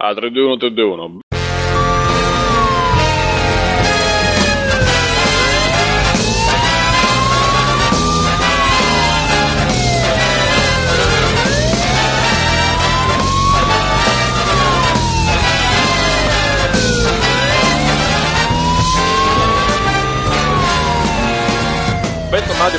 Ah, 321 321.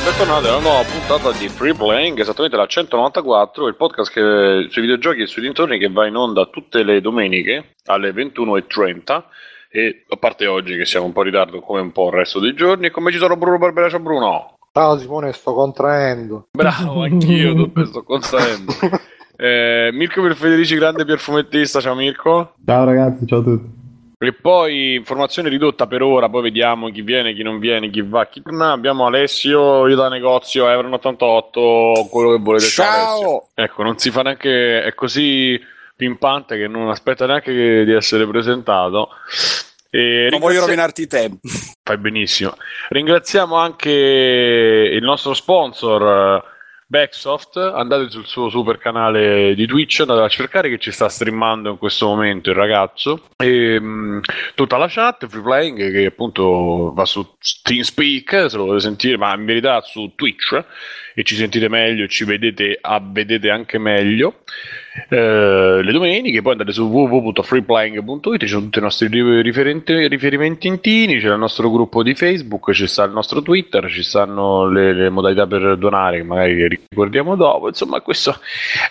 Bentornati alla nuova puntata di Free Playing, esattamente la 194, il podcast che, sui videogiochi e sui dintorni che va in onda tutte le domeniche alle 21.30 e a parte oggi che siamo un po' in ritardo come un po' il resto dei giorni e come ci sono Bruno Barbera, ciao Bruno! Ciao Simone, sto contraendo. Bravo, anch'io sto contraendo. Eh, Mirko per Federici, grande perfumettista, ciao Mirko. Ciao ragazzi, ciao a tutti. E poi informazione ridotta per ora, poi vediamo chi viene, chi non viene, chi va, chi torna. Abbiamo Alessio, io da negozio, Evron 88, quello che volete. Ciao! Ecco, non si fa neanche, è così pimpante che non aspetta neanche di essere presentato. E Non voglio ringrazia- rovinarti i tempi. Fai benissimo. Ringraziamo anche il nostro sponsor Backsoft. Andate sul suo super canale di Twitch, andate a cercare che ci sta streamando in questo momento il ragazzo. E, mh, tutta la chat, free playing, che appunto va su TeamSpeak, se lo volete sentire, ma in verità su Twitch e ci sentite meglio, ci vedete, ah, vedete anche meglio. Eh, le domeniche, poi andate su www.freeplaying.it, ci sono tutti i nostri riferimenti intini, c'è il nostro gruppo di Facebook, ci sta il nostro Twitter, ci stanno le, le modalità per donare che magari ricordiamo dopo, insomma questo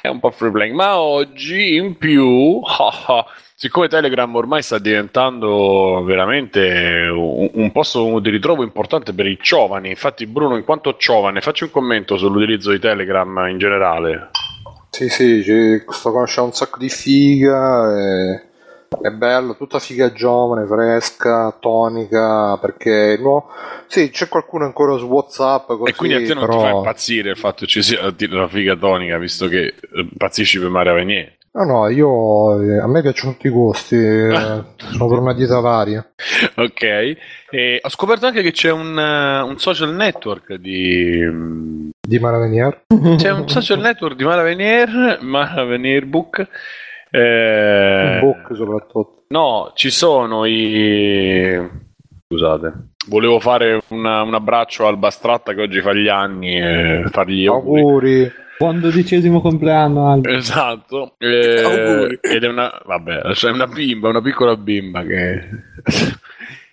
è un po' free playing, ma oggi in più, siccome Telegram ormai sta diventando veramente un, un posto di ritrovo importante per i giovani, infatti Bruno in quanto giovane facci un commento sull'utilizzo di Telegram in generale. Sì, sì, sto conoscendo un sacco di figa, e- è bello, tutta figa giovane, fresca, tonica, perché no, sì, c'è qualcuno ancora su Whatsapp, così, E quindi a te non però... ti fa impazzire il fatto che ci sia la figa tonica, visto che eh, impazzisci per Maria Venier. No, no, io, eh, a me piacciono tutti i gusti, eh, sono per una dieta varia. Ok, e ho scoperto anche che c'è un, eh, un social network di... Di Maravenier. C'è un social network di Mara Venier, Mara Venier Book. eh, Book soprattutto. No, ci sono i... Scusate. Volevo fare una- un abbraccio al Bastratta che oggi fa gli anni e fargli gli auguri. Auguri. Buon dodicesimo compleanno Aldo. Esatto. Eh, ed è una, vabbè, c'è una bimba, una piccola bimba che...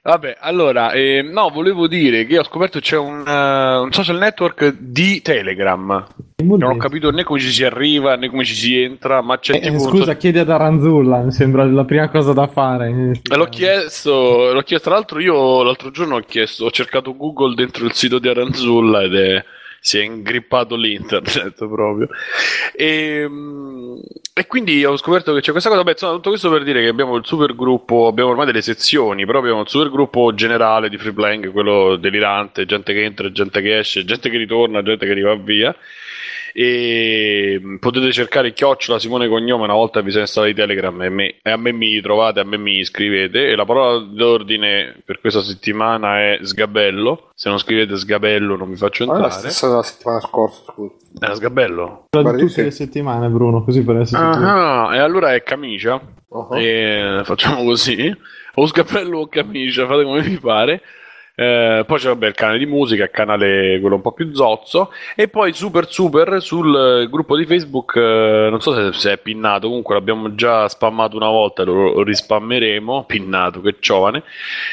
Vabbè, allora, eh, no, volevo dire che ho scoperto che c'è un, eh, un social network di Telegram. Non ho capito né come ci si arriva né come ci si entra, ma c'è Eh, scusa, chiedi ad Aranzulla, mi sembra la prima cosa da fare. L'ho chiesto, l'ho chiesto, tra l'altro io l'altro giorno ho chiesto, ho cercato Google dentro il sito di Aranzulla ed è, si è ingrippato l'internet proprio. E, mm, e quindi ho scoperto che c'è questa cosa, beh, insomma, tutto questo per dire che abbiamo il super gruppo, abbiamo ormai delle sezioni, però abbiamo il super gruppo generale di free playing, quello delirante, gente che entra, gente che esce, gente che ritorna, gente che riva via e mh, potete cercare chiocciola Simone Cognome una volta vi siete installati Telegram e, me- e a me mi trovate, a me mi iscrivete e la parola d'ordine per questa settimana è sgabello se non scrivete sgabello non vi faccio Ma è la entrare stessa della settimana scorsa, scusa. è sgabello? Di Guardi, tutte le settimane, Bruno, così per essere sicuro. Ah, e allora è camicia Uh-huh. e facciamo così o sgabello o camicia fate come vi pare Eh, poi c'è vabbè, il canale di musica, il canale quello un po' più zozzo, e poi super super sul eh, gruppo di Facebook. eh, non so se, se è pinnato, comunque l'abbiamo già spammato una volta, lo, lo rispammeremo. Pinnato, che giovane.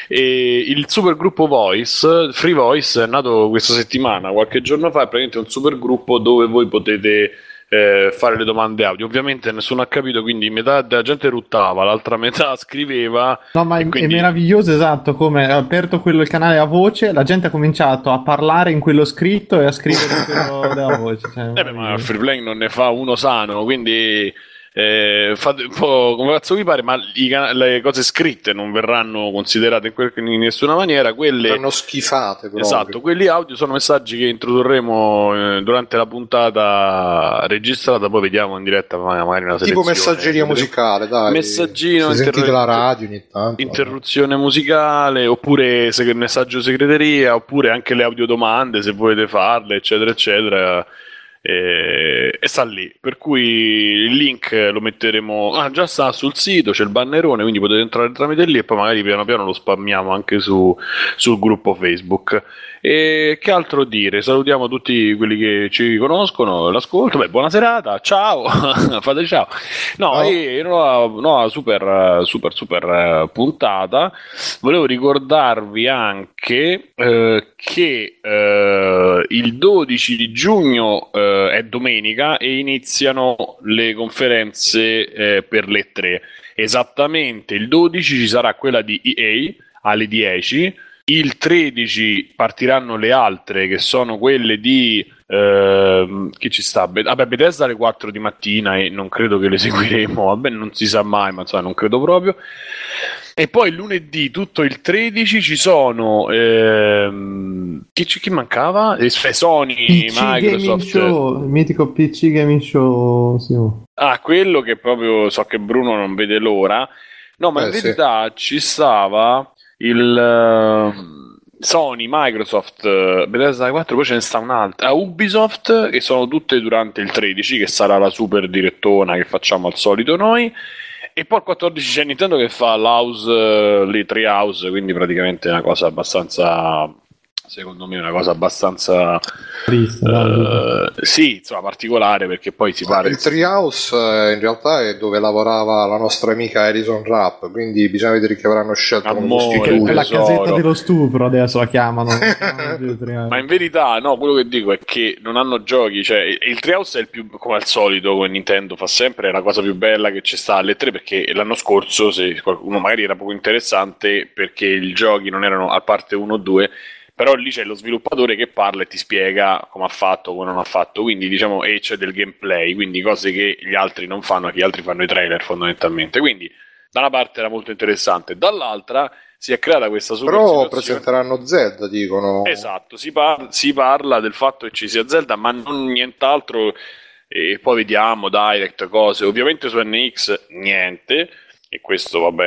E il super gruppo Voice, Free Voice, è nato questa settimana, qualche giorno fa. È praticamente un super gruppo dove voi potete eh, fare le domande audio. Ovviamente nessuno ha capito, quindi metà della gente ruttava, l'altra metà scriveva. No, ma è, quindi- è meraviglioso, esatto, come ha aperto quello il canale a voce, la gente ha cominciato a parlare in quello scritto e a scrivere in quello della voce. Cioè, Eh beh, ma il free playing non ne fa uno sano, quindi eh, fate un po' come cazzo vi pare, ma i le cose scritte non verranno considerate in, quel- in nessuna maniera. Quelle, Hanno schifate proprio. esatto, quelli audio sono messaggi che introdurremo eh, durante la puntata registrata, poi vediamo in diretta ma- magari una Tipo selezione. messaggeria musicale, dai. Messaggino, interro- la radio ogni tanto. interruzione musicale oppure messaggio segreteria oppure anche le audiodomande se volete farle eccetera eccetera e, e sta lì. Per cui il link lo metteremo. Ah, già sta sul sito, c'è il bannerone, quindi potete entrare tramite lì e poi magari piano piano lo spammiamo anche su, sul gruppo Facebook. E che altro dire? Salutiamo tutti quelli che ci conoscono, l'ascolto. Beh, buona serata, ciao, fate ciao. No, Ciao. e nuova, nuova super, super, super eh, puntata. Volevo ricordarvi anche eh, che eh, il 12 di giugno eh, è domenica e iniziano le conferenze eh, per le tre. Esattamente il 12 ci sarà quella di EA alle 10. Il 13 partiranno le altre che sono quelle di ehm, chi ci sta? Be- vabbè, Bethesda alle 4 di mattina e non credo che le seguiremo. Vabbè, non si sa mai, ma insomma, non credo proprio. E poi lunedì, tutto il 13, ci sono ehm, chi, ci- chi mancava? Eh, Sony, PC Microsoft. Show, il mitico PC Gaming Show. Sì. Ah, quello che proprio so che Bruno non vede l'ora. No, ma Eh, in sì. verità ci stava il ehm, Sony, Microsoft, eh, Bethesda 4, poi ce ne sta un'altra. Ah, Ubisoft, che sono tutte durante il 13, che sarà la super direttona che facciamo al solito noi. E poi il 14 c'è Nintendo che fa l'house, eh, le tre house, quindi praticamente è una cosa abbastanza, secondo me, una cosa abbastanza, Triste, eh, sì, insomma, particolare perché poi si pare... Il Treehouse eh, in realtà è dove lavorava la nostra amica Alison Rapp, quindi bisogna vedere che avranno scelto Amore, sostituto. È la casetta dello stupro, adesso la chiamano. La chiamano. Ma in verità, no, quello che dico è che non hanno giochi. Cioè, il Treehouse è il più, come al solito, come Nintendo fa sempre, è la cosa più bella che ci sta alle tre. Perché l'anno scorso, se qualcuno magari era poco interessante, perché i giochi non erano a parte 1 o 2. Però lì c'è lo sviluppatore che parla e ti spiega come ha fatto, come non ha fatto. Quindi, diciamo, e c'è del gameplay, quindi cose che gli altri non fanno, che gli altri fanno i trailer fondamentalmente. Quindi, da una parte era molto interessante, dall'altra si è creata questa super Però presenteranno Zelda, dicono. Esatto, si, par- si parla del fatto che ci sia Zelda, ma non nient'altro. E poi vediamo Direct, cose. Ovviamente su NX niente, e questo vabbè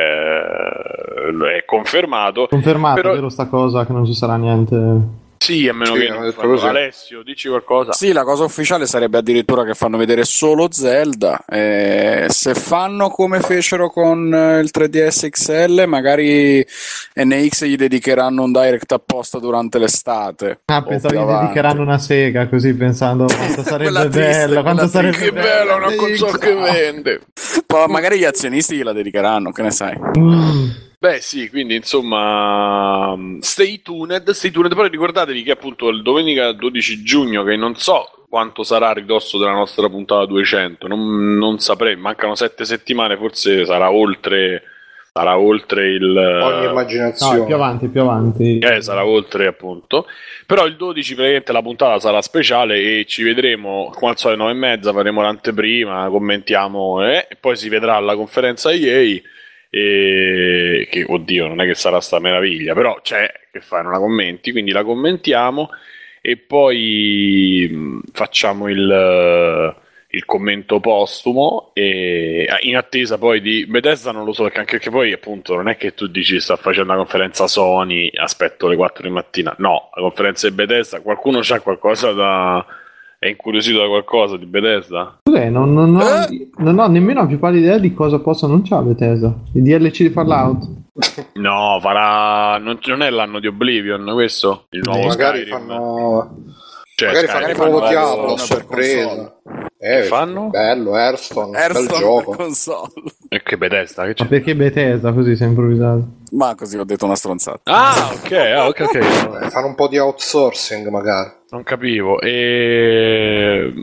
è confermato. Confermato, Però- vero sta cosa che non ci sarà niente. Sì, a meno Sì, che non fanno- così. Alessio, dici qualcosa. Sì, la cosa ufficiale sarebbe addirittura che fanno vedere solo Zelda. Eh, se fanno come fecero con eh, il 3DS XL, magari NX gli dedicheranno un direct apposta durante l'estate. Ah, O pensavo gli avanti. dedicheranno una sega, così pensando quanto sarebbe bello, quanto sarebbe Che bello, una console che vende. Poi magari gli azionisti gliela dedicheranno, che ne sai? Mm. Beh, sì, quindi insomma, stay tuned, stay tuned. Poi ricordatevi che appunto il domenica 12 giugno, che non so quanto sarà a ridosso della nostra puntata 200, non, non saprei, mancano sette settimane, forse sarà oltre, sarà oltre il... Ogni No, immaginazione. più avanti, più avanti. Eh, sarà oltre appunto. Però il 12 praticamente la puntata sarà speciale e ci vedremo come al solito alle 9 e mezza, faremo l'anteprima, commentiamo eh, e poi si vedrà alla conferenza EA e che oddio non è che sarà sta meraviglia, però c'è che fai, non la commenti, quindi la commentiamo e poi mh, facciamo il, il commento postumo e ah, in attesa poi di Bethesda non lo so perché anche perché poi appunto non è che tu dici sta facendo una conferenza Sony aspetto le 4 di mattina. No la conferenza di Bethesda qualcuno c'ha qualcosa da è incuriosito da qualcosa di Bethesda? Cos'è? Non, non ho, Eh? non ho nemmeno la più pallida idea di cosa possa annunciare Bethesda. Il DLC di Fallout. no farà non, non è l'anno di Oblivion questo? il nuovo magari Skyrim fanno, Cioè, magari Skyrim. fanno nuovo la Diablo a sorpresa. Eh, fanno? Bello, Hearthstone, bel gioco. console. E che Bethesda che c'è? Ma perché Bethesda così si è improvvisato? Ma così ho detto una stronzata. ah ok ah, ok ok Eh, fanno un po' di outsourcing magari. Non capivo. E,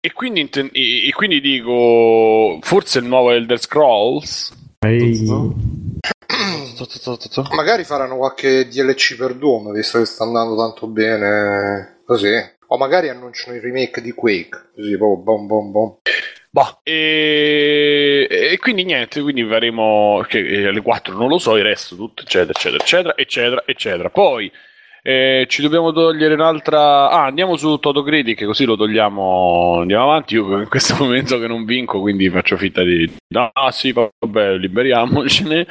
e quindi, inten- e- e quindi dico, forse il nuovo Elder Scrolls? Ehi. Magari faranno qualche DLC per Doom, visto che sta andando tanto bene così. O magari annunciano il remake di Quake, così proprio bom bom bom. Boh, e, e quindi niente, quindi faremo che eh, alle 4 non lo so, il resto tutto, eccetera, eccetera, eccetera, eccetera, eccetera. Poi eh, ci dobbiamo togliere un'altra. Ah, andiamo su Toto Critic, così lo togliamo. Andiamo avanti. Io in questo momento che non vinco, quindi faccio finta di. No, ah, sì, vabbè, liberiamocene.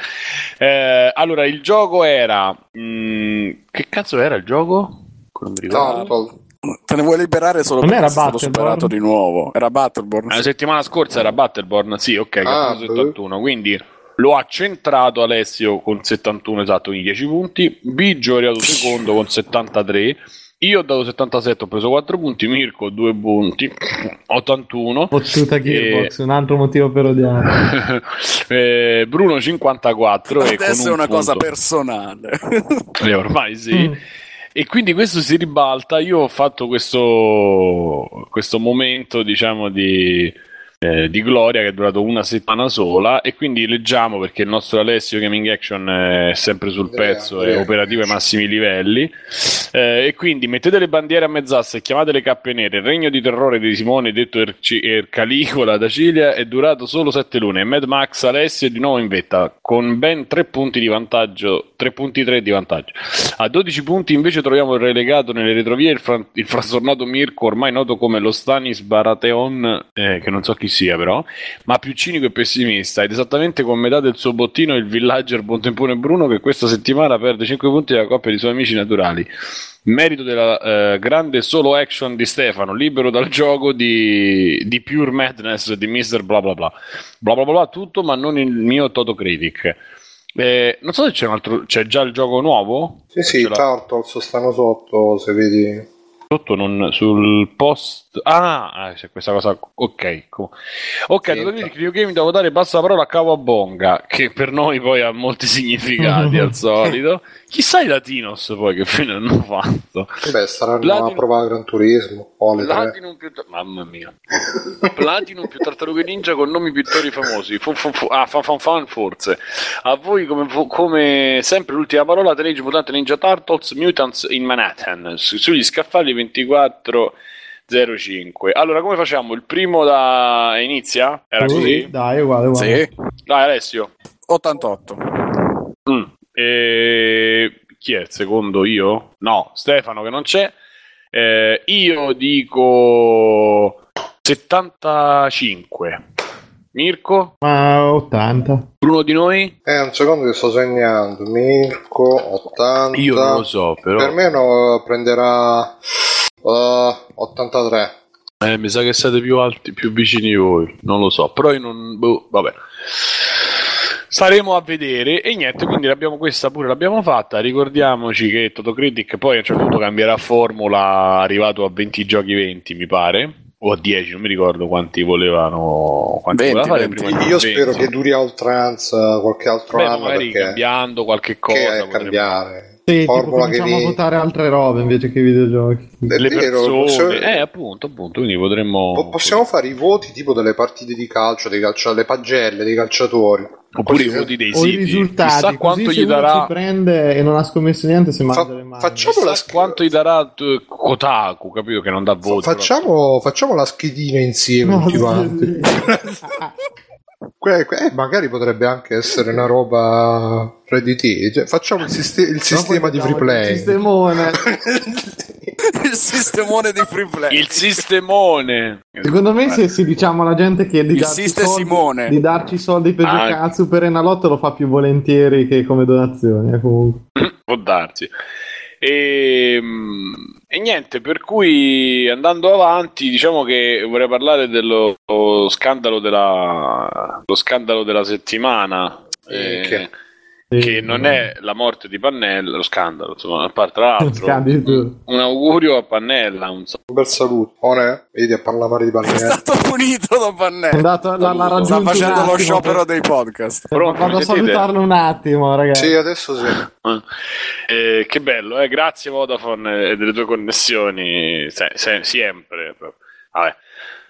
Eh, allora, il gioco era. mm, che cazzo era il gioco? Non mi ricordo. Te ne vuoi liberare solo Non perché era sei stato superato di nuovo. Era Battleborn. La settimana scorsa era Battleborn, sì, ok, Ah, capitolo 71, quindi lo ha centrato Alessio con 71 esatto, quindi 10 punti, Biggio è arrivato secondo con 73, io ho dato 77, ho preso 4 punti, Mirko 2 punti, 81, Fottuta Gearbox, un altro motivo per odiare. eh, Bruno 54 e con Adesso è un una cosa punto- personale. Eh, ormai sì. Mm. E quindi questo si ribalta. Io ho fatto questo, questo momento, diciamo, di, eh, di gloria che è durato una settimana sola. E quindi leggiamo perché il nostro Alessio Gaming Action è sempre sul Andrea, pezzo, è Andrea. operativo ai massimi livelli. Eh, e quindi mettete le bandiere a mezz'asta e chiamate le cappe nere. Il regno di terrore di Simone, detto Erci- Ercalicola da Cilia, è durato solo sette lune. E Mad Max Alessio è di nuovo in vetta con ben tre punti di vantaggio, 3 punti 3 di vantaggio. A 12 punti invece troviamo il relegato nelle retrovie il, fran- il frastornato Mirko, ormai noto come lo Stanis Baratheon, eh, che non so chi sia però, ma più cinico e pessimista. Ed esattamente con metà del suo bottino il villager Buontempone Bruno che questa settimana perde 5 punti dalla coppia di suoi amici naturali. Merito della eh, grande solo action di Stefano, libero dal gioco di, di Pure Madness di Mr. Bla bla bla. Bla bla bla tutto, ma non il mio Toto Critic. Eh, non so se c'è un altro. C'è già il gioco nuovo? Sì, sì. Turtles stanno sotto, se vedi. Sotto non, sul post. Ah, ah, c'è questa cosa. Ok. Ok, Sì, Toto Critic Videogame devo dare passa la parola a Kawabonga, che per noi poi ha molti significati al solito. Chissà i Latinos poi che fine hanno fatto. Beh, saranno Platinum- a provare Gran Turismo. Platinum più mamma mia Platinum più Tartarughe Ninja con nomi pittori famosi fu, fu, fu- ah, fan, fan, fan, forse a voi come, come sempre l'ultima parola Teenage Mutant Ninja Turtles Mutants in Manhattan su- sugli scaffali 2405 allora come facciamo il primo da inizia? era Sì, così? Dai, uguale, uguale. Sì. dai Alessio 88. Mm. E... Chi è il secondo? Io? No, Stefano che non c'è. Eh, io dico 75. Mirko? Ma 80. Bruno di noi? Eh, un secondo che sto segnando. Mirko, 80. Io non lo so, però. Per me no, prenderà uh, 83. Eh, mi sa che siete più alti, più vicini voi. Non lo so, però io non. boh, vabbè. Staremo a vedere e niente, quindi l'abbiamo questa pure l'abbiamo fatta. Ricordiamoci che Totocritic poi a un certo punto cambierà formula, arrivato a 20 giochi 20, mi pare, o a 10, non mi ricordo quanti volevano quanti 20, voleva fare 20. prima Io 20. spero che duri a oltranza qualche altro Beh, anno magari perché cambiando qualche cosa che è potremmo- cambiare. Sì, tipo Formula che cominciamo a votare altre robe invece che i videogiochi. È le vero, persone, possiamo- eh appunto, appunto, quindi potremmo po- possiamo fare i voti tipo delle partite di calcio, dei calcio le pagelle dei calciatori. oppure i voti dei O i siti. risultati. Chissà così quanto gli darà ci prende e non ha scommesso niente se mangia Fa- le mani. facciamo la sch- quanto gli darà eh, Kotaku, capito che non dà voti. Facciamo, facciamo la schedina insieme No, tutti sì, quanti. sì. Que- que- eh, magari potrebbe anche essere una roba redditi. Cioè, facciamo il, siste- il sistema di free Il play. sistemone. Il sistemone di free play. Il sistemone. Secondo me se si diciamo alla gente che di Il darci, soldi, di darci soldi per Ah. giocare al Super Enalotto lo fa più volentieri che come donazioni. eh, comunque. Può darsi. E, mm, e niente, per cui andando avanti, diciamo che vorrei parlare dello lo scandalo della, lo scandalo della settimana. Eh, eh, che- Sì, che non è la morte di Pannella, lo scandalo, insomma, a parte tra l'altro, un, un augurio a Pannella, un. Un bel saluto. One, vedi a parlare di È pallone. stato punito da È Pannelli. andato, l'ha, l'ha Sta raggiunto Sta un facendo lo sciopero per- dei podcast. Pronto, Vado a salutarlo un attimo, ragazzi. Sì, adesso sì. Eh, che bello, eh? grazie Vodafone e delle tue connessioni, se- se- sempre. Vabbè.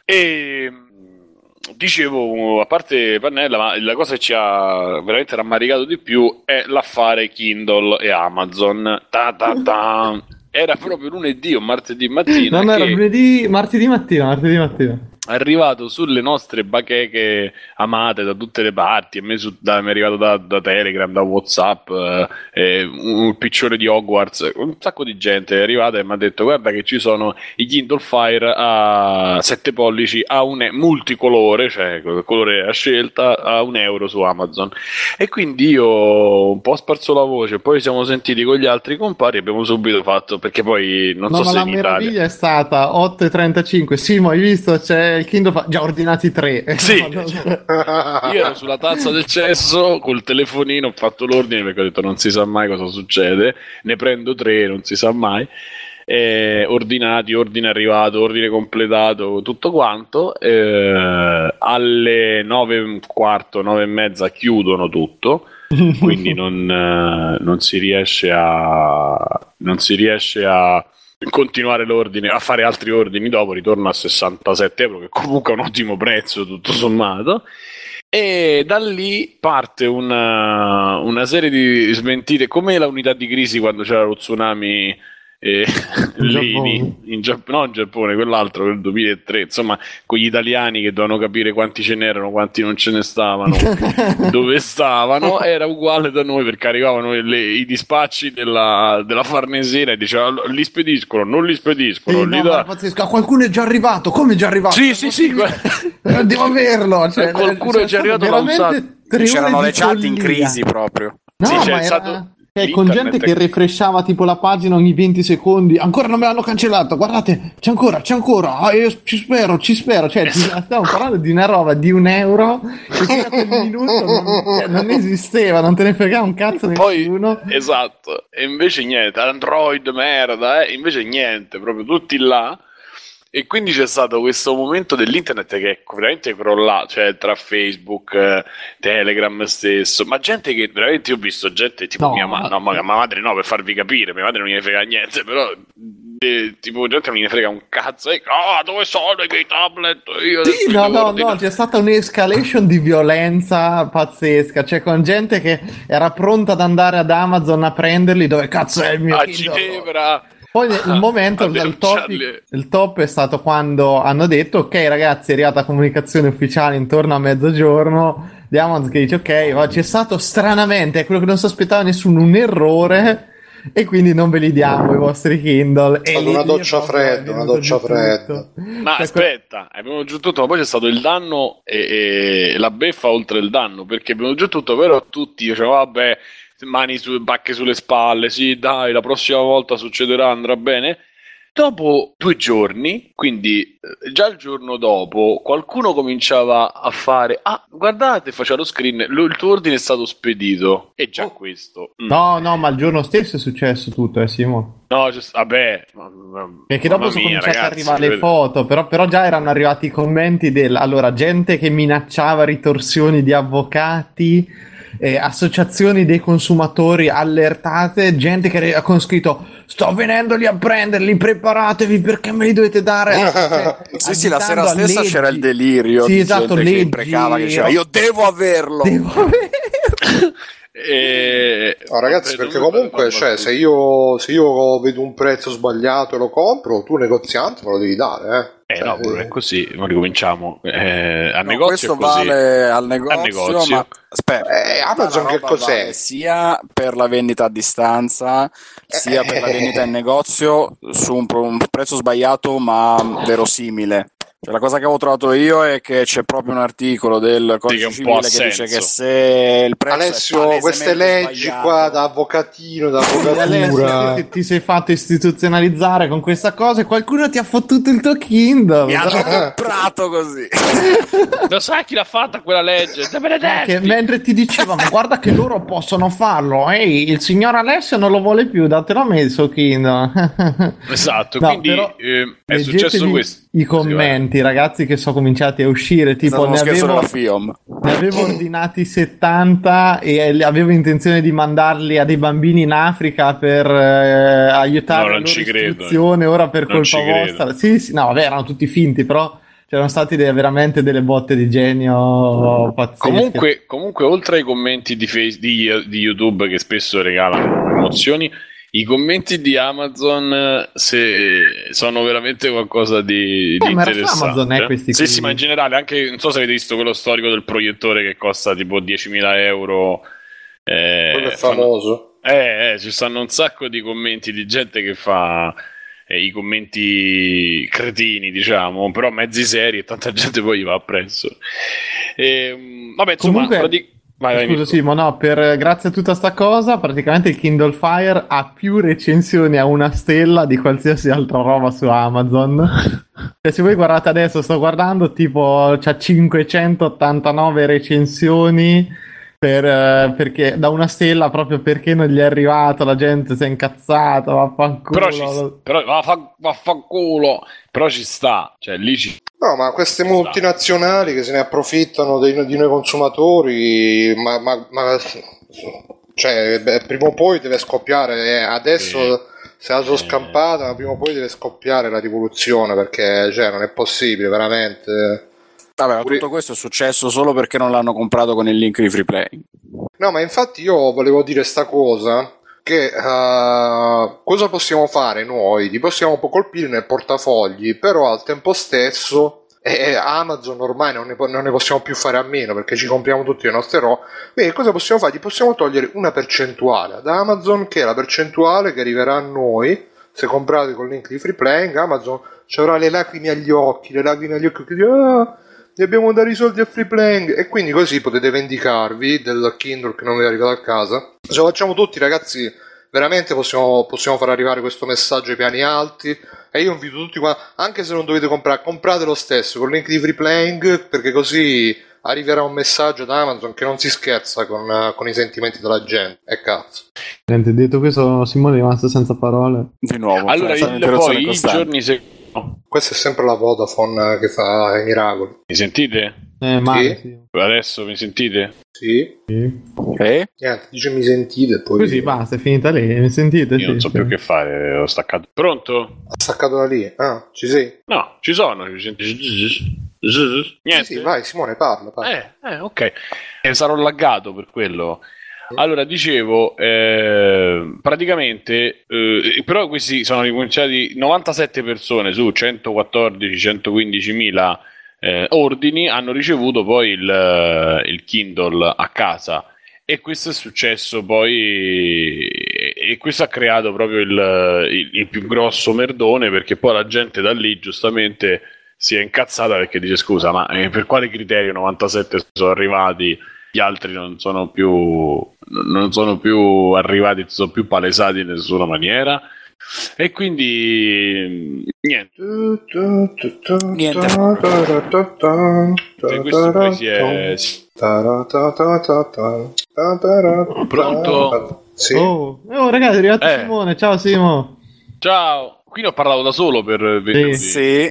E mh, dicevo, a parte Pannella, ma la cosa che ci ha veramente rammaricato di più è l'affare Kindle e Amazon. Ta ta ta. Era proprio lunedì o martedì mattina. Non era che- lunedì, martedì mattina, martedì mattina. Arrivato sulle nostre bacheche amate da tutte le parti. A me su, da, mi è arrivato da, da Telegram, da WhatsApp, eh, eh, un, un piccione di Hogwarts. Un sacco di gente è arrivata e mi ha detto: Guarda, che ci sono i Kindle Fire a 7 pollici a un e- multicolore, cioè colore a scelta, a un euro su Amazon. E quindi io un po' ho sparso la voce. Poi siamo sentiti con gli altri compari. Abbiamo subito fatto perché poi non No, so ma se la in Italia. meraviglia è stata 8.35. Sì, ma hai visto? C'è il Kindle Fire. Già ordinati tre. Sì, No, no, no. Io ero sulla tazza del cesso col telefonino, ho fatto l'ordine perché ho detto non si sa mai cosa succede, ne prendo tre, non si sa mai. Eh, ordinati, ordine arrivato, ordine completato, tutto quanto. Eh, alle nove e un quarto, nove e mezza chiudono tutto, quindi non, eh, non si riesce a non si riesce a continuare l'ordine, a fare altri ordini dopo, ritorno a 67 euro, che comunque è un ottimo prezzo tutto sommato. E da lì parte una, una serie di smentite, come la unità di crisi quando c'era lo tsunami eh, In lì Giappone. in Giappone, no in Giappone, quell'altro del 2003, insomma, con gli italiani che dovevano capire quanti ce n'erano, quanti non ce ne stavano, dove stavano, era uguale da noi perché arrivavano le- i dispacci della, della Farnesina e dicevano li spediscono, non li spediscono, Sì, li no, è pazzesco. Ah, Qualcuno è già arrivato. Come è già arrivato? Sì, sì, sì, Eh, Devo averlo. Cioè, Qualcuno c'è è già arrivato da veramente tre C'erano ore le chat in crisi proprio. No, Sì, c'è ma era... stato eh, con gente che refreshava tipo la pagina ogni 20 secondi. Ancora non me l'hanno cancellato. Guardate, c'è ancora, c'è ancora. Ah, io ci spero, ci spero. Cioè, ti- stiamo parlando di una roba di un euro che a quel minuto non, cioè, non esisteva, non te ne fregava un cazzo Poi, nessuno. esatto, e invece niente, Android merda, eh, invece niente, proprio tutti là. E quindi c'è stato questo momento dell'internet che è veramente crollato, cioè tra Facebook, eh, Telegram stesso, ma gente che veramente io ho visto gente tipo No. mia, ma- no, ma- mia madre no, per farvi capire, mia madre non gliene frega niente, però eh, tipo gente non gliene frega un cazzo, e, ah dove sono i miei tablet? Io Sì, no, no, ordinare." no, c'è stata un'escalation di violenza pazzesca, cioè con gente che era pronta ad andare ad Amazon a prenderli, dove cazzo è il mio a Kindle? Ginevra. Poi il Ah, momento, il denunciarli. top, il top è stato quando hanno detto, ok ragazzi, è arrivata comunicazione ufficiale intorno a mezzogiorno di Amazon che dice, ok, ma c'è stato stranamente, è quello che non si aspettava nessuno, un errore e quindi non ve li diamo i vostri Kindle. E Stata una doccia è fredda, una doccia fredda. Ma Cioè, aspetta, è venuto giù tutto, ma poi c'è stato il danno e, e la beffa oltre il danno, perché è venuto giù tutto, però tutti dicevano, vabbè, mani su, bacche sulle spalle, sì, dai, la prossima volta succederà, andrà bene. Dopo due giorni, quindi eh, già il giorno dopo, qualcuno cominciava a fare, ah, guardate, faceva lo screen, lo- il tuo ordine è stato spedito. E già Oh. questo. mm. No, no, ma il giorno stesso è successo tutto, eh, Simo. No, c'è- vabbè. Perché dopo sono mia, cominciate ad arrivare le foto, però, però già erano arrivati i commenti del allora, gente che minacciava ritorsioni di avvocati, eh, associazioni dei consumatori allertate, gente che ha con scritto sto venendo lì a prenderli, preparatevi perché me li dovete dare. Cioè, Sì, sì, la sera stessa leggi. c'era il delirio Sì, di esatto, gente che leggi. imprecava, che diceva io devo averlo. Devo avere- E... No, ragazzi, perché comunque, cioè, se io, se io vedo un prezzo sbagliato e lo compro, tu negoziante me lo devi dare, eh. Eh Cioè, no, pure è così, ma ricominciamo. Eh, al No, negozio questo è così. vale al negozio, negozio. ma aspetta, Eh, Amazon che cos'è? vale sia per la vendita a distanza, sia per la vendita in negozio su un, un prezzo sbagliato ma verosimile. Cioè, la cosa che avevo trovato io è che c'è proprio un articolo del codice civile ha che dice senso. che se il prezzo è Alessio, queste leggi sbagliato- qua da avvocatino, da Alessio, avvocatura. ti, ti sei fatto istituzionalizzare con questa cosa e qualcuno ti ha fottuto il tuo Kindle. mi hanno comprato così. Lo sai chi l'ha fatta quella legge? Benedetti! Che mentre ti diceva, ma guarda che loro possono farlo, ehi, il signor Alessio non lo vuole più, datelo a me il suo Kindle. Esatto, No, quindi però eh, è successo questo. I commenti, ragazzi, che sono cominciati a uscire, tipo ne avevo, ne avevo ordinati 70 e avevo intenzione di mandarli a dei bambini in Africa per eh, aiutare No, la loro credo. istruzione, ora per Non colpa vostra. Sì, sì, no, vabbè, erano tutti finti, però c'erano stati delle- veramente delle botte di genio pazzesche. Comunque, comunque, oltre ai commenti di, Face- di, di YouTube che spesso regalano emozioni, i commenti di Amazon eh, se sono veramente qualcosa di, di Eh, ma su interessante. Amazon è questi sì, qui. sì, ma in generale, anche non so se avete visto quello storico del proiettore che costa tipo 10.000 euro. eh, Quello è fanno- famoso. eh, eh, ci stanno un sacco di commenti di gente che fa eh, i commenti cretini, diciamo, però mezzi seri e tanta gente poi gli va appresso. E, vabbè, insomma, Comunque- prati- vai, vai, Scusa. Simo, no, per, grazie a tutta sta cosa, praticamente il Kindle Fire ha più recensioni a una stella di qualsiasi altra roba su Amazon. Cioè, se voi guardate adesso, sto guardando, tipo, c'ha 589 recensioni per, eh, perché, da una stella proprio perché non gli è arrivato, la gente si è incazzata, vaffanculo. Però, ci, però vaffa- vaffanculo, però ci sta, cioè lì ci No, ma queste multinazionali che se ne approfittano dei- di noi consumatori, ma, ma- ma- cioè, beh, prima o poi deve scoppiare. eh, Adesso se la sono scampata, ma prima o poi deve scoppiare la rivoluzione perché cioè, non è possibile, veramente. Vabbè, tutto questo è successo solo perché non l'hanno comprato con il link di free play. No, ma infatti io volevo dire sta cosa. Che eh, cosa possiamo fare noi? Li possiamo un po' colpire nel portafogli, però al tempo stesso eh, Amazon ormai non ne, non ne possiamo più fare a meno perché ci compriamo tutti le nostre robe. Quindi cosa possiamo fare? Gli possiamo togliere una percentuale ad Amazon, che è la percentuale che arriverà a noi se comprate col link di free playing. Amazon ci avrà le lacrime agli occhi, le lacrime agli occhi ah, dobbiamo dare i soldi a free playing e quindi così potete vendicarvi del Kindle che non vi è arrivato a casa. Se lo facciamo tutti ragazzi, veramente possiamo, possiamo far arrivare questo messaggio ai piani alti e io invito tutti qua, anche se non dovete comprare, comprate lo stesso con il link di free playing perché così arriverà un messaggio da Amazon che non si scherza con, con i sentimenti della gente. E cazzo. Niente, detto questo, Simone è rimasto senza parole. Di nuovo. Allora, cioè, il- poi i giorni seguenti. Questa è sempre la Vodafone che fa i miracoli. Mi sentite? Eh, male, Sì. sì. Adesso mi sentite? Sì? Sì. Eh? Niente, dice mi sentite poi Così basta, è finita lì. Mi sentite? Io Sì, non so sì. più che fare, ho staccato. Pronto? ha staccato da lì. Ah, ci sei? No, ci sono. ci senti- Niente. Sì, sì, vai Simone, parla. parla. Eh, eh, ok. Eh, sarò laggato per quello. Allora, dicevo, eh, praticamente, eh, però questi sono ricominciati 97 persone su 114-115 mila eh, ordini, hanno ricevuto poi il, eh, il Kindle a casa. E questo è successo poi, e questo ha creato proprio il, il- il più grosso merdone perché poi la gente da lì giustamente si è incazzata perché dice scusa ma eh, per quale criterio 97 sono arrivati gli altri non sono più non sono più arrivati non sono più palesati in nessuna maniera e quindi niente Niente. e questo poi si è si- Pronto? Sì. Oh, oh, ragazzi, è arrivato Eh. Simone. Ciao, Simo. ciao qui ne ho parlato da solo per 20 minuti. Sì.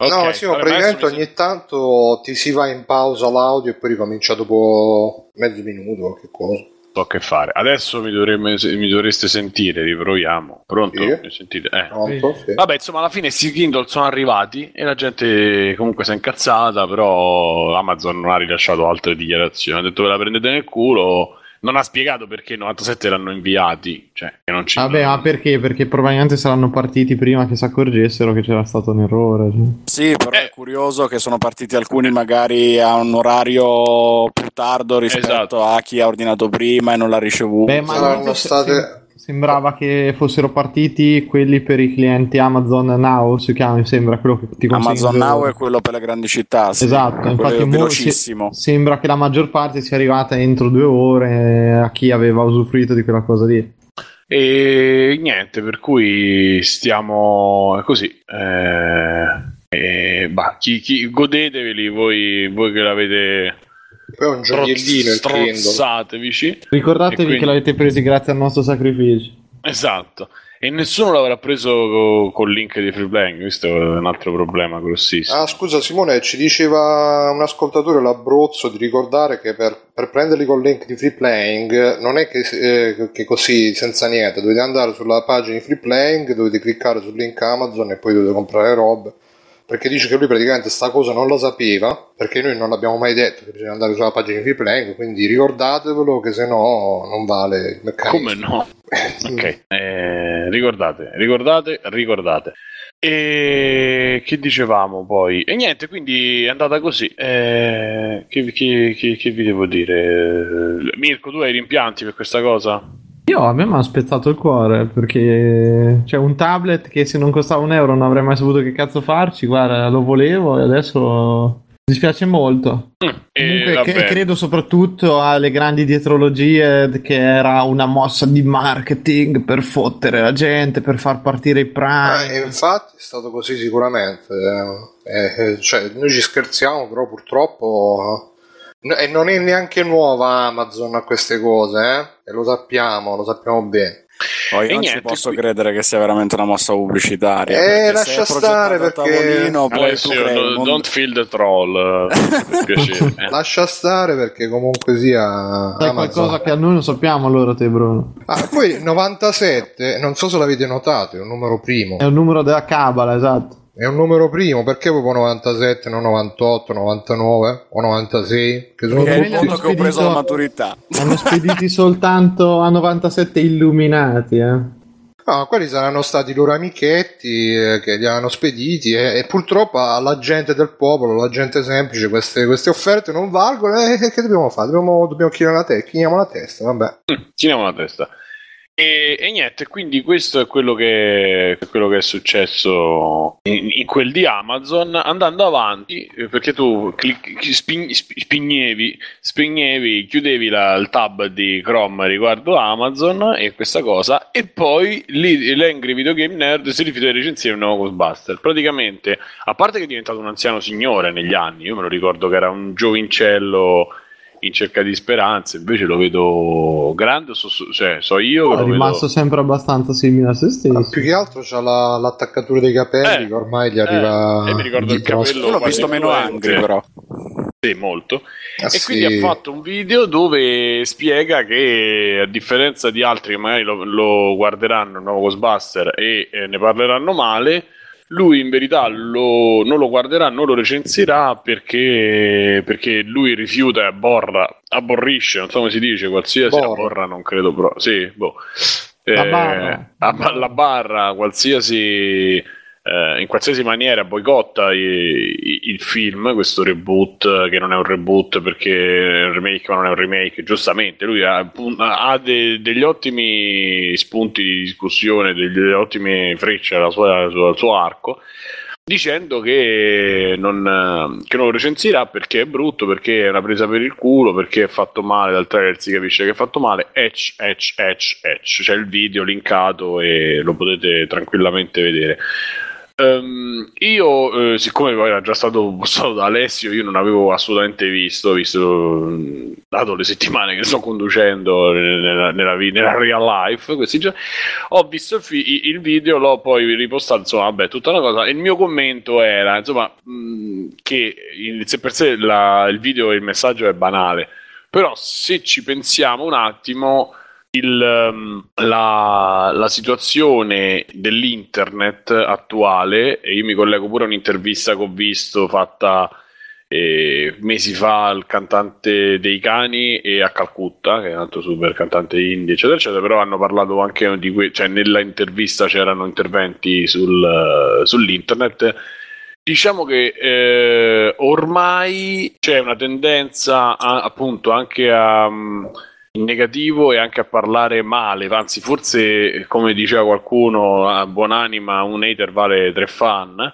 Ok, no, sì, ma praticamente ogni tanto ti si va in pausa l'audio e poi ricomincia dopo mezzo minuto qualche cosa. so che fare adesso mi, dovremmo- mi dovreste sentire riproviamo pronto? Sì. Mi sentite? Eh. Pronto? Sì. Vabbè, insomma, alla fine questi Kindle sono arrivati e la gente comunque si è incazzata, però Amazon non ha rilasciato altre dichiarazioni. Ha detto ve la prendete nel culo. Non ha spiegato perché 97 l'hanno inviati. Cioè, che non ci Vabbè, ma perché? Perché probabilmente saranno partiti prima che si accorgessero che c'era stato un errore. cioè. Sì, però Eh. è curioso che sono partiti alcuni magari a un orario più tardo rispetto Esatto. a chi ha ordinato prima e non l'ha ricevuto. Beh, ma Saranno state- sembrava che fossero partiti quelli per i clienti Amazon Now, si chiama, mi sembra, quello che ti consegna Amazon Now è quello per le grandi città. Sì. Esatto, infatti velocissimo. se- sembra che la maggior parte sia arrivata entro due ore a chi aveva usufruito di quella cosa lì. E niente, per cui stiamo così. Eh, e, bah, chi, chi- godeteveli voi, voi che l'avete Poi è un gioiellino il Kindle. Ricordatevi quindi- che l'avete presi grazie al nostro sacrificio. Esatto. E nessuno l'avrà preso co- col link di Free Playing. Questo è un altro problema grossissimo. Ah, scusa Simone, ci diceva un ascoltatore l'Abruzzo di ricordare che per, per prenderli col link di Free Playing non è che, eh, che così senza niente, dovete andare sulla pagina di Free Playing, dovete cliccare sul link Amazon e poi dovete comprare robe. Perché dice che lui praticamente sta cosa non la sapeva, perché noi non l'abbiamo mai detto che bisogna andare sulla pagina di Free Playing, quindi ricordatevelo che se no non vale il meccanismo. Come no? Ok, eh, ricordate, ricordate, ricordate. E che dicevamo poi? E niente, quindi è andata così. Eh, che, che, che, che vi devo dire? Mirko, tu hai rimpianti per questa cosa? Io a me mi ha spezzato il cuore perché c'è un tablet che se non costava un euro non avrei mai saputo che cazzo farci. Guarda, lo volevo e adesso mi dispiace molto. Mm, e Comunque, che- credo soprattutto alle grandi dietrologie che era una mossa di marketing per fottere la gente, per far partire i prime. Eh, infatti è stato così sicuramente. Eh, eh, cioè, noi ci scherziamo, però purtroppo. E non è neanche nuova Amazon a queste cose, eh? E lo sappiamo, lo sappiamo bene. Poi E non ci niente, posso qui- credere che sia veramente una mossa pubblicitaria. Eh, lascia è stare perché- Alessio, crei no- mondo- don't feel the troll, eh, per piacere. Eh. Lascia stare perché comunque sia Amazon. qualcosa che a noi non sappiamo allora te Bruno. Ah, poi 97, non so se l'avete notato, è un numero primo. È un numero della cabala, esatto. È un numero primo, perché proprio 97, non 98, 99 o 96? Che sono Perché è il tutti- punto che ho preso la maturità. Hanno spediti soltanto a 97 illuminati, eh. No, quelli saranno stati i loro amichetti eh, che li hanno spediti e, e purtroppo alla gente del popolo, alla gente semplice, queste, queste offerte non valgono e che dobbiamo fare? Dobbiamo, dobbiamo chinare la testa, chiniamo la testa, vabbè. Chiniamo la testa. E, e niente, quindi questo è quello che, quello che è successo in, in quel di Amazon. Andando avanti, eh, perché tu clic- spin- sp- spignevi, spignevi, chiudevi la- il tab di Chrome riguardo Amazon e questa cosa, e poi lì l'Angry Video Game Nerd si rifiuta di recensire un nuovo Ghostbuster. Praticamente, a parte che è diventato un anziano signore negli anni, io me lo ricordo che era un giovincello in cerca di speranze, invece lo vedo grande, so, so- cioè, so io che È lo rimasto vedo... sempre abbastanza simile a se Ma stesso. più che altro c'ha la- l'attaccatura dei capelli Eh, che ormai gli arriva. eh, mi ricordo il capello Io l'ho visto meno angry, però. Sì, molto. Ah, e sì. quindi ha fatto un video dove spiega che, a differenza di altri che magari lo, lo guarderanno il nuovo Ghostbuster e eh, ne parleranno male, lui in verità lo- non lo guarderà, non lo recensirà perché, perché lui rifiuta e abborra, aborrisce, non so come si dice, qualsiasi Borra. abborra, non credo però. Sì, boh. Eh, barra. a- la barra, qualsiasi eh, in qualsiasi maniera boicotta i- i- il film, questo reboot eh, che non è un reboot perché è un remake ma non è un remake, giustamente lui ha, ha de- degli ottimi spunti di discussione, delle ottime frecce al suo, suo arco dicendo che non, eh, che non lo recensirà perché è brutto, perché è una presa per il culo, perché è fatto male, dal trailer si capisce che è fatto male, etch, etch, etch, etch. C'è il video linkato e lo potete tranquillamente vedere. Ehm, io, eh, siccome era già stato postato da Alessio, io non avevo assolutamente visto, visto mh, dato le settimane che sto conducendo nella, nella nella real life, questi giorni, ho visto il, fi- il video, l'ho poi ripostato, insomma, vabbè, tutta una cosa. Il mio commento era, insomma, mh, che in sé per sé la- il video e il messaggio è banale, però se ci pensiamo un attimo il, ehm, la, la situazione dell'internet attuale, e io mi collego pure a un'intervista che ho visto fatta eh, mesi fa al cantante dei cani e a Calcutta, che è un altro super cantante indie, eccetera, eccetera, però hanno parlato anche di que- cioè nella intervista c'erano interventi sul, sull'internet. Diciamo che eh, ormai c'è una tendenza a- appunto anche a, mm, in negativo e anche a parlare male, anzi forse come diceva qualcuno a buonanima un hater vale tre fan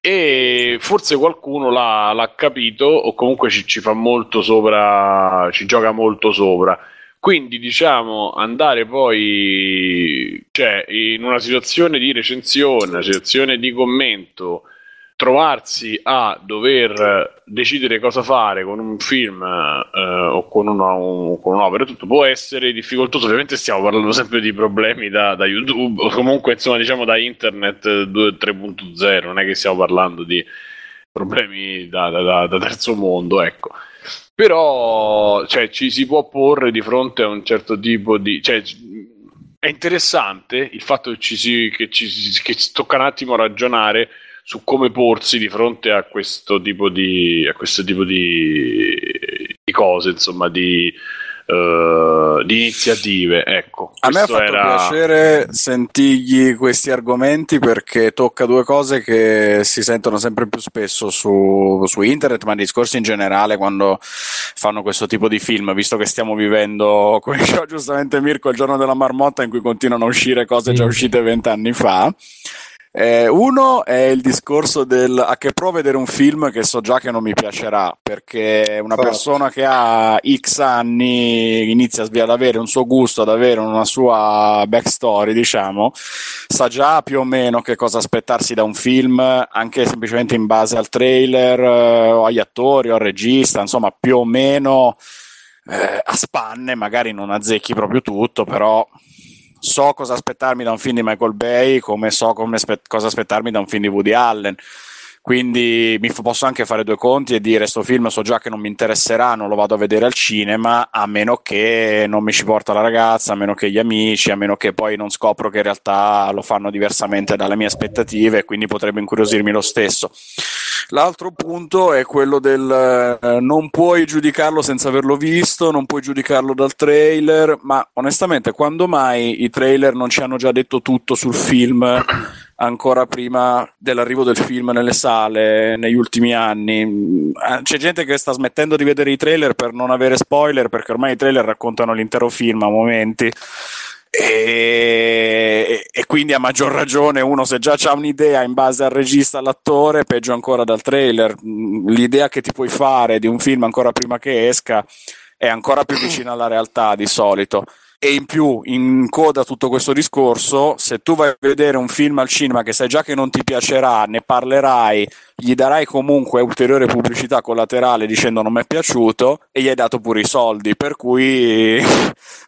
e forse qualcuno l'ha, l'ha capito o comunque ci, ci fa molto sopra, ci gioca molto sopra. Quindi diciamo andare poi cioè, in una situazione di recensione, una situazione di commento, trovarsi a dover decidere cosa fare con un film eh, o con, una, un- con un'opera, tutto può essere difficoltoso. Ovviamente stiamo parlando sempre di problemi da, da YouTube o comunque insomma diciamo da internet 2, 3.0, non è che stiamo parlando di problemi da, da- da- terzo mondo, ecco. Però cioè, ci si può porre di fronte a un certo tipo di... Cioè, è interessante il fatto che ci, si, che ci che si tocca un attimo ragionare su come porsi di fronte a questo tipo di, a questo tipo di, di cose, insomma, di, eh, di iniziative. Ecco. A me ha fatto era- piacere sentirgli questi argomenti perché tocca due cose che si sentono sempre più spesso su, su internet, ma discorsi in generale quando fanno questo tipo di film, visto che stiamo vivendo, come diceva giustamente Mirko, il giorno della marmotta in cui continuano a uscire cose già Mm. uscite vent'anni fa. Eh, uno è il discorso del a che pro vedere un film che so già che non mi piacerà, perché una Infatti. persona che ha X anni inizia ad avere un suo gusto, ad avere una sua backstory, diciamo, sa già più o meno che cosa aspettarsi da un film, anche semplicemente in base al trailer, eh, o agli attori o al regista, insomma, più o meno eh, a spanne, magari non azzecchi proprio tutto, però so cosa aspettarmi da un film di Michael Bay, come so come aspe- cosa aspettarmi da un film di Woody Allen. Quindi mi f- posso anche fare due conti e dire: Sto film so già che non mi interesserà, non lo vado a vedere al cinema, a meno che non mi ci porta la ragazza, a meno che gli amici, a meno che poi non scopro che in realtà lo fanno diversamente dalle mie aspettative, quindi potrebbe incuriosirmi lo stesso. L'altro punto è quello del eh, non puoi giudicarlo senza averlo visto, non puoi giudicarlo dal trailer, ma onestamente quando mai i trailer non ci hanno già detto tutto sul film ancora prima dell'arrivo del film nelle sale negli ultimi anni? Eh, C'è gente che sta smettendo di vedere i trailer per non avere spoiler, perché ormai i trailer raccontano l'intero film a momenti. E, e quindi a maggior ragione uno se già ha un'idea in base al regista, all'attore, peggio ancora dal trailer. Mm, L'idea che ti puoi fare di un film ancora prima che esca è ancora più vicina alla realtà di solito. E in più, in coda a tutto questo discorso, se tu vai a vedere un film al cinema che sai già che non ti piacerà, ne parlerai, gli darai comunque ulteriore pubblicità collaterale dicendo non mi è piaciuto e gli hai dato pure i soldi. Per cui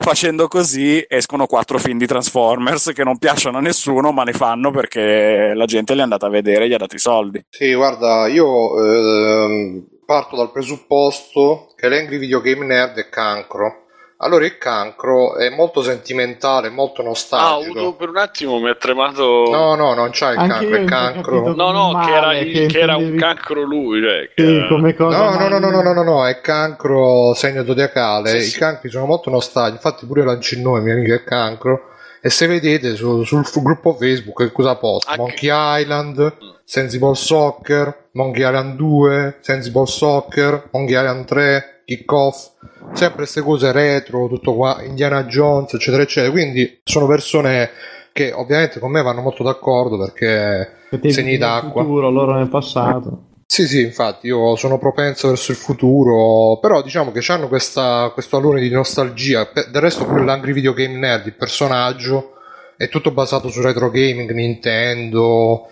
facendo così escono quattro film di Transformers che non piacciono a nessuno, ma ne fanno perché la gente li è andata a vedere e gli ha dato i soldi. Sì, guarda, io ehm, parto dal presupposto che l'Angry Video Game Nerd è cancro. Allora il cancro è molto sentimentale, molto Ah, ho nostalgico. avuto per un attimo mi è tremato. No, no, non c'ha il Anche cancro, ho cancro. No, no, male, che era, che che era un cancro lui. Cioè, che Sì, era- come cosa. No, no, no, no, no, no, male. no, no, è cancro segno zodiacale. Sì, I sì. cancri sono molto nostalgici. Infatti, pure Lancino, mio amico, è cancro. E se vedete su- sul gruppo Facebook che cosa posta? Anche- Monkey Island, Sensible Soccer, Monkey Island 2, Sensible Soccer, Monkey Island 3, Kick Off. Sempre queste cose retro, tutto qua, Indiana Jones, eccetera, eccetera. Quindi sono persone che ovviamente con me vanno molto d'accordo perché segni d'acqua. futuro, loro nel passato. Sì, sì, infatti io sono propenso verso il futuro, però diciamo che hanno questa, questo alone di nostalgia. Del resto pure l'Angry Video Game Nerd, il personaggio, è tutto basato su retro gaming, Nintendo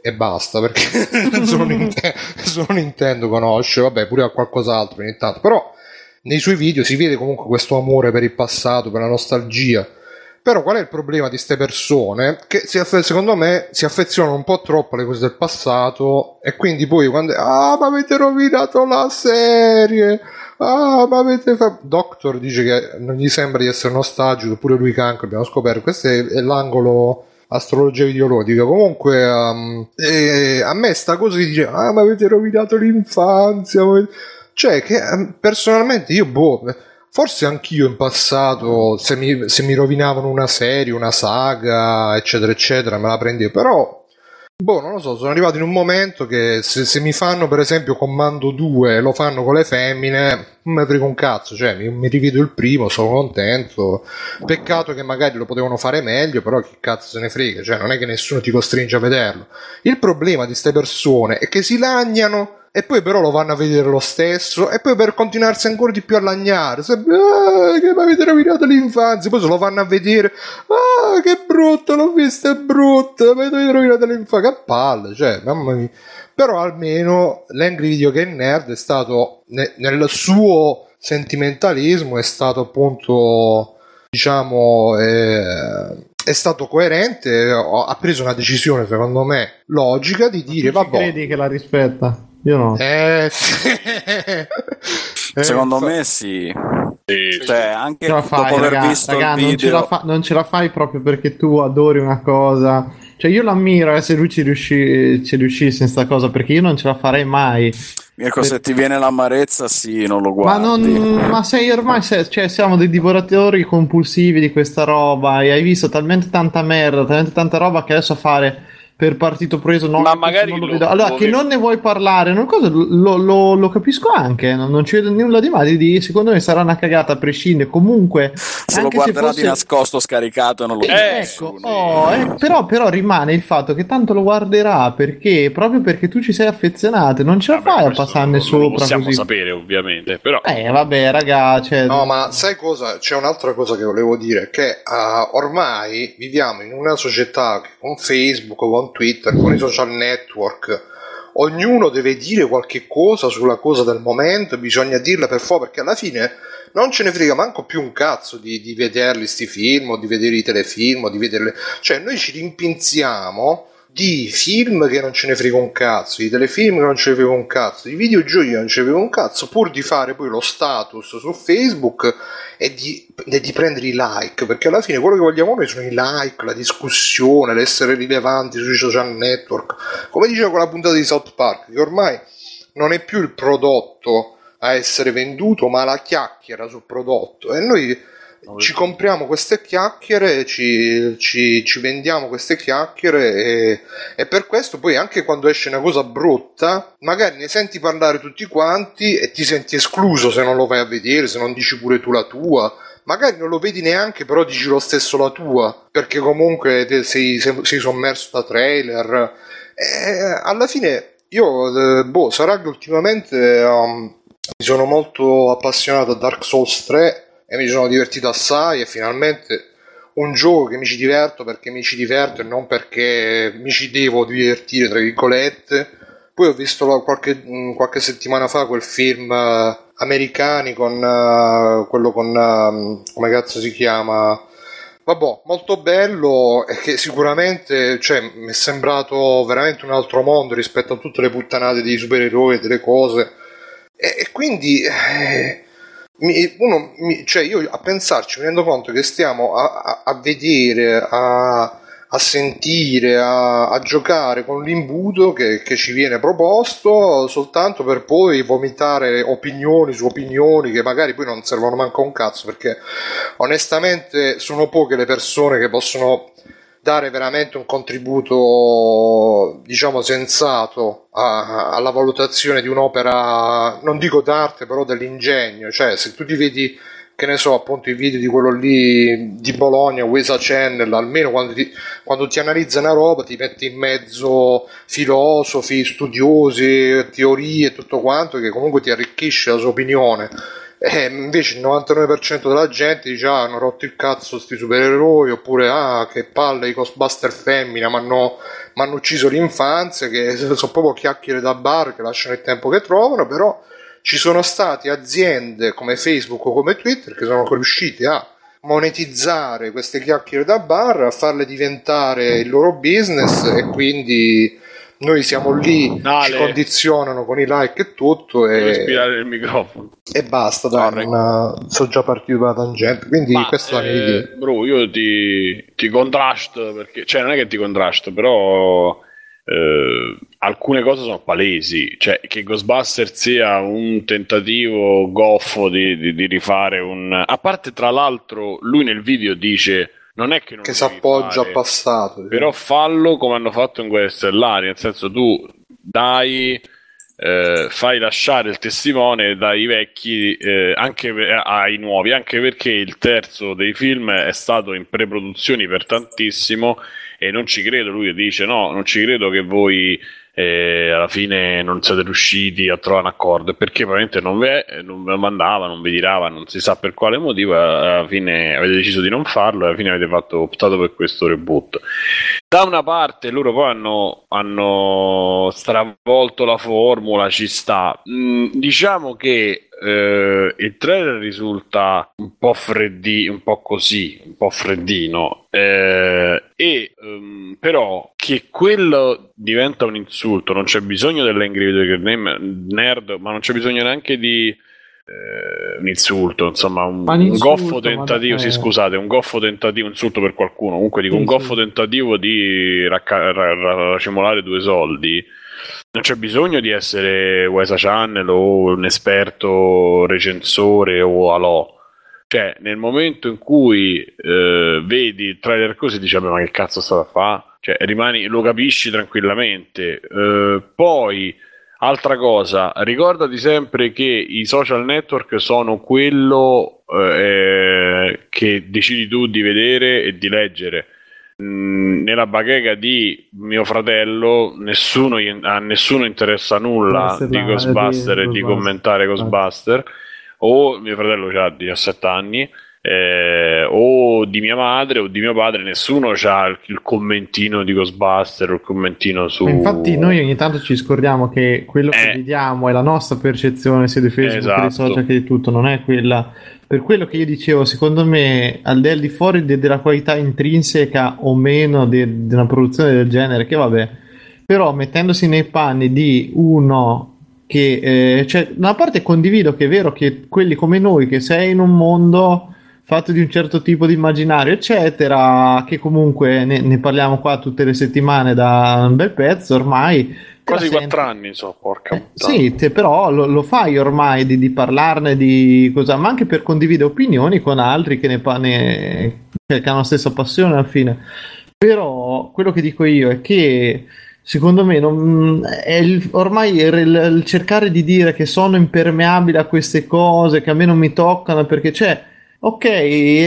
e basta, perché solo, Ninte- solo Nintendo conosce, vabbè, pure a qualcos'altro ogni tanto, però nei suoi video si vede comunque questo amore per il passato, per la nostalgia. Però qual è il problema di queste persone? Che si secondo me si affezionano un po' troppo alle cose del passato e quindi poi quando... Ah, ma avete rovinato la serie! Ah, ma avete fatto... Doctor dice che non gli sembra di essere nostalgico, pure lui cancro, abbiamo scoperto. Questo è, è l'angolo astrologia videologica. Comunque, um, eh, a me sta cosa che dice, ah, ma avete rovinato l'infanzia. ma avete-" Cioè, che ehm, personalmente io, boh, forse anch'io in passato, se mi, se mi rovinavano una serie, una saga, eccetera, eccetera, me la prendevo. Però, boh, non lo so, sono arrivato in un momento che se, se mi fanno, per esempio, Commando 2 e lo fanno con le femmine, non mi frega un cazzo, cioè mi, mi rivedo il primo, sono contento. Peccato che magari lo potevano fare meglio, però che cazzo se ne frega, cioè non è che nessuno ti costringe a vederlo. Il problema di queste persone è che si lagnano e poi però lo vanno a vedere lo stesso e poi per continuarsi ancora di più a lagnare sempre, "Ah, che mi avete rovinato l'infanzia poi se lo vanno a vedere ah che brutto l'ho visto è brutto mi avete rovinato l'infanzia che palle cioè mamma mia però almeno l'Angry Video Game Nerd è stato ne- nel suo sentimentalismo è stato appunto diciamo eh, è stato coerente ha preso una decisione secondo me logica di dire vabbè credi che la rispetta? Io no. eh, sì. Eh, Secondo me sì. Sì, Cioè, anche ce la dopo fai, aver raga, visto raga, il non, ce video, la fa- non ce la fai proprio perché tu adori una cosa. Cioè, io l'ammiro eh, se lui ci, riusci- ci riuscisse in sta cosa, perché io non ce la farei mai. Mirko, Per- se ti viene l'amarezza, sì, non lo Ma, guardi. non, ma sei ormai, se- cioè, siamo dei divoratori compulsivi di questa roba e hai visto talmente tanta merda, talmente tanta roba che adesso fare per partito preso no, Ma magari non lo lo- vedo. Allora, lo che vedo- non ne vuoi parlare, non cosa, lo, lo- lo capisco anche, non, non ci vedo nulla di male. Di, secondo me sarà una cagata a prescindere. Comunque, Se lo anche se guarderà fosse... di nascosto scaricato e non lo Eh, vede ecco, oh, eh, però, però rimane il fatto che tanto lo guarderà perché proprio perché tu ci sei affezionato, non ce la Vabbè, fai a passarne non- Non lo sopra possiamo così. sapere, ovviamente, però Eh, vabbè, raga, cioè, No, ma sai cosa? C'è un'altra cosa che volevo dire, che ah, ormai viviamo in una società che con Facebook, con Twitter, con i social network, ognuno deve dire qualche cosa sulla cosa del momento, bisogna dirla per forza, perché alla fine non ce ne frega manco più un cazzo di, di vederli sti film, o di vedere i telefilm, o di vederle... Cioè, noi ci rimpinziamo di film che non ce ne frega un cazzo, di telefilm che non ce ne frega un cazzo, di videogiochi che non ce ne frega un cazzo, pur di fare poi lo status su Facebook e di, e di prendere i like, perché alla fine quello che vogliamo noi sono i like, la discussione, l'essere rilevanti sui social network, come diceva quella puntata di South Park, che ormai non è più il prodotto a essere venduto, ma la chiacchiera sul prodotto, e noi ci compriamo queste chiacchiere, ci, ci- ci vendiamo queste chiacchiere e, e per questo poi anche quando esce una cosa brutta, magari ne senti parlare tutti quanti e ti senti escluso se non lo vai a vedere, se non dici pure tu la tua. Magari non lo vedi neanche, però dici lo stesso la tua, perché comunque sei- sei sommerso da trailer. E alla fine, io, eh, boh, sarà che ultimamente um, mi sono molto appassionato a Dark Souls 3 e mi sono divertito assai e finalmente un gioco che mi ci diverto perché mi ci diverto e non perché mi ci devo divertire tra virgolette poi ho visto qualche, mh, qualche settimana fa quel film eh, americani con eh, quello con ehm, come cazzo si chiama Vabbè, molto bello e che sicuramente cioè, mi è sembrato veramente un altro mondo rispetto a tutte le puttanate dei supereroi e delle cose. E, e quindi eh, mi- uno, mi- cioè io a pensarci mi rendo conto che stiamo a, a- a vedere, a, a sentire, a, giocare con l'imbuto che, che ci viene proposto soltanto per poi vomitare opinioni su opinioni che magari poi non servono manco a un cazzo perché onestamente sono poche le persone che possono dare veramente un contributo diciamo sensato a- alla valutazione di un'opera non dico d'arte però dell'ingegno. Cioè se tu ti vedi che ne so appunto i video di quello lì di Bologna Wesa Channel almeno quando ti, quando ti analizza una roba ti metti in mezzo filosofi studiosi teorie e tutto quanto che comunque ti arricchisce la sua opinione e invece il 99% della gente dice ah hanno rotto il cazzo sti supereroi oppure ah che palle i Ghostbuster femmina mi hanno ucciso l'infanzia che sono proprio chiacchiere da bar che lasciano il tempo che trovano però ci sono state aziende come Facebook o come Twitter che sono riuscite a monetizzare queste chiacchiere da bar, a farle diventare il loro business e quindi noi siamo lì, Ale. ci condizionano con i like e tutto e, respirare il microfono. e basta, dai, Corre. non- sono già partito da tangente, quindi Ma, questa è la mia eh, idea. bro, io ti, ti contrasto perché, cioè, non è che ti contrasto, però eh, alcune cose sono palesi. Cioè, che Ghostbusters sia un tentativo goffo di, di- di rifare un. A parte, tra l'altro, lui nel video dice: Non è che non Che si appoggia al passato. però fallo come hanno fatto in Guerre Stellari, nel senso tu dai, eh, fai lasciare il testimone dai vecchi eh, anche per- ai nuovi, anche perché il terzo dei film è stato in pre-produzioni per tantissimo e non ci credo, lui dice no, non ci credo che voi eh, alla fine non siete riusciti a trovare un accordo perché probabilmente non è- non vi mandava, non vi tirava, non si sa per quale motivo, alla fine avete deciso di non farlo e alla fine avete fatto, optato per questo reboot. Da una parte loro poi hanno, hanno stravolto la formula, ci sta. Mm, diciamo che eh, il trailer risulta un po' freddi, un po' così, un po' freddino. eh, e ehm, però che quello diventa un insulto, non c'è bisogno dell'Angry Video Game Nerd, ma non c'è bisogno neanche di eh, un insulto, insomma, un, un un insulto, goffo tentativo, sì, scusate, un goffo tentativo, insulto per qualcuno, comunque dico Sì, un sì. goffo tentativo di racca- ra- ra- racimolare due soldi. Non c'è bisogno di essere Wesa Channel o un esperto recensore o alò. Cioè, nel momento in cui eh, vedi il trailer così, dici, ma che cazzo sta a fare? Cioè, rimani, lo capisci tranquillamente. Eh, poi, altra cosa, ricordati sempre che i social network sono quello eh, che decidi tu di vedere e di leggere. Mm, nella bacheca di mio fratello, nessuno, a nessuno interessa nulla Interessa di Ghostbuster di e di commentare Ghostbuster. O mio fratello ha 17 anni, eh, o di mia madre o di mio padre, nessuno ha il, il commentino di Ghostbuster o il commentino su. Infatti, noi ogni tanto ci scordiamo che quello che Eh. vediamo è la nostra percezione, sia di Facebook che di Esatto. social che di tutto, non è quella. Per quello che io dicevo, secondo me, al di fuori de- della qualità intrinseca o meno de- di una produzione del genere, che vabbè, però mettendosi nei panni di uno che, eh, cioè, da una parte condivido che è vero che quelli come noi, che sei in un mondo fatto di un certo tipo di immaginario, eccetera, che comunque ne, ne parliamo qua tutte le settimane da un bel pezzo ormai. Quasi 4 anni, so, porca eh, sì, te- però lo, lo fai ormai di, di parlarne di cosa, ma anche per condividere opinioni con altri che, ne, ne- che hanno la stessa passione alla fine. Però quello che dico io è che secondo me non, è il- ormai il, il- il cercare di dire che sono impermeabile a queste cose, che a me non mi toccano perché c'è. Ok,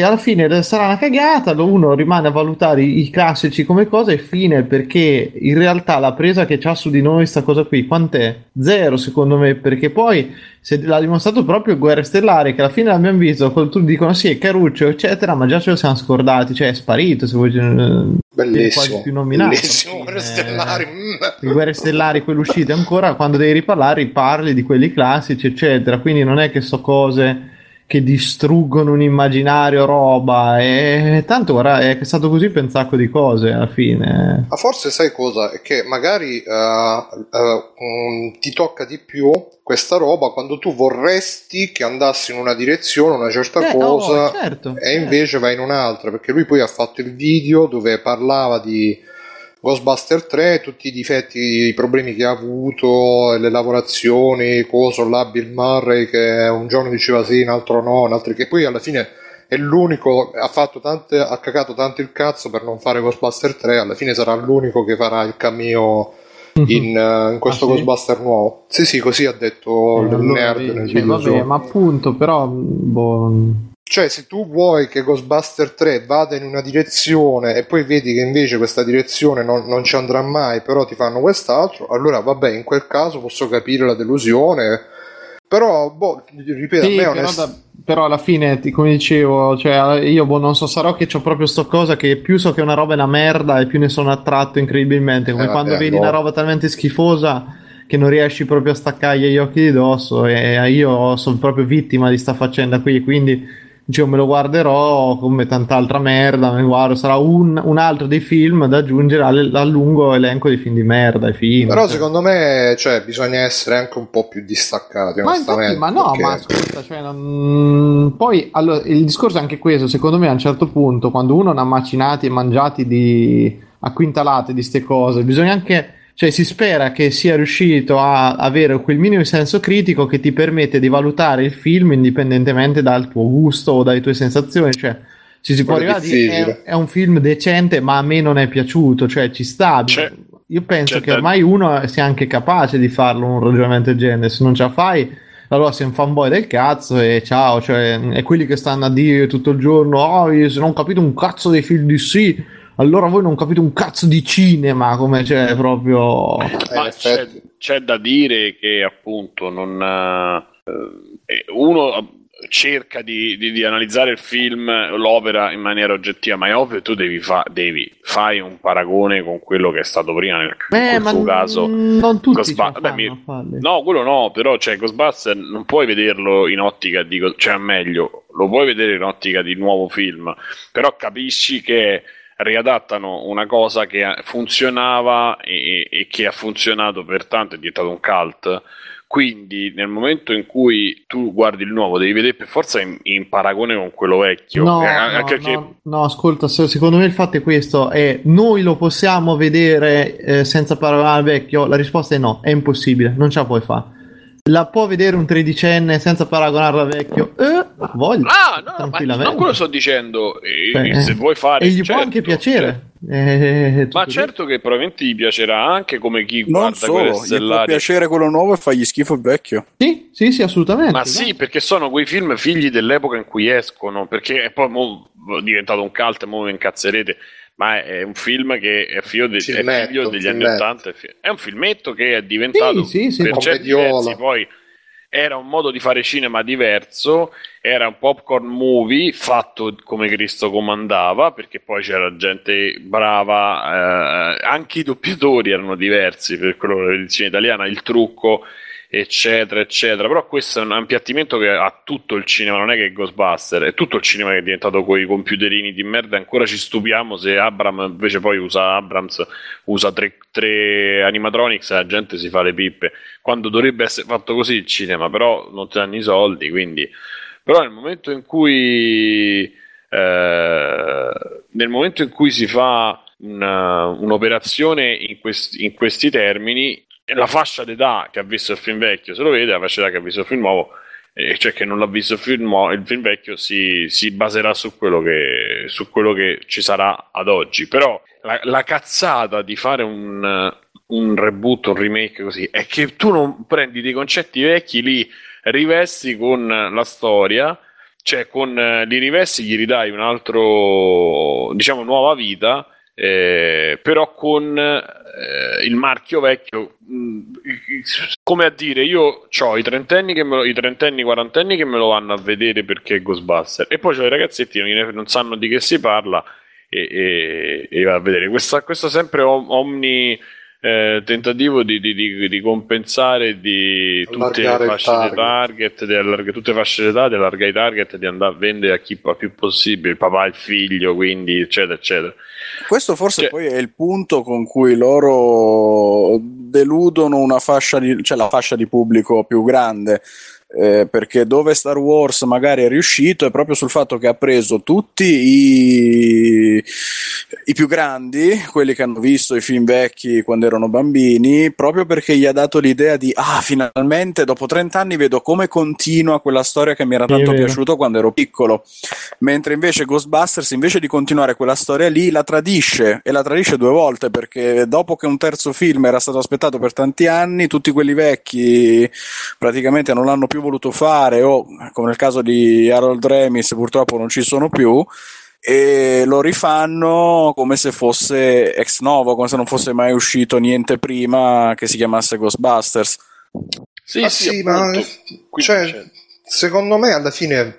alla fine sarà una cagata, uno rimane a valutare i, classici come cosa e fine, perché in realtà la presa che c'ha su di noi sta cosa qui, quant'è? Zero secondo me, perché poi se l'ha dimostrato proprio Guerre Stellari, che alla fine abbiamo visto, quando tutti dicono sì, è Caruccio, eccetera, ma già ce lo siamo scordati, cioè è sparito, se vuoi, eh, Bellissimo. quasi più nominato. Bellissimo, Alla Guerre Stellari. mm. guerre stellari, quelle uscite ancora, quando devi riparlare, parli di quelli classici, eccetera. Quindi non è che so cose che distruggono un immaginario, roba. E tanto, guarda, è stato così per un sacco di cose alla fine. Ma forse sai cosa? È che magari eh, mm, ti tocca di più questa roba quando tu vorresti che andasse in una direzione, una certa Eh, cosa, oh, certo, e invece va in un'altra. Perché lui poi ha fatto il video dove parlava di Ghostbuster 3, tutti i difetti, i problemi che ha avuto, le lavorazioni, coso là, Bill Murray che un giorno diceva sì, un altro no, un altro che poi alla fine è l'unico, ha fatto tante, ha cagato tanto il cazzo per non fare Ghostbuster 3, alla fine sarà l'unico che farà il cameo in, eh, in questo Ah, sì? Ghostbuster nuovo. Sì, sì, così ha detto Eh, il nerd vedi, nel vabbè, ma appunto, però, boh, Cioè, se tu vuoi che Ghostbuster 3 vada in una direzione e poi vedi che invece questa direzione non, non ci andrà mai, però ti fanno quest'altro, allora vabbè, in quel caso posso capire la delusione. Però, boh, ripeto, Sì, a me però, onest- da- però alla fine, come dicevo, cioè, io boh, non so, sarò che ho proprio sto cosa che più so che una roba è una merda e più ne sono attratto incredibilmente. Come Eh, quando vabbè, vedi no. una roba talmente schifosa che non riesci proprio a staccargli gli occhi di dosso. E io sono proprio vittima di sta faccenda qui. Quindi, dicevo, me lo guarderò come tant'altra merda. Me guardo, sarà un, un altro dei film da aggiungere al, al lungo elenco di film di merda. Fine. Però Cioè. secondo me, cioè, bisogna essere anche un po' più distaccati, Ma infatti, ma no, perché- ma ascolta, cioè, non- poi allora, il discorso è anche questo, secondo me a un certo punto, quando uno ne ha macinati e mangiati di a quintalate di ste cose, bisogna anche, cioè si spera che sia riuscito a avere quel minimo di senso critico che ti permette di valutare il film indipendentemente dal tuo gusto o dalle tue sensazioni, cioè ci si può arrivare a dire è, è un film decente ma a me non è piaciuto, cioè ci sta. C'è- Io penso che da- ormai uno sia anche capace di farlo un ragionamento del genere, se non ce la fai allora sei un fanboy del cazzo e ciao, cioè è quelli che stanno a dire tutto il giorno oh io se non capite un cazzo dei film di sì allora voi non capite un cazzo di cinema come c'è proprio Eh, Ma c'è, effetti. c'è da dire che appunto non, eh, uno cerca di, di- di analizzare il film, l'opera in maniera oggettiva, ma è ovvio tu devi, fa, devi fai un paragone con quello che è stato prima nel, Beh, suo caso. non tutti Ghostbu- la beh, fanno mi-. No, quello no, però cioè, Ghostbuster non puoi vederlo in ottica di... cioè meglio, lo puoi vedere in ottica di nuovo film, però capisci che riadattano una cosa che funzionava e, e che ha funzionato per tanto, è diventato un cult, Quindi nel momento in cui tu guardi il nuovo, devi vedere per forza in, in paragone con quello vecchio. No, Eh, no, anche no, perché- no, ascolta, se- secondo me il fatto è questo, è noi lo possiamo vedere eh, senza paragonare al vecchio? La risposta è no, è impossibile, non ce la puoi fare. La può vedere un tredicenne senza paragonarlo al vecchio? Eh, voglio. Ah, no, ma tranquillamente. non quello sto dicendo. eh, Cioè, se vuoi fare. E gli certo, può anche piacere. Eh, tutto Ma lì. certo che probabilmente gli piacerà anche come chi Non guarda quelle solo, gli può stellari. piacere quello nuovo e fargli schifo il vecchio. Sì, sì, sì, assolutamente. Ma sì, perché sono quei film figli dell'epoca in cui escono, perché è poi mo è diventato un cult e mo vi incazzerete, ma è un film che è figlio, de- è figlio degli anni filmetto. 80, è fi- è un filmetto che è diventato Sì, sì, sì. per certi versi poi era un modo di fare cinema diverso, era un popcorn movie fatto come Cristo comandava, perché poi c'era gente brava, eh, anche i doppiatori erano diversi per quello dell'edizione italiana, il trucco, eccetera, eccetera. Però questo è un appiattimento che ha tutto il cinema, non è che Ghostbuster, è tutto il cinema che è diventato quei computerini di merda. Ancora ci stupiamo se Abram invece poi usa Abrams usa tre, tre animatronics e la gente si fa le pippe quando dovrebbe essere fatto così il cinema, però non ti danno i soldi, quindi... Però nel momento in cui... eh, nel momento in cui si fa una- un'operazione in, questi- in questi termini, la fascia d'età che ha visto il film vecchio se lo vede, la fascia d'età che ha visto il film nuovo, cioè che non l'ha visto il film, nuovo- il film vecchio, si, si baserà su quello, che, su quello che ci sarà ad oggi. Però la, la cazzata di fare un, un reboot, un remake così, è che tu non prendi dei concetti vecchi, li rivesti con la storia, cioè con, li rivesti, gli ridai un altro, diciamo, nuova vita, eh, però con eh, il marchio vecchio, mh, come a dire, io ho i trentenni, che lo- i trentenni, quarantenni che me lo vanno a vedere perché è Ghostbuster, e poi c'ho i ragazzetti che non- sanno di che si parla e, e, e va a vedere. Questa, questo sempre om- omni eh, tentativo di, di- di- di compensare di tutte le fasce di target. target, di allargare tutte le fasce d'età, di allargare i target, di andare a vendere a chi a più possibile, il papà, il figlio, quindi eccetera, eccetera. Questo forse Cioè- poi è il punto con cui loro deludono una fascia di, cioè la fascia di pubblico più grande. Eh, perché dove Star Wars magari è riuscito è proprio sul fatto che ha preso tutti i, i più grandi, quelli che hanno visto i film vecchi quando erano bambini, proprio perché gli ha dato l'idea di ah, finalmente dopo 30 anni vedo come continua quella storia che mi era tanto piaciuta quando ero piccolo. Mentre invece Ghostbusters, invece di continuare quella storia lì, la tradisce e la tradisce due volte perché dopo che un terzo film era stato aspettato per tanti anni, tutti quelli vecchi praticamente non l'hanno più voluto fare o come nel caso di Harold Remis purtroppo non ci sono più e lo rifanno come se fosse ex novo, come se non fosse mai uscito niente prima che si chiamasse Ghostbusters. Sì, Ma sì, sì, ma cioè, c'è- secondo me alla fine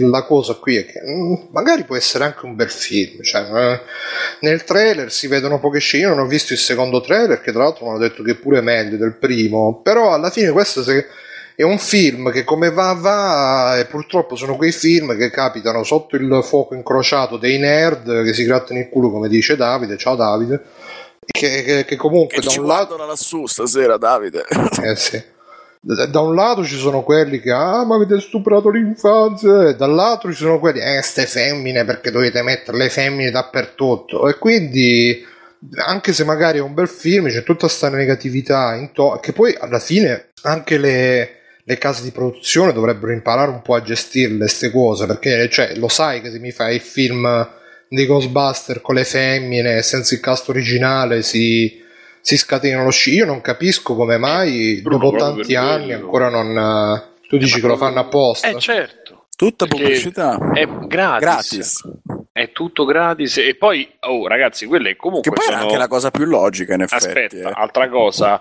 la cosa qui è che mm, magari può essere anche un bel film. Cioè, eh, nel trailer si vedono poche scene. Io non ho visto il secondo trailer, che tra l'altro mi hanno detto che è pure meglio del primo. Però alla fine questo se- è un film che come va va e purtroppo sono quei film che capitano sotto il fuoco incrociato dei nerd che si grattano il culo come dice Davide ciao Davide che, che- che comunque da ci un lato lassù stasera, Davide. eh sì. Da da un lato ci sono quelli che ah ma avete stuprato l'infanzia e dall'altro ci sono quelli eh ste femmine perché dovete mettere le femmine dappertutto e quindi anche se magari è un bel film c'è tutta sta negatività intorno che poi alla fine anche le, le case di produzione dovrebbero imparare un po' a gestirle queste cose perché cioè, lo sai che se mi fai il film di Ghostbuster con le femmine senza il cast originale si, si scatena lo sci. Io non capisco come mai Bruno, dopo tanti anni quello. ancora non. eh, Tu dici che lo fanno apposta? Eh certo, Tutta pubblicità. è gratis. Gratis. È tutto gratis e poi, oh ragazzi, quelle comunque Che poi sono... anche la cosa più logica, in effetti. Aspetta, eh. altra cosa,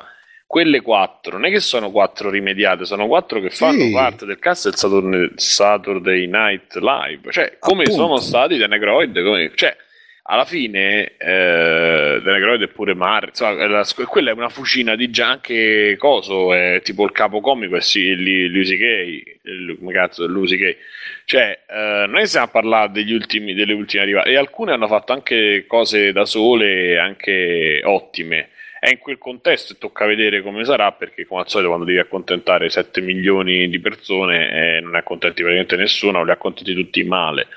quelle quattro non è che sono quattro rimediate, sono quattro che fanno Sì. parte del cast del Saturn- Saturday Night Live, cioè come Appunto. sono stati The Negroid, come- cioè alla fine eh, The Negroid è pure Mar, insomma, la- quella è una fucina di già anche coso, è tipo il capo comico è sì, Lucy il- come cazzo è Lucy Kay. Cioè, eh, che stiamo a parlare degli ultimi, delle ultime arrivate, e alcune hanno fatto anche cose da sole, anche ottime. È in quel contesto e tocca vedere come sarà perché come al solito quando devi accontentare 7 milioni di persone eh, non accontenti praticamente nessuno, li accontenti tutti male.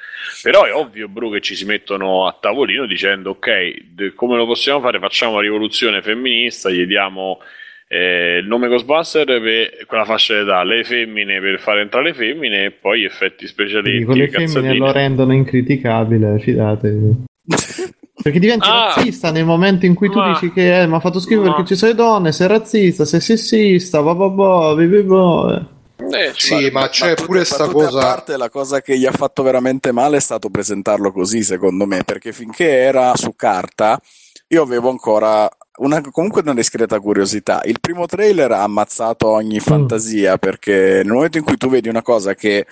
Però è ovvio, Bru, che ci si mettono a tavolino dicendo ok, come lo possiamo fare? Facciamo una rivoluzione femminista, gli diamo eh, il nome Ghostbuster per quella fascia d'età, le femmine per fare entrare le femmine e poi effetti speciali. Con le femmine lo rendono incriticabile, fidatevi. Perché diventi ah, razzista nel momento in cui tu ma, dici che eh, mi ha fatto schifo ma, perché ci sono le donne, sei razzista, sei sessista, va va va, va, eh, sì, ma c'è battute, pure sta cosa. A parte, la cosa che gli ha fatto veramente male è stato presentarlo così, secondo me, perché finché era su carta, io avevo ancora una, comunque una discreta curiosità. Il primo trailer ha ammazzato ogni mm. fantasia perché nel momento in cui tu vedi una cosa che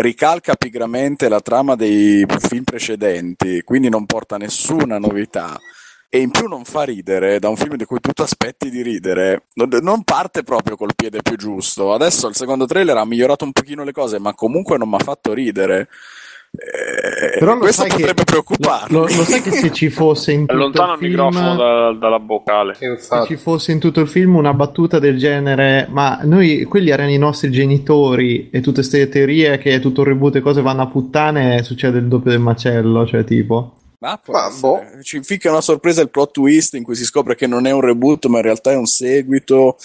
ricalca pigramente la trama dei film precedenti, quindi non porta nessuna novità e in più non fa ridere da un film di cui tu ti aspetti di ridere, non parte proprio col piede più giusto. Adesso il secondo trailer ha migliorato un pochino le cose, ma comunque non mi ha fatto ridere. Eh, Però questo potrebbe che, preoccuparmi. Lo, lo, sai che se ci fosse in tutto Allontana il, film, microfono da, dalla vocale. Se ci fosse in tutto il film una battuta del genere, ma noi quelli erano i nostri genitori e tutte queste teorie che tutto il reboot e cose vanno a puttane, succede il doppio del macello, cioè tipo. Ma, ma boh. ci inficca una sorpresa il plot twist in cui si scopre che non è un reboot, ma in realtà è un seguito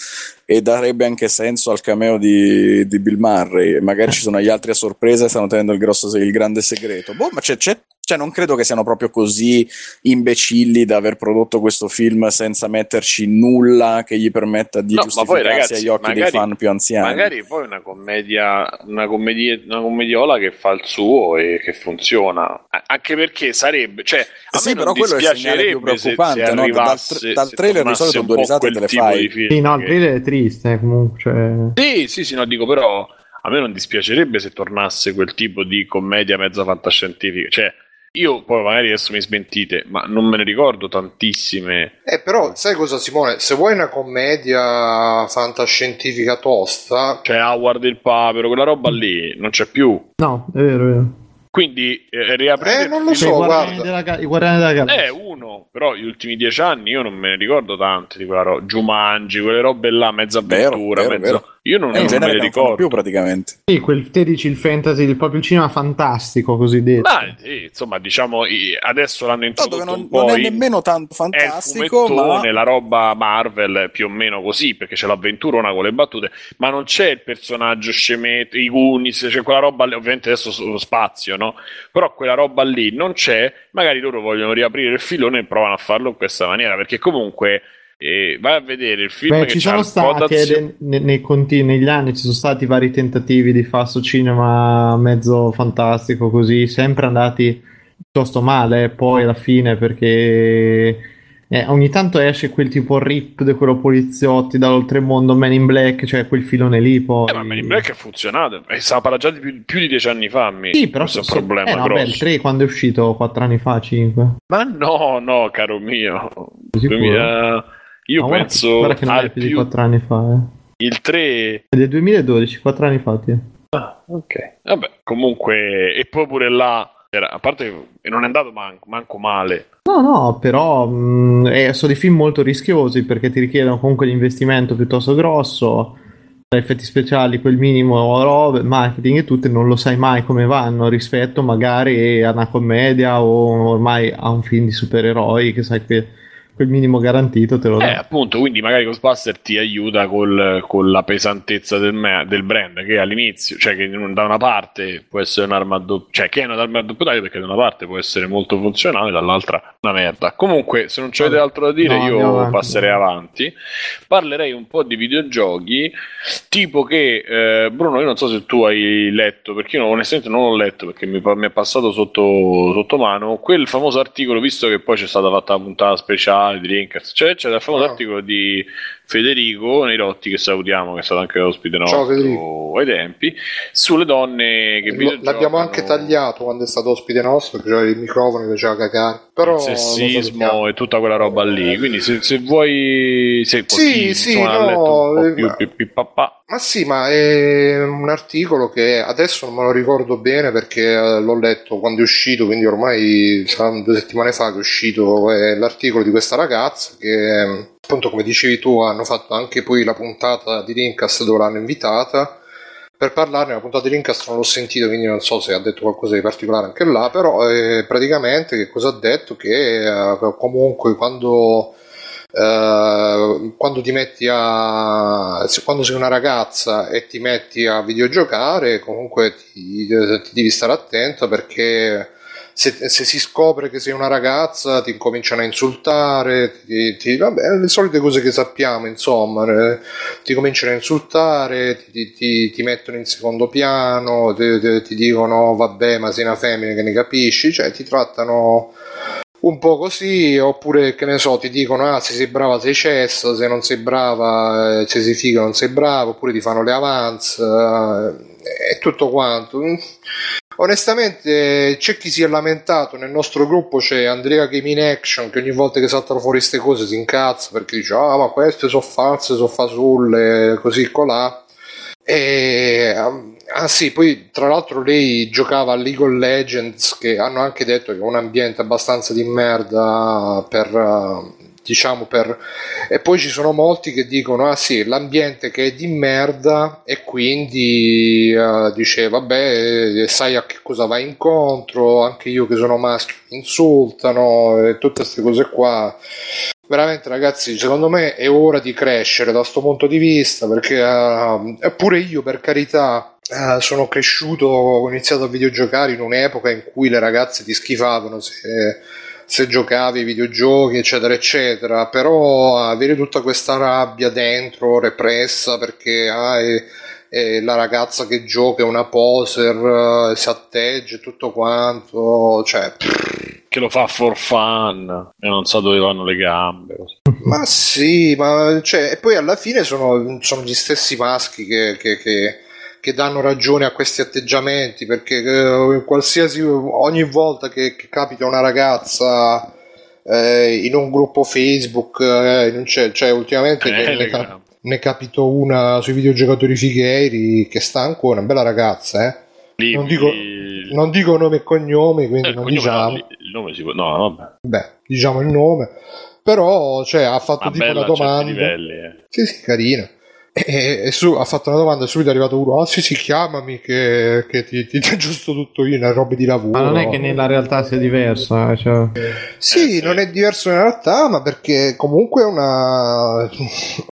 e darebbe anche senso al cameo di, di Bill Murray. Magari ci sono gli altri a sorpresa e stanno tenendo il, grosso, il grande segreto. Boh, ma c'è, c'è cioè, non credo che siano proprio così imbecilli da aver prodotto questo film senza metterci nulla che gli permetta di no, giustificarsi poi, ragazzi, agli occhi magari, dei fan più anziani. Magari poi una commedia, una, commedia, una commediola che fa il suo e che funziona. Anche perché sarebbe, cioè, a sì, me però quello è il segnale più preoccupante. Se, se no? dal, dal trailer di solito due risate te le fai. Sì, no, il trailer è triste comunque. Cioè... Sì, sì, sì, no, dico però a me non dispiacerebbe se tornasse quel tipo di commedia mezza fantascientifica. Cioè, io poi magari adesso mi smentite, ma non me ne ricordo tantissime. Eh, però, sai cosa, Simone? Se vuoi una commedia fantascientifica tosta. Cioè, Howard il Papero, quella roba lì non c'è più. No, è vero, è vero. Quindi eh, riaprire. Eh, non lo so, guarda. Della, I Guardiani della Galassia. Eh, uno, però gli ultimi dieci anni io non me ne ricordo tante di quella roba. Jumanji, quelle robe là, mezza avventura, mezzo... Vero. Io non, eh, non me ne ricordo più praticamente. Sì, quel te dici il fantasy, il, proprio cinema fantastico cosiddetto. Ma sì, insomma, diciamo adesso l'hanno introdotto no, non, non, è nemmeno tanto fantastico, è ma la roba Marvel più o meno così, perché c'è l'avventurona con le battute, ma non c'è il personaggio scemetto, i Goonies, c'è quella roba, ovviamente adesso lo spazio, no? Però quella roba lì non c'è, magari loro vogliono riaprire il filone e provano a farlo in questa maniera, perché comunque e vai a vedere il film Beh, ci sono stati eh, nei, nei conti, negli anni ci sono stati vari tentativi di falso cinema mezzo fantastico così sempre andati piuttosto male poi alla fine perché eh, ogni tanto esce quel tipo rip di quello poliziotti dall'oltremondo Man in Black cioè quel filone lì poi eh, ma Man in Black è funzionato e stava parlando già di più, di dieci anni fa mi. sì però questo è un problema eh, no, beh, il 3 quando è uscito? Quattro anni fa 5 ma no no caro mio. 2000 io no, penso guarda che non è più di 4 anni fa. Eh. Il 3 è del 2012, 4 anni fa. Sì. Ah, ok. Vabbè, comunque, e poi pure là, era, a parte che non è andato manco, manco male. No, no, però mh, eh, sono dei film molto rischiosi perché ti richiedono comunque l'investimento piuttosto grosso effetti speciali, quel minimo robe, marketing e tutto, e non lo sai mai come vanno rispetto magari a una commedia o ormai a un film di supereroi che sai che quel minimo garantito te lo dà. Eh, appunto, quindi magari Ghostbuster ti aiuta col, con la pesantezza del, me, del, brand, che all'inizio, cioè che da una parte può essere un'arma a doppio, cioè che è un'arma a doppio taglio perché da una parte può essere molto funzionale, dall'altra una merda. Comunque, se non c'avete Vabbè. altro da dire, no, io avanti, passerei avanti. Parlerei un po' di videogiochi, tipo che, eh, Bruno, io non so se tu hai letto, perché io onestamente non l'ho letto perché mi, mi è passato sotto, sotto mano, quel famoso articolo, visto che poi c'è stata fatta la puntata speciale di Dreamcast. Cioè, c'è il famoso oh. articolo di Federico Neirotti, che salutiamo, che è stato anche ospite nostro ai tempi, sulle donne che Lo, L'abbiamo anche tagliato quando è stato ospite nostro, perché c'era il microfono che faceva cagare. Però il sessismo e tutta quella roba lì. Quindi, se, se vuoi, se sì, sì, no, eh, più, più, più, ma sì, ma è un articolo che adesso non me lo ricordo bene perché eh, l'ho letto quando è uscito, quindi ormai saranno due settimane fa che è uscito eh, l'articolo di questa ragazza che appunto come dicevi tu hanno fatto anche poi la puntata di Rincast dove l'hanno invitata. Per parlarne la puntata di Rincast non l'ho sentito quindi non so se ha detto qualcosa di particolare anche là però eh, praticamente che cosa ha detto? Che eh, comunque quando Uh, quando ti metti a quando sei una ragazza e ti metti a videogiocare comunque ti, ti devi stare attento perché se, se, si scopre che sei una ragazza ti cominciano a insultare, ti, ti, vabbè, le solite cose che sappiamo, insomma, eh, ti cominciano a insultare, ti, ti mettono in secondo piano, ti, dicono vabbè ma sei una femmina che ne capisci, cioè ti trattano un po' così, oppure che ne so, ti dicono ah se sei brava sei cesso, se non sei brava, eh, se sei figa non sei brava, oppure ti fanno le avance eh, e tutto quanto. Onestamente c'è chi si è lamentato, nel nostro gruppo c'è Andrea Game in Action che ogni volta che saltano fuori queste cose si incazza perché dice ah ma queste sono false, sono fasulle, così colà. E, ah sì, poi tra l'altro lei giocava a League of Legends che hanno anche detto che è un ambiente abbastanza di merda per diciamo per... e poi ci sono molti che dicono ah sì l'ambiente che è di merda e quindi uh, dice vabbè sai a che cosa vai incontro anche io che sono maschio mi insultano e tutte queste cose qua. Veramente ragazzi secondo me è ora di crescere da questo punto di vista perché uh, pure io per carità Uh, sono cresciuto, ho iniziato a videogiocare in un'epoca in cui le ragazze ti schifavano se, se giocavi ai videogiochi, eccetera, eccetera, però avere tutta questa rabbia dentro, repressa, perché ah, è, è la ragazza che gioca è una poser, si atteggia e tutto quanto, cioè... Che lo fa for fun e non sa dove vanno le gambe. Ma sì, ma cioè, e poi alla fine sono, sono gli stessi maschi che, che, che che danno ragione a questi atteggiamenti perché eh, qualsiasi ogni volta che, che capita una ragazza eh, in un gruppo Facebook eh, cioè ultimamente ne, ne, capito una sui videogiocatori fighieri che sta ancora una bella ragazza eh. Lì, non, dico, lì... non, dico, nome e cognome quindi eh, non diciamo. no, il nome si può no vabbè. Beh diciamo il nome. Però cioè, ha fatto Ma tipo una domanda. livelli, eh. sì sì carina e, e su, ha fatto una domanda e subito è arrivato uno, ah sì sì chiamami che, che ti, ti, ti aggiusto tutto io nelle robe di lavoro. Ma non è che nella realtà sia diversa. Eh, cioè... Sì, eh, non è diverso nella realtà, ma perché comunque è una...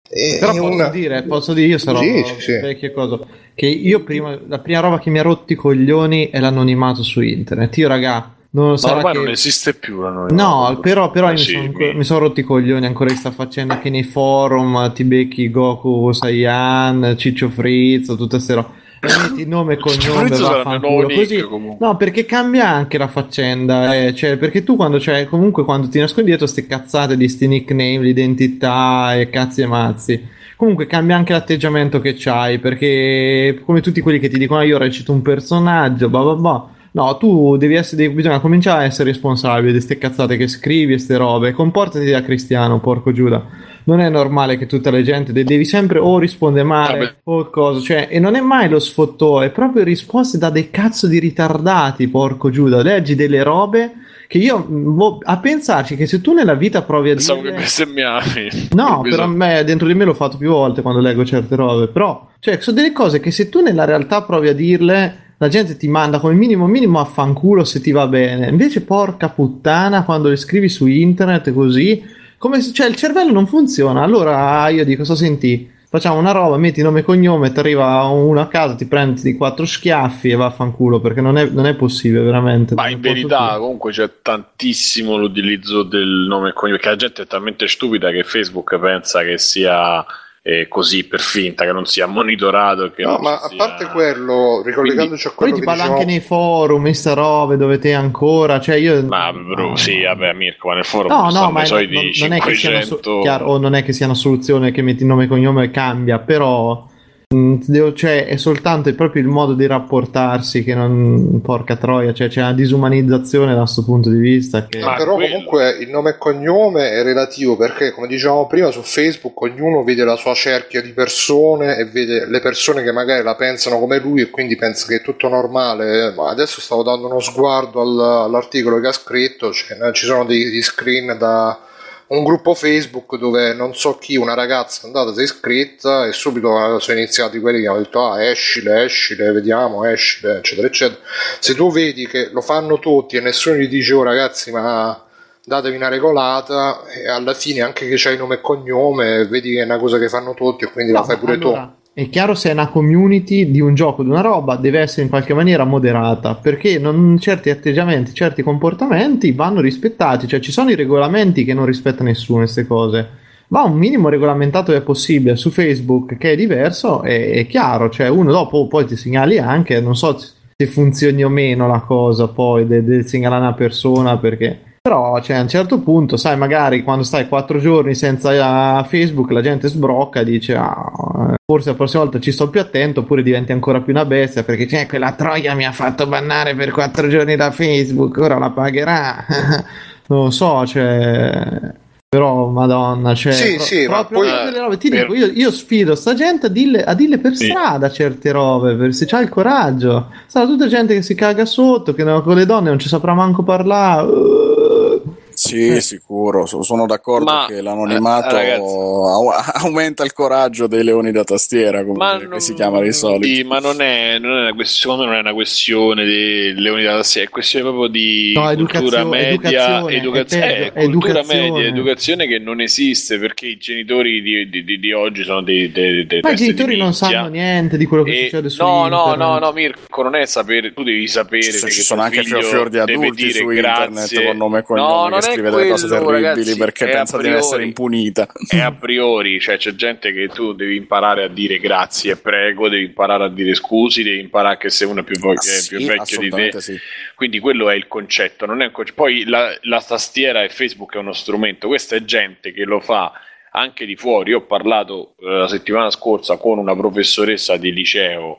È, Però è posso, una... dire, posso dire, io sarò sì, sì, vecchie cose, che io prima, la prima roba che mi ha rotto i coglioni è l'anonimato su internet. Io raga non, Ma ormai che... non esiste più la noi. No, però, però eh, mi, sì, sono, mi... mi sono rotti i coglioni ancora di sta facendo che nei forum ti becchi Goku Saiyan, Ciccio Frizzo, tutte queste robe. Metti il nome e cognome vaffanculo così no perché cambia anche la faccenda eh. cioè, perché tu quando cioè, comunque quando ti nascondi dietro queste cazzate di sti nickname l'identità e cazzi e mazzi comunque cambia anche l'atteggiamento che c'hai perché come tutti quelli che ti dicono ah, io recito un personaggio blah blah blah No, tu devi essere, bisogna cominciare a essere responsabile di queste cazzate che scrivi e queste robe. Comportati da cristiano, porco Giuda. Non è normale che tutta la gente devi sempre o rispondere male o cosa, cioè, e non è mai lo sfottò, è proprio risposte da dei cazzo di ritardati, porco Giuda. Leggi delle robe che io a pensarci che se tu nella vita provi a Pensavo dire... che bestemmiavi. No, per me, dentro di me l'ho fatto più volte quando leggo certe robe, però, cioè, sono delle cose che se tu nella realtà provi a dirle la gente ti manda come minimo minimo a fanculo se ti va bene. Invece, porca puttana, quando le scrivi su internet così, come se, cioè il cervello non funziona. Allora io dico, so senti, facciamo una roba, metti nome e cognome, ti arriva uno a casa, ti prendi di quattro schiaffi e va a fanculo perché non è, non è possibile veramente. Ma in verità comunque c'è tantissimo l'utilizzo del nome e cognome, perché la gente è talmente stupida che Facebook pensa che sia eh, così per finta, che non sia monitorato. Che no, ma a sia... parte quello, ricollegandoci Quindi, a quello poi ti parla diciamo... anche nei forum, queste robe dove te ancora, cioè io... Ma bro, sì, vabbè Mirko, ma nel forum no, no, ma non, non, è che siano, chiaro, o non è che sia una soluzione che metti nome e cognome e cambia, però Mm, cioè, è soltanto è proprio il modo di rapportarsi che non porca troia, cioè c'è una disumanizzazione da questo punto di vista. Che... Ma però quello... comunque il nome e cognome è relativo perché, come dicevamo prima, su Facebook ognuno vede la sua cerchia di persone e vede le persone che magari la pensano come lui e quindi pensa che è tutto normale. Ma adesso stavo dando uno sguardo all'articolo che ha scritto, cioè, ci sono degli screen da un gruppo Facebook dove non so chi, una ragazza è andata, si è iscritta e subito sono iniziati quelli che hanno detto ah escile, escile, vediamo, escile, eccetera, eccetera. Se tu vedi che lo fanno tutti e nessuno gli dice oh ragazzi ma datevi una regolata e alla fine anche che c'hai nome e cognome vedi che è una cosa che fanno tutti e quindi No, la fai pure allora, tu. È chiaro se è una community di un gioco, di una roba, deve essere in qualche maniera moderata, perché non- certi atteggiamenti, certi comportamenti vanno rispettati, cioè ci sono i regolamenti che non rispetta nessuno queste cose. Va un minimo regolamentato è possibile su Facebook che è diverso, è, è chiaro, cioè uno dopo poi ti segnali anche, non so se funzioni o meno la cosa poi del, del segnalare una persona perché però cioè, a un certo punto, sai, magari quando stai quattro giorni senza eh, Facebook, la gente sbrocca e dice: "Ah, eh, forse la prossima volta ci sto più attento, oppure diventi ancora più una bestia perché c'è quella troia mi ha fatto bannare per quattro giorni da Facebook, ora la pagherà. non lo so, cioè. Però, madonna, cioè, Sì, pro- sì, ma proprio poi- robe. Ti per- dico, io, io sfido sta gente a dirle, a dirle per Sì. strada certe robe, per- se c'ha il coraggio. Sarà tutta gente che si caga sotto, che con le donne non ci saprà manco parlare. Uh. Sì, Eh. sicuro, so- sono d'accordo Ma, che l'anonimato eh, ragazzi. au- aumenta il coraggio dei leoni da tastiera, come Ma non, si chiama di solito. sì, ma non è, non è una secondo me non è una questione di leoni da tastiera, è questione proprio di No, cultura educazione, media, educazione, educaz- eh, cultura educazione. media, educazione che non esiste perché i genitori di, di- di- di oggi sono dei, dei, dei Ma i genitori non sanno niente di quello che E- succede su no, no, internet. no, no, Mirko, non è sapere, tu devi sapere Ci, ci sono anche figlio fior di adulti su internet grazie. con nome e No, cognome che è scrive delle cose quello, terribili ragazzi, perché è a pensa di essere priori. impunita. è a priori, cioè c'è gente che tu devi imparare a dire grazie e prego, devi imparare a dire scusi, devi imparare che se uno è più, vo- Ah, sì, più vecchio di te. sì. Quindi quello è il concetto, non è un concetto. Poi la, la tastiera e Facebook è uno strumento, questa è gente che lo fa anche di fuori. Io ho parlato eh, la settimana scorsa con una professoressa di liceo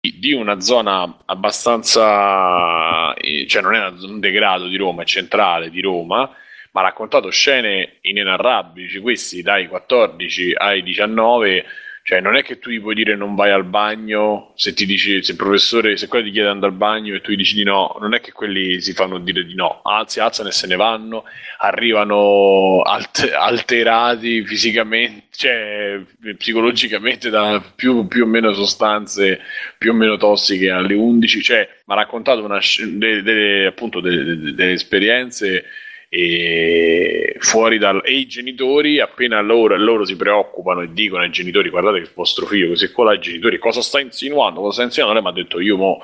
di- una zona abbastanza, eh, cioè non è un degrado di Roma, è centrale di Roma, ma ha raccontato scene inenarrabili, questi dai 14 ai 19, cioè non è che tu gli puoi dire non vai al bagno, se ti dici, se il professore, se quello ti chiede di andare al bagno e tu gli dici di no, non è che quelli si fanno dire di no, anzi alzano e se ne vanno, arrivano alt- alterati fisicamente, cioè psicologicamente da più, più o meno sostanze più o meno tossiche alle 11, cioè mi ha raccontato una, delle, delle- appunto delle- delle esperienze e fuori dal e i genitori appena loro, loro si preoccupano e dicono ai genitori guardate che vostro figlio così qua i genitori cosa sta insinuando? Cosa sta insinuando? Lei mi ha detto io mo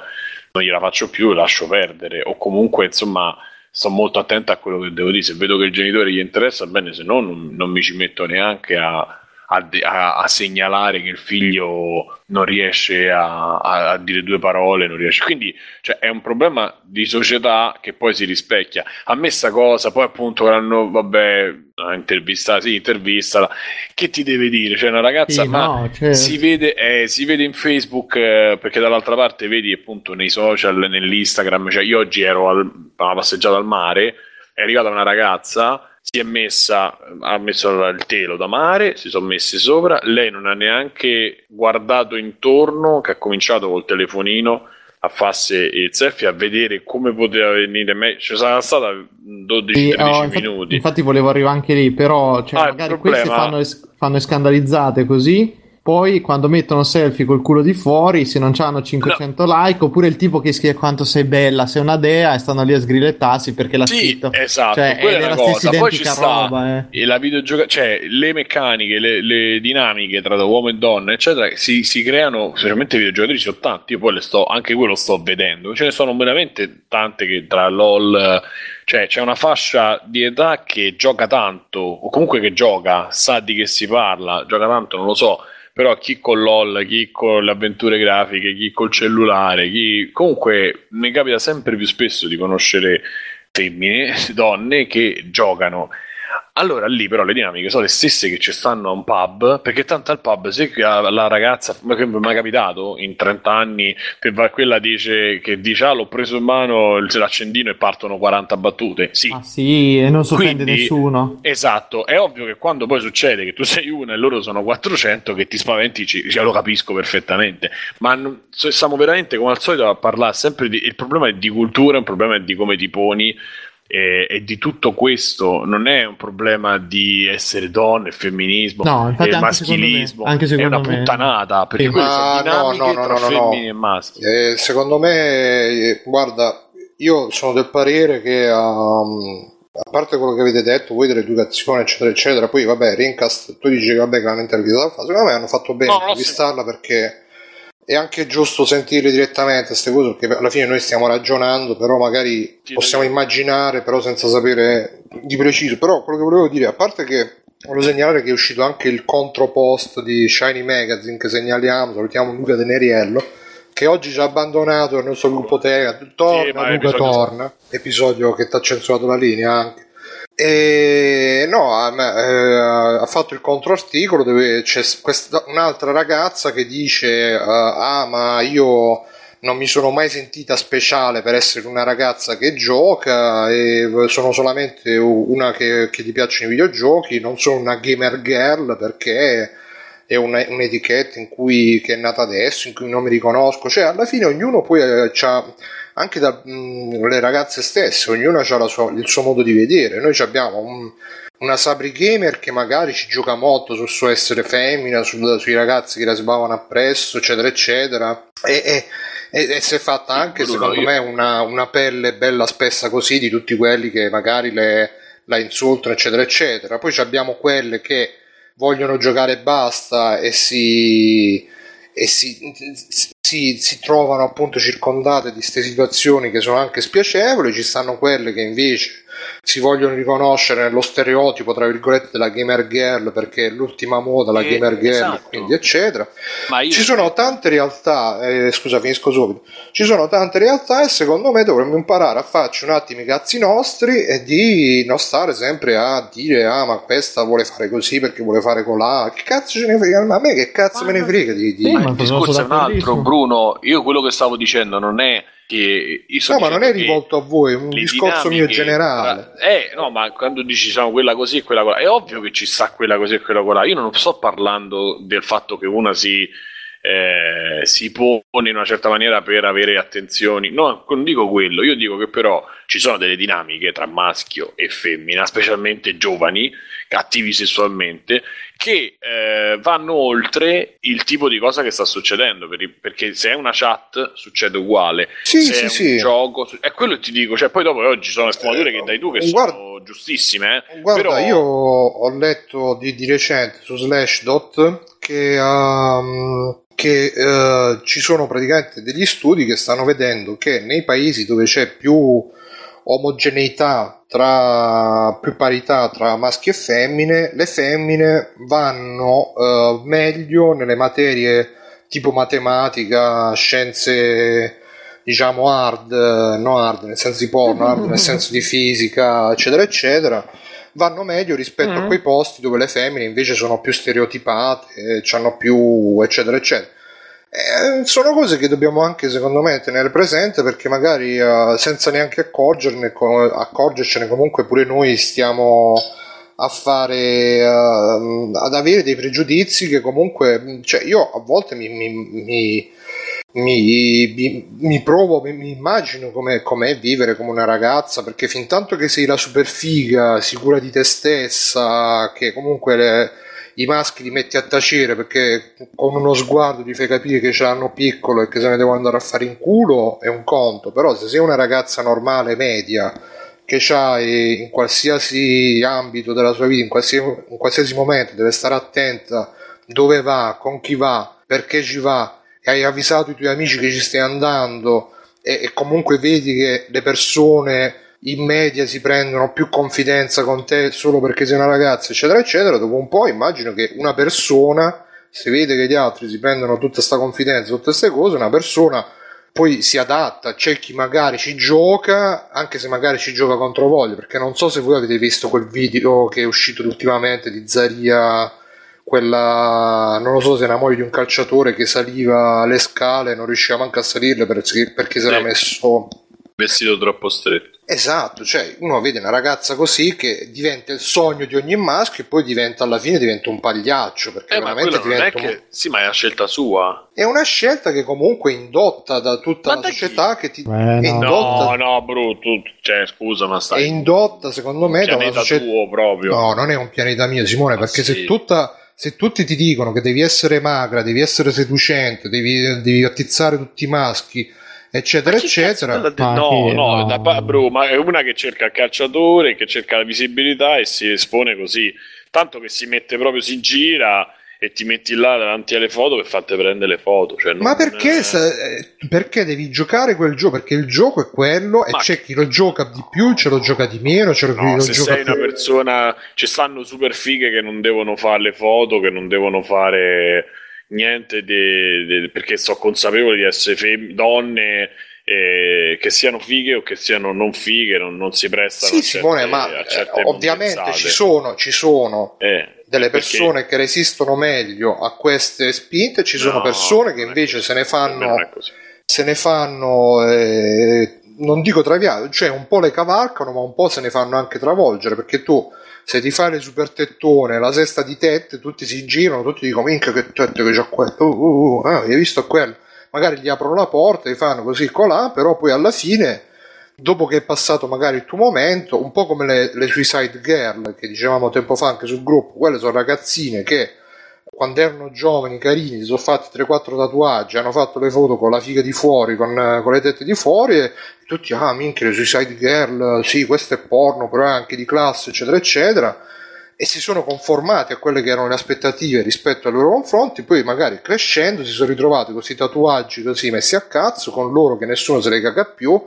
non gliela faccio più lascio perdere. O comunque insomma sto molto attento a quello che devo dire. Se vedo che il genitore gli interessa bene se no non, non mi ci metto neanche a a, a- a segnalare che il figlio non riesce a, a- dire due parole, non riesce. Quindi cioè, è un problema di società che poi si rispecchia. A me sta cosa, poi appunto l'hanno, vabbè, intervista, sì, intervista, che ti deve dire? Cioè una ragazza, Sì, ma no, cioè- si vede, eh, si vede in Facebook eh, perché dall'altra parte vedi appunto nei social, nell'Instagram, cioè io oggi ero al, a una passeggiata al mare, è arrivata una ragazza, si è messa, ha messo il telo da mare, si sono messi sopra, lei non ha neanche guardato intorno, che ha cominciato col telefonino a farsi il selfie, a vedere come poteva venire meglio, ci sarà stata 12-13 Sì, oh, infatti, minuti. infatti volevo arrivare anche lì, però cioè, Ah, magari problema- queste fanno, fanno scandalizzate così. Poi quando mettono selfie col culo di fuori, se non hanno 500 like, oppure il tipo che scrive quanto sei bella, sei una dea, e stanno lì a sgrillettarsi perché l'ha Sì, scritto. esatto, Cioè, quella è è stessa cosa. Poi ci sta roba, eh. e la videogioca- cioè le meccaniche, le, le dinamiche tra uomo e donna, eccetera, si, si creano, specialmente i videogiocatori ci sono tanti, io poi le sto, anche quello sto vedendo, ce ne sono veramente tante che tra LOL, cioè c'è una fascia di età che gioca tanto, o comunque che gioca, sa di che si parla, gioca tanto, non lo so, però chi con LOL, chi con le avventure grafiche, chi col cellulare, chi comunque mi capita sempre più spesso di conoscere femmine, donne che giocano. Allora lì però le dinamiche sono le stesse che ci stanno a un pub, perché tanto al pub se la ragazza, mi è mai capitato in 30 anni, che va quella dice che dice ah l'ho preso in mano il- l'accendino e partono 40 battute. Sì, Ah sì, e non si offende Quindi- nessuno. Esatto, è ovvio che quando poi succede che tu sei una e loro sono 400 che ti spaventi, ci- cioè, lo capisco perfettamente, ma non- stiamo veramente come al solito a parlare sempre di... Il problema è di cultura, il problema è di come ti poni e, e, di tutto questo non è un problema di essere donne, femminismo no, infatti e maschilismo, me, anche è una me. puttanata perché sì. quelle sono dinamiche no, no, tra femmine e maschi. Eh, secondo me, eh, guarda, io sono del parere che um, a parte quello che avete detto voi dell'educazione eccetera eccetera poi vabbè Rincast tu dici che vabbè che l'hanno intervistata secondo me hanno fatto bene no, intervistarla sì. perché è anche giusto sentire direttamente queste cose perché alla fine noi stiamo ragionando però magari possiamo immaginare però senza sapere di preciso. Però quello che volevo dire a parte che volevo segnalare che è uscito anche il contropost di Shiny Magazine che segnaliamo salutiamo Luca Teneriello che oggi ci ha abbandonato il nostro gruppo Tega, torna, sì, Luca torna, episodio che ti ha censurato la linea anche. E no, ha, eh, ha fatto il controarticolo dove c'è questa, un'altra ragazza che dice: uh, Ah, ma io non mi sono mai sentita speciale per essere una ragazza che gioca e sono solamente una che, che ti piacciono i videogiochi, non sono una gamer girl perché è una, un'etichetta in cui, che è nata adesso, in cui non mi riconosco, cioè alla fine ognuno poi eh, ha anche da, mh, mm, le ragazze stesse, ognuno ha il suo modo di vedere, noi abbiamo un, una Sabri Gamer che magari ci gioca molto sul suo essere femmina, sul, sui ragazzi che la sbavano appresso, eccetera, eccetera, e, e, e, e si è fatta anche secondo me una, una, pelle bella spessa così di tutti quelli che magari le, la insultano, eccetera, eccetera. Poi abbiamo quelle che vogliono giocare e basta e si, e si, si, si trovano appunto circondate di queste situazioni che sono anche spiacevoli, ci stanno quelle che invece si vogliono riconoscere nello stereotipo tra virgolette della gamer girl perché è l'ultima moda la eh, gamer girl esatto. quindi eccetera. Io... ci sono tante realtà eh, scusa finisco subito. Ci sono tante realtà e secondo me dovremmo imparare a farci un attimo i cazzi nostri e di non stare sempre a dire ah ma questa vuole fare così perché vuole fare colà che cazzo ce ne frega? Ma a me che cazzo ma me ne frega di, di... ma il discorso è un altro Bruno io quello che stavo dicendo non è che no, ma non è rivolto a voi, è un discorso mio generale. Eh, no, ma quando dici diciamo, quella così e quella quella, è ovvio che ci sta quella così e quella quella. Io non sto parlando del fatto che una si, eh, si pone in una certa maniera per avere attenzioni. No, non dico quello, io dico che però ci sono delle dinamiche tra maschio e femmina, specialmente giovani, cattivi sessualmente, che eh, vanno oltre il tipo di cosa che sta succedendo. Per, perché se è una chat succede uguale, sì, se sì, è sì. un gioco, è quello che ti dico. Cioè, poi dopo oggi sono le sfumature che dai tu che guarda, sono giustissime. Eh? Guarda, Però... io ho letto di, di recente su Slashdot che. Um che uh, ci sono praticamente degli studi che stanno vedendo che nei paesi dove c'è più omogeneità tra più parità tra maschi e femmine, le femmine vanno uh, meglio nelle materie tipo matematica, scienze diciamo hard, no hard nel senso di porno, hard nel senso di fisica, eccetera, eccetera, vanno meglio rispetto mm. a quei posti dove le femmine invece sono più stereotipate, hanno più eccetera, eccetera. Eh, sono cose che dobbiamo anche secondo me tenere presente perché magari uh, senza neanche accorgerne, co- accorgercene comunque pure noi stiamo a fare uh, ad avere dei pregiudizi che comunque cioè io a volte mi, mi, mi, mi, mi provo, mi, immagino come è vivere come una ragazza perché fin tanto che sei la super figa, sicura di te stessa, che comunque le, i maschi li metti a tacere perché con uno sguardo ti fai capire che ce l'hanno piccolo e che se ne devono andare a fare in culo è un conto, però se sei una ragazza normale, media, che ha in qualsiasi ambito della sua vita, in qualsiasi, in qualsiasi momento deve stare attenta dove va, con chi va, perché ci va, e hai avvisato i tuoi amici che ci stai andando e, e comunque vedi che le persone in media si prendono più confidenza con te solo perché sei una ragazza, eccetera, eccetera, dopo un po' immagino che una persona, se vede che gli altri si prendono tutta questa confidenza, tutte queste cose, una persona poi si adatta, c'è chi magari ci gioca, anche se magari ci gioca contro voglia, perché non so se voi avete visto quel video che è uscito ultimamente di Zaria, quella, non lo so se era moglie di un calciatore che saliva le scale, non riusciva manco a salirle perché, perché si era messo Vestito troppo stretto. Esatto, cioè uno vede una ragazza così che diventa il sogno di ogni maschio e poi diventa alla fine diventa un pagliaccio perché Eh, ma veramente è diventa un- che... Sì, ma è una scelta sua. è una scelta che comunque è indotta da tutta Ma la da chi? società che ti Eh, è no. indotta, No, no, brutto. Cioè, scusa, ma è stai... indotta secondo me da una pianeta società tuo proprio. No, non è un pianeta mio, Simone, Ma perché sì. se, tutta, se tutti ti dicono che devi essere magra, devi essere seducente, devi, devi attizzare tutti i maschi, eccetera, eccetera. No, no, no. da bro, ma è una che cerca il calciatore, che cerca la visibilità e si espone così. Tanto che si mette proprio, si gira e ti metti là davanti alle foto per farti prendere le foto. Cioè, Ma perché, sa- eh, perché devi giocare quel gioco? Perché il gioco è quello e Ma c'è che- chi lo gioca di più, ce lo gioca di meno, c'è chi No, lo se gioca sei una più. persona, ci stanno super fighe che non devono fare le foto, che non devono fare niente di- di- perché sono consapevoli di essere fem- donne eh, che siano fighe o che siano non fighe, non, non si prestano Sì, a certe, Simone, ma eh, ovviamente ci sono, ci sono Eh, delle perché- persone che resistono meglio a queste spinte, ci sono No, persone che invece se ne fanno se ne fanno, eh, non dico traviare, cioè un po' le cavalcano, ma un po' se ne fanno anche travolgere, perché tu se ti fai le super tettone, la sesta di tette, tutti si girano, tutti dicono minchia che tette che c'ha quello, uh, uh, uh, ah, hai visto quello? Magari gli aprono la porta, gli fanno così colà, però poi alla fine, dopo che è passato magari il tuo momento, un po' come le, le Suicide Girl, che dicevamo tempo fa anche sul gruppo, quelle sono ragazzine che quando erano giovani, carini, si sono fatti 3-4 tatuaggi, hanno fatto le foto con la figa di fuori, con, eh, con le tette di fuori e tutti, ah minchia, le Suicide Girl, sì, questo è porno, però è anche di classe, eccetera, eccetera, e si sono conformati a quelle che erano le aspettative rispetto ai loro confronti, poi magari crescendo si sono ritrovati questi tatuaggi così messi a cazzo, con loro che nessuno se ne caga più,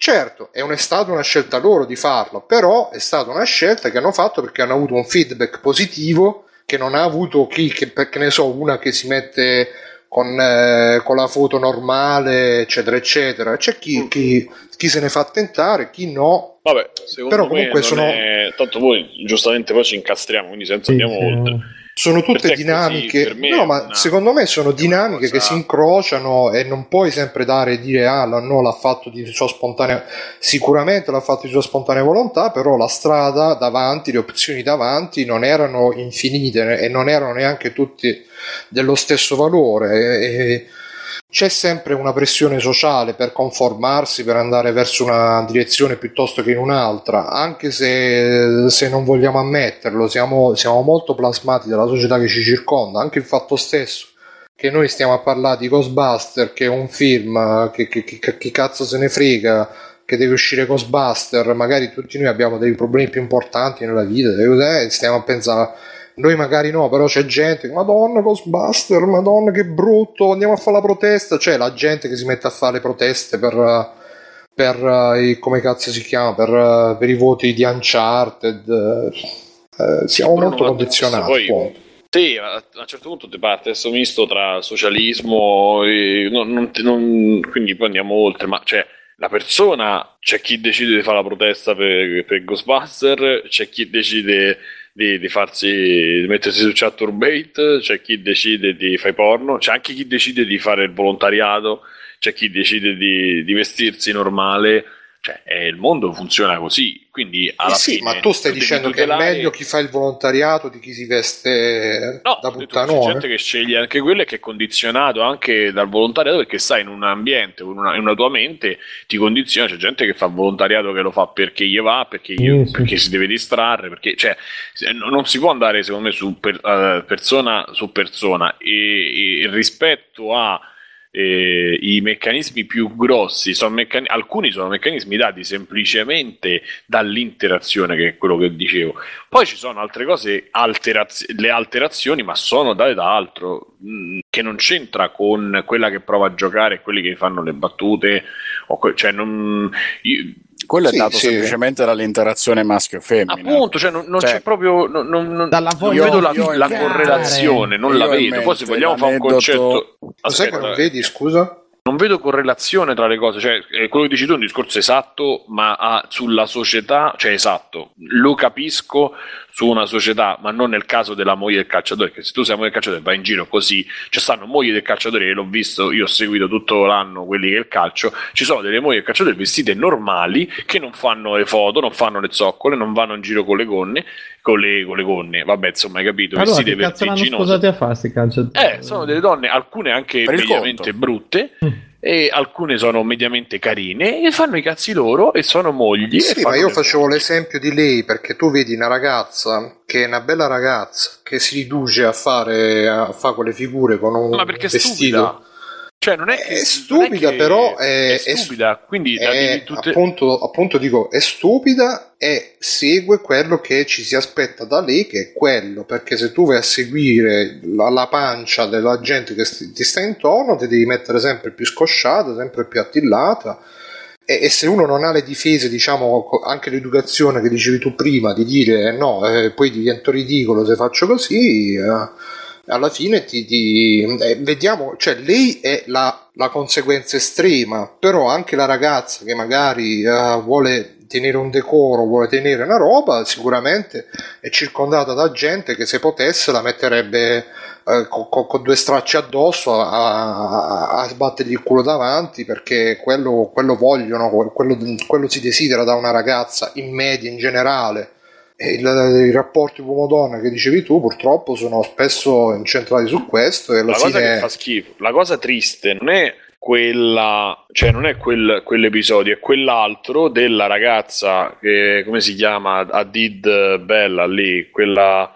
Certo, è, un- è stata una scelta loro di farlo, però è stata una scelta che hanno fatto perché hanno avuto un feedback positivo che non ha avuto chi, che, perché ne so, una che si mette con, eh, con la foto normale, eccetera, eccetera. C'è chi, chi- chi se ne fa tentare, chi no. Vabbè, secondo Però comunque sono- è- Tanto voi giustamente poi ci incastriamo, quindi senza Sì, andiamo sì. oltre. Sono tutte così, dinamiche, per me no, ma una- secondo me sono dinamiche cosa- che si incrociano e non puoi sempre dare e dire ah no, l'ha fatto di sua spontanea sicuramente l'ha fatto di sua spontanea volontà però la strada davanti le opzioni davanti non erano infinite e non erano neanche tutti dello stesso valore. E- e c'è sempre una pressione sociale per conformarsi, per andare verso una direzione piuttosto che in un'altra, anche se, se non vogliamo ammetterlo, siamo, siamo molto plasmati dalla società che ci circonda, anche il fatto stesso che noi stiamo a parlare di Ghostbuster, che è un film, eh, che, che, che- che cazzo se ne frega, che deve uscire Ghostbuster, magari tutti noi abbiamo dei problemi più importanti nella vita, delle cose, e stiamo a pensare noi magari no, però c'è gente Madonna Ghostbuster, Madonna che brutto, andiamo a fare la protesta. C'è la gente che si mette a fare le proteste per, eh, per eh, i- come cazzo si chiama, per, eh, per i voti di Uncharted. Eh, siamo Bruno molto condizionati. poi-. Sì, a a un certo punto ti parte questo misto tra socialismo e non- non non- quindi poi andiamo oltre, ma cioè la persona, c'è chi decide di fare la protesta per, per Ghostbuster, c'è chi decide di, di farsi di mettersi su Chaturbate, c'è chi decide di fare porno, c'è anche chi decide di fare il volontariato, c'è chi decide di, di vestirsi normale. Cioè, eh, il mondo funziona così, quindi alla Eh sì, fine ma tu stai dicendo che è tutelare- meglio chi fa il volontariato di chi si veste No, da che c'è puttanone? gente che sceglie anche quello e che è condizionato anche dal volontariato perché stai in un ambiente, in una, in una tua mente ti condiziona. C'è gente che fa volontariato che lo fa perché gli va, perché, gli- Sì, sì. perché si deve distrarre, perché cioè, non si può andare secondo me su per- eh, persona su persona e, e rispetto a eh, i meccanismi più grossi sono meccani- alcuni sono meccanismi dati semplicemente dall'interazione che è quello che dicevo poi ci sono altre cose, alteraz- le alterazioni, ma sono date da altro, mh, che non c'entra con quella che prova a giocare e quelli che fanno le battute. O que- cioè non, io- Quello Sì, è dato sì. semplicemente dall'interazione maschio-femmina. appunto, cioè non, non Cioè, c'è proprio. Non, non- Dalla non voglia vedo di la, giocare. la correlazione, non Io la vedo. Poi se vogliamo fare un concetto. Cos'è Aspetta, che non vedi, scusa? Non vedo correlazione tra le cose, cioè eh, quello che dici tu è un discorso esatto, ma ha sulla società, cioè esatto, lo capisco su una società, ma non nel caso della moglie del calciatore, che se tu sei moglie del calciatore vai in giro così, ci stanno mogli del calciatore, l'ho visto, io ho seguito tutto l'anno quelli che il calcio, ci sono delle mogli del calciatore vestite normali che non fanno le foto, non fanno le zoccole, non vanno in giro con le gonne, con le, con le gonne, vabbè insomma hai capito, Allora, vestite che cazzo l'hanno sposati a fare sti calciatori? Eh, sono delle donne, alcune anche mediamente conto. brutte, Mm. e alcune sono mediamente carine, e fanno i cazzi loro, e sono mogli. Sì, ma io facevo mogli. l'esempio di lei perché tu vedi una ragazza che è una bella ragazza che si riduce a fare, a fare quelle figure con un Ma perché è vestito. stupida? Cioè, non è che. È stupida, che- però è- è stupida, quindi È, tutte- appunto, appunto dico, è stupida e segue quello che ci si aspetta da lei, che è quello, perché se tu vai a seguire la, la pancia della gente che sti- ti sta intorno, ti devi mettere sempre più scosciata, sempre più attillata. E, e se uno non ha le difese, diciamo, anche l'educazione che dicevi tu prima, di dire no, eh, poi divento ridicolo se faccio così, eh, alla fine ti, ti- eh, vediamo, cioè lei è la, la conseguenza estrema, però anche la ragazza che magari eh, vuole tenere un decoro, vuole tenere una roba, sicuramente è circondata da gente che se potesse la metterebbe eh, co- co- con due stracci addosso a, a- a sbattergli il culo davanti perché quello, quello vogliono, quello, quello si desidera da una ragazza in media in generale. Il- i rapporti uomo-donna che dicevi tu purtroppo sono spesso incentrati su questo e alla La cosa fine che fa schifo, la cosa triste non è quella, cioè non è quel, quell'episodio, è quell'altro della ragazza che come si chiama Adid Bella lì, quella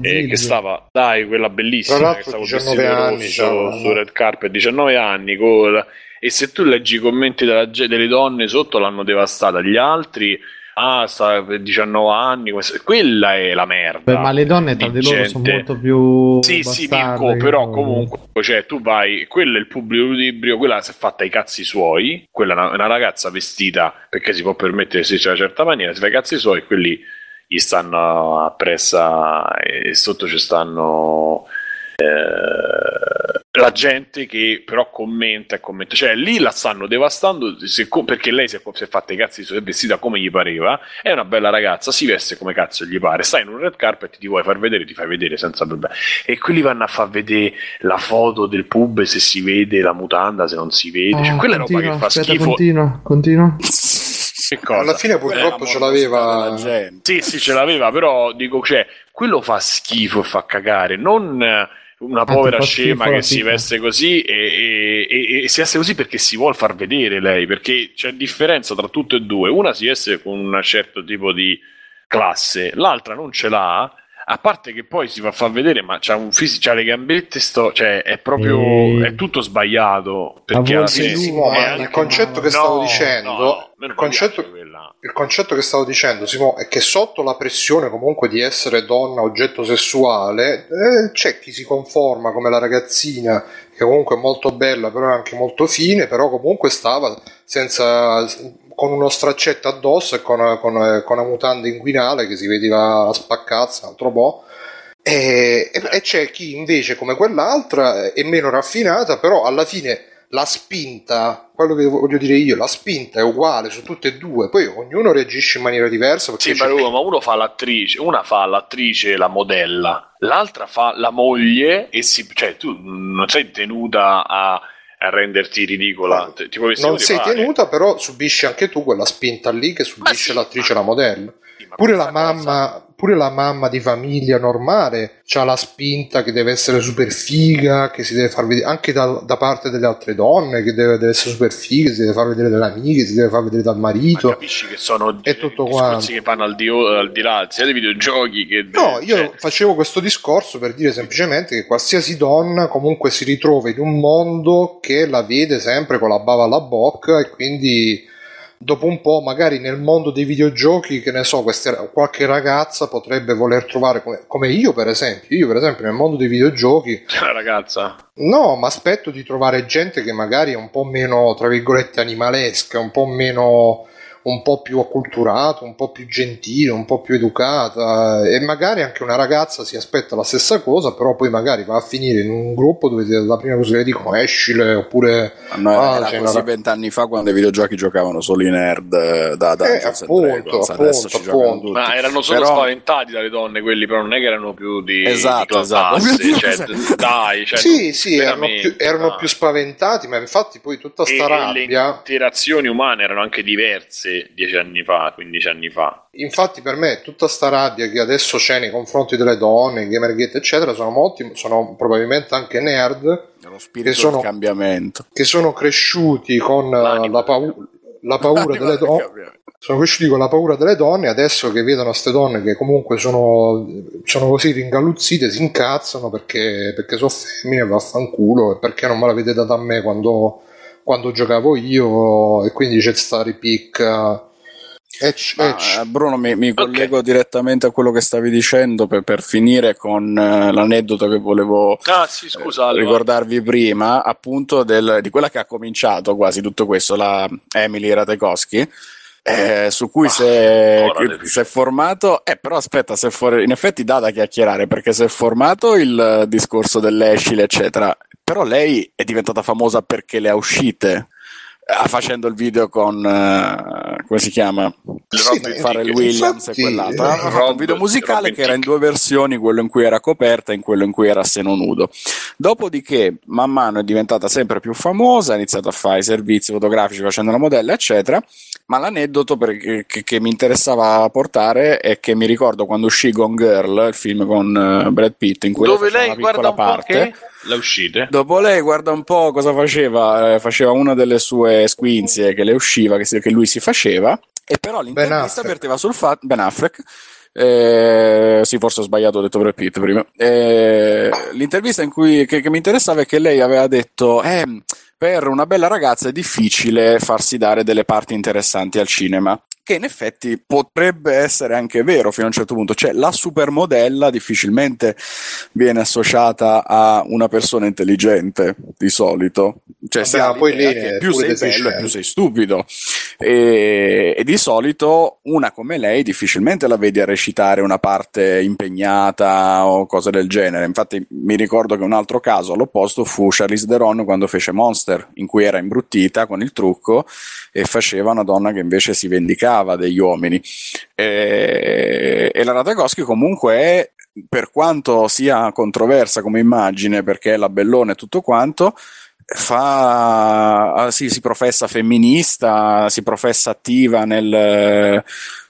eh, che stava, dai, quella bellissima che stava 19 vestito anni, rosso cioè, su Red Carpet, 19 anni, col- e se tu leggi i commenti della delle donne sotto l'hanno devastata, gli altri, ah, sta per 19 anni, questo- quella è la merda. Beh, ma le donne tra di loro sono molto più Sì, sì, che però noi. comunque, cioè, tu vai, quello è il pubblico ludibrio, quella si è fatta i cazzi suoi, quella è una, una ragazza vestita perché si può permettere vestirsi in una certa maniera, si fa i cazzi suoi quelli gli stanno appressa e sotto ci stanno eh, la gente che però commenta e commenta, cioè lì la stanno devastando se- perché lei si è, si è fatta i cazzi suoi, è vestita come gli pareva, è una bella ragazza, si veste come cazzo gli pare, stai in un red carpet, ti vuoi far vedere, ti fai vedere senza problemi. E quelli vanno a far vedere la foto del pub se si vede la mutanda, se non si vede, cioè Ah, quella è roba continua, che fa aspetta, schifo. Continua, continua. Che cosa? alla fine purtroppo ce l'aveva Sì, sì, ce l'aveva, però dico, cioè, quello fa schifo e fa cagare, non eh, una ti povera scema che si veste così e, e- e- e si veste così perché si vuole far vedere lei, perché c'è differenza tra tutte e due. Una si veste con un certo tipo di classe, l'altra non ce l'ha. A parte che poi si fa far vedere, ma c'ha un fisico, c'ha le gambette, sto, cioè è proprio Ehi. è tutto sbagliato. Perché A alla fine sì, il concetto che No, stavo no, dicendo no, a non il concetto, il concetto che stavo dicendo Simo, è che sotto la pressione comunque di essere donna oggetto sessuale eh, c'è chi si conforma come la ragazzina che comunque è molto bella però è anche molto fine però comunque stava senza con uno straccetto addosso e con, con, con una mutanda inguinale che si vedeva la spaccazza altro po' E, e- e c'è chi invece, come quell'altra, è meno raffinata, però alla fine la spinta, quello che voglio dire io, la spinta è uguale su tutte e due, poi ognuno reagisce in maniera diversa. Sì, c'è- ma uno, ma uno fa l'attrice, una fa l'attrice, la modella, l'altra fa la moglie e si, cioè tu non sei tenuta a, a renderti ridicola, ti ti vestire non sei ti pare. tenuta, però subisci anche tu quella spinta lì che subisce sì, l'attrice e ma- la modella. Ma Pure la, mamma, pure la mamma di famiglia normale ha la spinta che deve essere super figa, che si deve far vedere anche da, da parte delle altre donne, che deve, deve essere super figa, si deve far vedere dalle amiche, si deve far vedere dal ma marito. capisci che sono E tutto discorsi che vanno al di, al di là sia dei videogiochi che No, io cioè, facevo questo discorso per dire semplicemente che qualsiasi donna comunque si ritrova in un mondo che la vede sempre con la bava alla bocca e quindi dopo un po' magari nel mondo dei videogiochi, che ne so, queste- qualche ragazza potrebbe voler trovare come, come io per esempio, io per esempio nel mondo dei videogiochi ragazza. No, ma aspetto di trovare gente che magari è un po' meno, tra virgolette, animalesca, un po' meno, un po' più acculturata, un po' più gentile, un po' più educata e magari anche una ragazza si aspetta la stessa cosa, però poi magari va a finire in un gruppo dove la prima cosa che dicono escile oppure No, Ah, era così una- vent'anni fa quando i videogiochi giocavano solo i nerd eh, da Dungeons and appunto, Dragons. adesso ci appunto, appunto. Ma erano solo Però- spaventati dalle donne quelli, però non è che erano più di, Esatto, di esatto. Dio, cioè, dai, cioè, sì, sì, erano più, erano più spaventati, ma infatti poi tutta sta e le rabbia, interazioni umane erano anche diverse dieci anni fa, 15 anni fa. infatti per me tutta sta rabbia che adesso c'è nei confronti delle donne, gamergate eccetera, sono molti, sono probabilmente anche nerd Lo spirito che sono- del cambiamento. che sono cresciuti con eh, L'anima. la, pau- la paura delle del donne. Sono cresciuti con la paura delle donne, adesso che vedono queste donne che comunque sono, sono così ringalluzzite, si incazzano perché, perché sono femmine, vaffanculo, e perché non me l'avete data a me quando, quando giocavo io, e quindi c'è sta ripicca. Ecc, Ma, ecc. eh, Bruno, mi, mi collego direttamente a quello che stavi dicendo per, per finire con eh, l'aneddoto che volevo Ah sì, scusa, Alba. ricordarvi prima, appunto del- di quella che ha cominciato quasi tutto questo, la Emily Ratajkowski. Eh, su cui si è, ancora devi- si è formato, eh, però aspetta, se for- in effetti dà da chiacchierare perché si è formato il eh, discorso dell'Escile, eccetera. Però lei è diventata famosa perché le ha uscite facendo il video con eh, come si chiama? Sì, Robin ma Farrell infatti- Williams e quell'altro. Ha fatto un video musicale Robin che era in due versioni, quello in cui era coperta e in quello in cui era a seno nudo. Dopodiché, man mano è diventata sempre più famosa, ha iniziato a fare i servizi fotografici facendo la modella, eccetera. Ma l'aneddoto per- che, che mi interessava portare è che mi ricordo quando uscì Gone Girl, il film con eh, Brad Pitt, in cui Dove lei una piccola guarda un po' parte. che la uscite. Dopo lei guarda un po' cosa faceva, eh, faceva una delle sue squinzie che le usciva, che, si- che lui si faceva, e però l'intervista verteva sul fatto, Ben Affleck, eh, sì forse ho sbagliato, ho detto Brad Pitt prima, Eh, l'intervista in cui, che, che mi interessava è che lei aveva detto, eh, per una bella ragazza è difficile farsi dare delle parti interessanti al cinema. Che in effetti potrebbe essere anche vero fino a un certo punto, cioè la supermodella difficilmente viene associata a una persona intelligente di solito, cioè Vabbè, poi lì più sei bello e più sei stupido. E, e di solito una come lei difficilmente la vedi a recitare una parte impegnata o cose del genere. Infatti, mi ricordo che un altro caso all'opposto fu Charlize Theron quando fece Monster, in cui era imbruttita con il trucco e faceva una donna che invece si vendicava degli uomini. E, e la Ratajkowski comunque è, per quanto sia controversa come immagine, perché è la bellona e tutto quanto, fa, ah, sì, si professa femminista, si professa attiva nel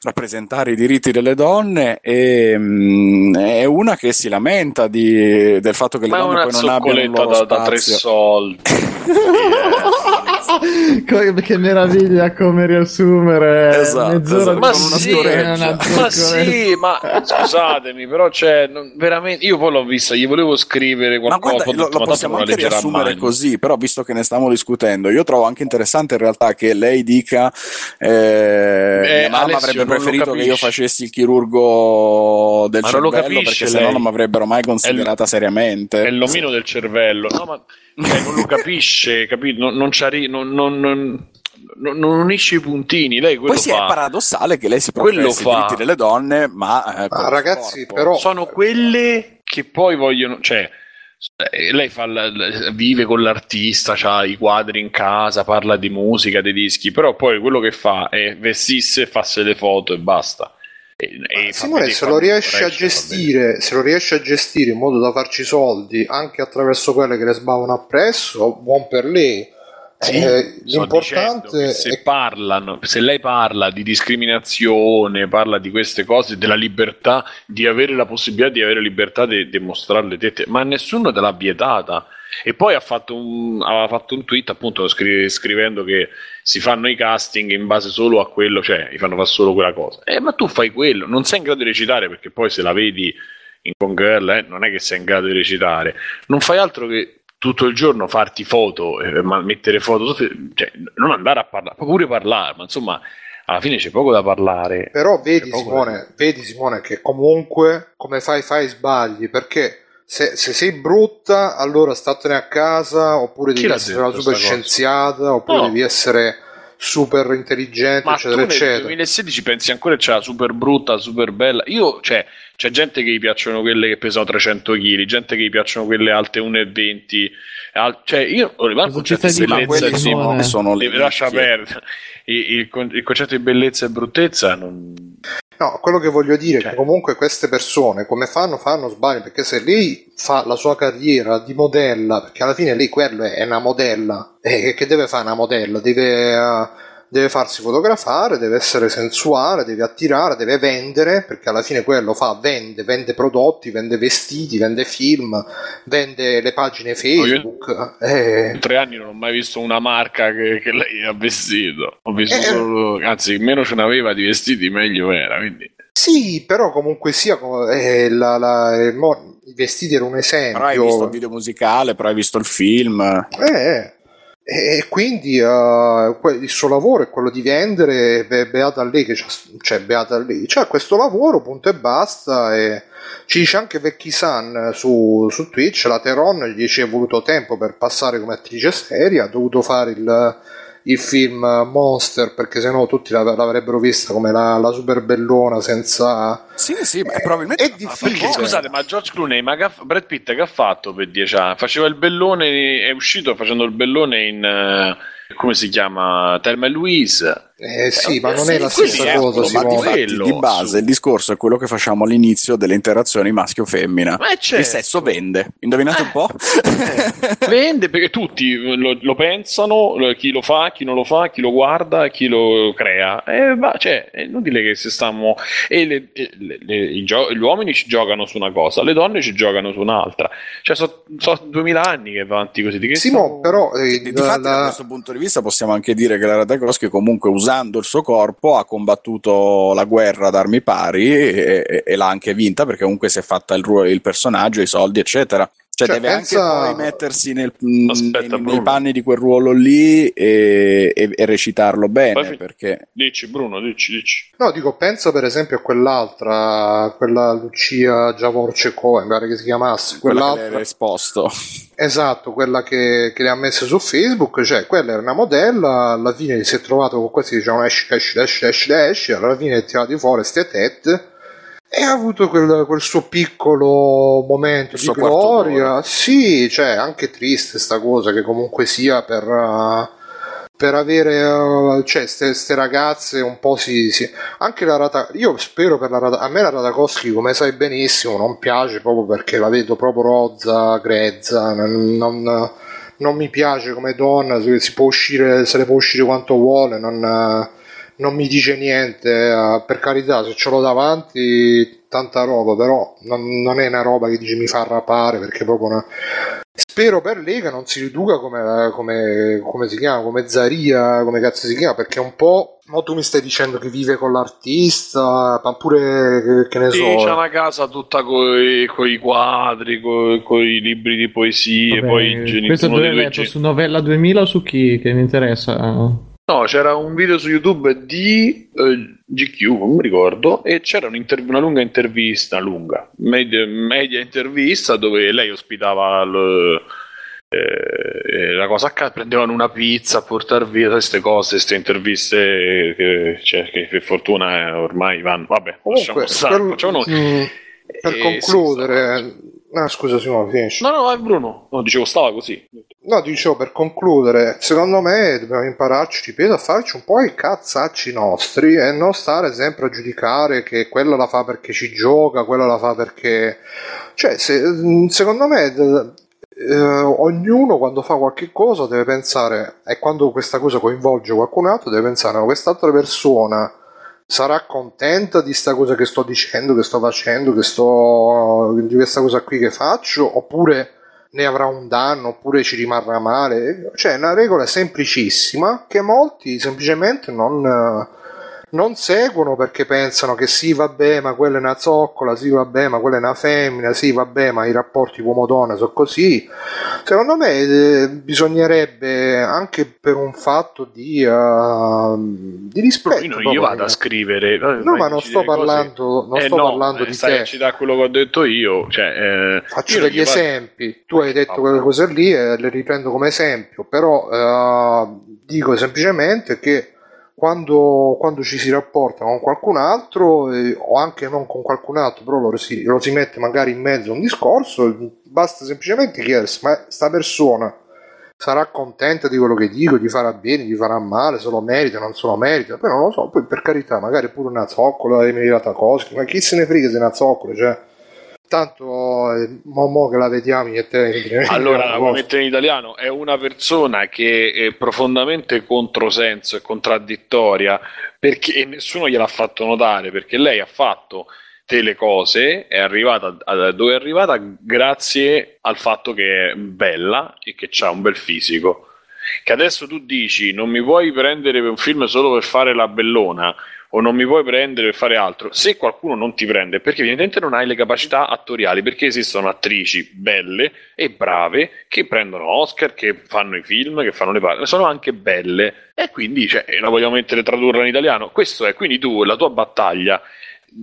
rappresentare i diritti delle donne e mm, è una che si lamenta di- del fatto che le Ma donne poi non abbiano un loro da, da tre soldi. Che meraviglia come riassumere Esatto, mezz'ora esatto, Ma con una sì, ma sì, ma scusatemi, però c'è non- veramente. Io poi l'ho vista, gli volevo scrivere Ma qualcosa. guarda, ho lo, lo ma possiamo anche riassumere mai. così, però visto che ne stiamo discutendo, io trovo anche interessante in realtà che lei dica eh, mia mamma Alessio, avrebbe preferito che io facessi il chirurgo del Ma non lo cervello perché sennò lei. non mi avrebbero mai considerata seriamente. È l'omino del cervello, no, ma cioè, non lo capisce, capito? Non, non, c'arri- non, non, non, non- unisce i puntini. Lei quello Poi sì, fa. è paradossale che lei si Quello professi i fa. diritti delle donne, ma, eh, Ma ragazzi, corpo. però sono quelle che poi vogliono, cioè, lei fa vive con l'artista, ha i quadri in casa, parla di musica, dei dischi, però poi quello che fa è vestisse, fasse le foto e basta. E, e fa Simone se lo riesce a gestire se lo riesce a gestire in modo da farci soldi anche attraverso quelle che le sbavano appresso buon per lei Sì, Eh, l'importante che se è parlano, se lei parla di discriminazione, parla di queste cose, della libertà, di avere la possibilità di avere libertà di di mostrare le tette, ma nessuno te l'ha vietata. E poi ha fatto un, aveva fatto un tweet appunto scri- scrivendo che si fanno i casting in base solo a quello, cioè gli fanno fare solo quella cosa. Eh, ma tu fai quello, non sei in grado di recitare perché poi se la vedi in Con Girl eh, non è che sei in grado di recitare, non fai altro che tutto il giorno farti foto, eh, mettere foto, cioè, non andare a parlare, pure parlare, ma insomma alla fine c'è poco da parlare. però vedi C'è Simone vedi Simone che comunque come fai fai sbagli perché se, se sei brutta allora statene a casa oppure Chi devi essere una super scienziata oppure No. devi essere super intelligente, Ma eccetera, tu nel eccetera. 2016 pensi ancora che c'era super brutta, super bella? Io, cioè, c'è gente che gli piacciono quelle che pesano 300 kg, gente che gli piacciono quelle alte 1,20. Al- cioè, io ho rimasto il Cosa ci concetto stai di sono- sono, sono le lascia perdere. Il, il con- il concetto di bellezza e bruttezza non... No, quello che voglio dire è Cioè. che comunque queste persone come fanno, fanno sbagli, perché se lei fa la sua carriera di modella, perché alla fine lei quello è, è una modella, e che deve fare una modella? Deve, eh, deve farsi fotografare, deve essere sensuale, deve attirare, deve vendere, perché alla fine quello fa, vende, vende prodotti, vende vestiti, vende film, vende le pagine Facebook. eh, In tre anni non ho mai visto una marca che, che lei ha vestito. Ho visto Eh. solo... Anzi, meno ce n'aveva di vestiti, meglio era. Quindi... Sì, però comunque sia, eh, la- la- eh, mo- i vestiti erano un esempio. Però hai visto il video musicale, però hai visto il film. Eh, eh. E quindi que- il suo lavoro è quello di vendere, be- beata lei che c'ha, cioè beata a lei, c'ha questo lavoro, punto e basta. E ci dice anche Vecchi San su, su Twitch, la Teron gli ci è voluto tempo per passare come attrice seria, ha dovuto fare il, il film Monster perché sennò tutti l'av- l'avrebbero vista come la, la super bellona senza... Sì, sì, ma probabilmente è difficile. Perché scusate, ma George Clooney, ma ha- Brad Pitt che ha fatto per dieci anni? Faceva il bellone, è uscito facendo il bellone in eh, come si chiama? Thelma e Louise. Eh sì, ma non è la stessa è cosa, ma di, fatti, di base il discorso è quello che facciamo all'inizio delle interazioni maschio-femmina. Ma è certo. Il sesso vende. Indovinate un po'? Vende perché tutti lo, lo pensano, chi lo fa, chi non lo fa, chi lo guarda, chi lo crea. E va, cioè, è inutile che se stiamo. E le- le- le- gio- gli uomini ci giocano su una cosa, le donne ci giocano su un'altra. Cioè, sono so 2000 anni che va avanti così. Di che Simo, stiamo- però eh, Di- la- Difatti, da la- questo punto di vista, possiamo anche dire che Lara Tchaikovsky, comunque, usando il suo corpo, ha combattuto la guerra ad armi pari e, e- e l'ha anche vinta perché comunque si è fatta il, il personaggio, i soldi, eccetera. Cioè, Cioè, deve pensa- anche poi mettersi nel- Aspetta, nei, nei panni di quel ruolo lì e, e- e recitarlo bene. Poi perché Dici, Bruno, dici, dici. No, dico, pensa per esempio a quell'altra, quella Lucia Javorcekova, mi pare che si chiamasse, quella quell'altra, l'era esposto. esatto, quella che, che le ha messe su Facebook, cioè quella era una modella, alla fine si è trovato con questi che dicevano esci, esci, esci, esci, esci, alla fine è tirati fuori ste tette e ha avuto quel, quel suo piccolo momento Il di gloria. Sì, cioè, anche triste sta cosa che comunque sia per... uh, per avere uh, cioè ste ragazze un po' si, si- anche la rata io spero per la rata a me la Ratakowski come sai benissimo non piace proprio perché la vedo proprio rozza grezza non, non- non mi piace come donna si, si può uscire se ne può uscire quanto vuole non, non mi dice niente eh, per carità se ce l'ho davanti tanta roba però non, non è una roba che dice mi fa rapare perché proprio una, Spero per lei che non si riduca come, come, come si chiama, come Zaria, come cazzo si chiama, perché un po'. Mo tu mi stai dicendo che vive con l'artista, ma pure che, che ne Sì, so. c'è una casa tutta coi, coi quadri, coi, coi libri di poesie, Vabbè, poi i genitori. questo dove due letto? gen- Su Novella 2000 o su chi? Che mi interessa. No, c'era un video su YouTube di eh, GQ, non mi ricordo, e c'era una lunga intervista, lunga, media, media intervista dove lei ospitava il- eh, la cosa a casa, prendevano una pizza a portare via queste cose, queste interviste che, cioè, che per fortuna eh, ormai vanno. Vabbè, lasciamo Comunque, stare, quel- facciamo noi. mm, per Eh, concludere, no, scusa, Simone, finisci. No, no, vai Bruno. No, dicevo, stava così. No, dicevo per concludere, secondo me dobbiamo impararci, ripeto, a farci un po' i cazzacci nostri e non stare sempre a giudicare che quella la fa perché ci gioca, quella la fa perché. Cioè, se- secondo me. eh, ognuno quando fa qualche cosa deve pensare e quando questa cosa coinvolge qualcun altro deve pensare ma quest'altra persona sarà contenta di sta cosa che sto dicendo che sto facendo che sto di questa cosa qui che faccio oppure ne avrà un danno oppure ci rimarrà male. Cioè, è una regola semplicissima che molti semplicemente non, eh, non seguono perché pensano che sì, vabbè, ma quella è una zoccola, sì, vabbè, ma quella è una femmina, sì, vabbè, ma i rapporti uomo-donna sono così. Secondo me eh, bisognerebbe anche per un fatto di, eh, di rispetto. Io, io vado a scrivere. No, ma non sto parlando, non Eh, sto no, parlando eh, di te. a citare quello che ho detto io. Cioè, eh, Faccio io degli gli vado- esempi, tu hai detto Ah, quelle cose lì e le riprendo come esempio, però eh, dico semplicemente che quando, quando, ci si rapporta con qualcun altro eh, o anche non con qualcun altro però lo si, lo si, mette magari in mezzo a un discorso basta semplicemente chiedersi ma sta persona sarà contenta di quello che dico gli farà bene, gli farà male se lo merita, non se lo merita? Poi non lo so, poi per carità magari pure una zoccola è meritata cosa ma chi se ne frega se è una zoccola cioè tanto eh, mo, mo che la vediamo io te allora la mettere in italiano? È una persona che è profondamente controsenso e contraddittoria perché e nessuno gliel'ha fatto notare perché lei ha fatto delle cose è arrivata a dove è arrivata grazie al fatto che è bella e che ha un bel fisico. Che adesso tu dici non mi puoi prendere un film solo per fare la bellona o non mi vuoi prendere per fare altro, se qualcuno non ti prende perché evidentemente non hai le capacità attoriali, perché esistono attrici belle e brave che prendono Oscar, che fanno i film, che fanno le parti, sono anche belle e quindi cioè, la vogliamo mettere tradurla in italiano. Questo è, quindi tu, la tua battaglia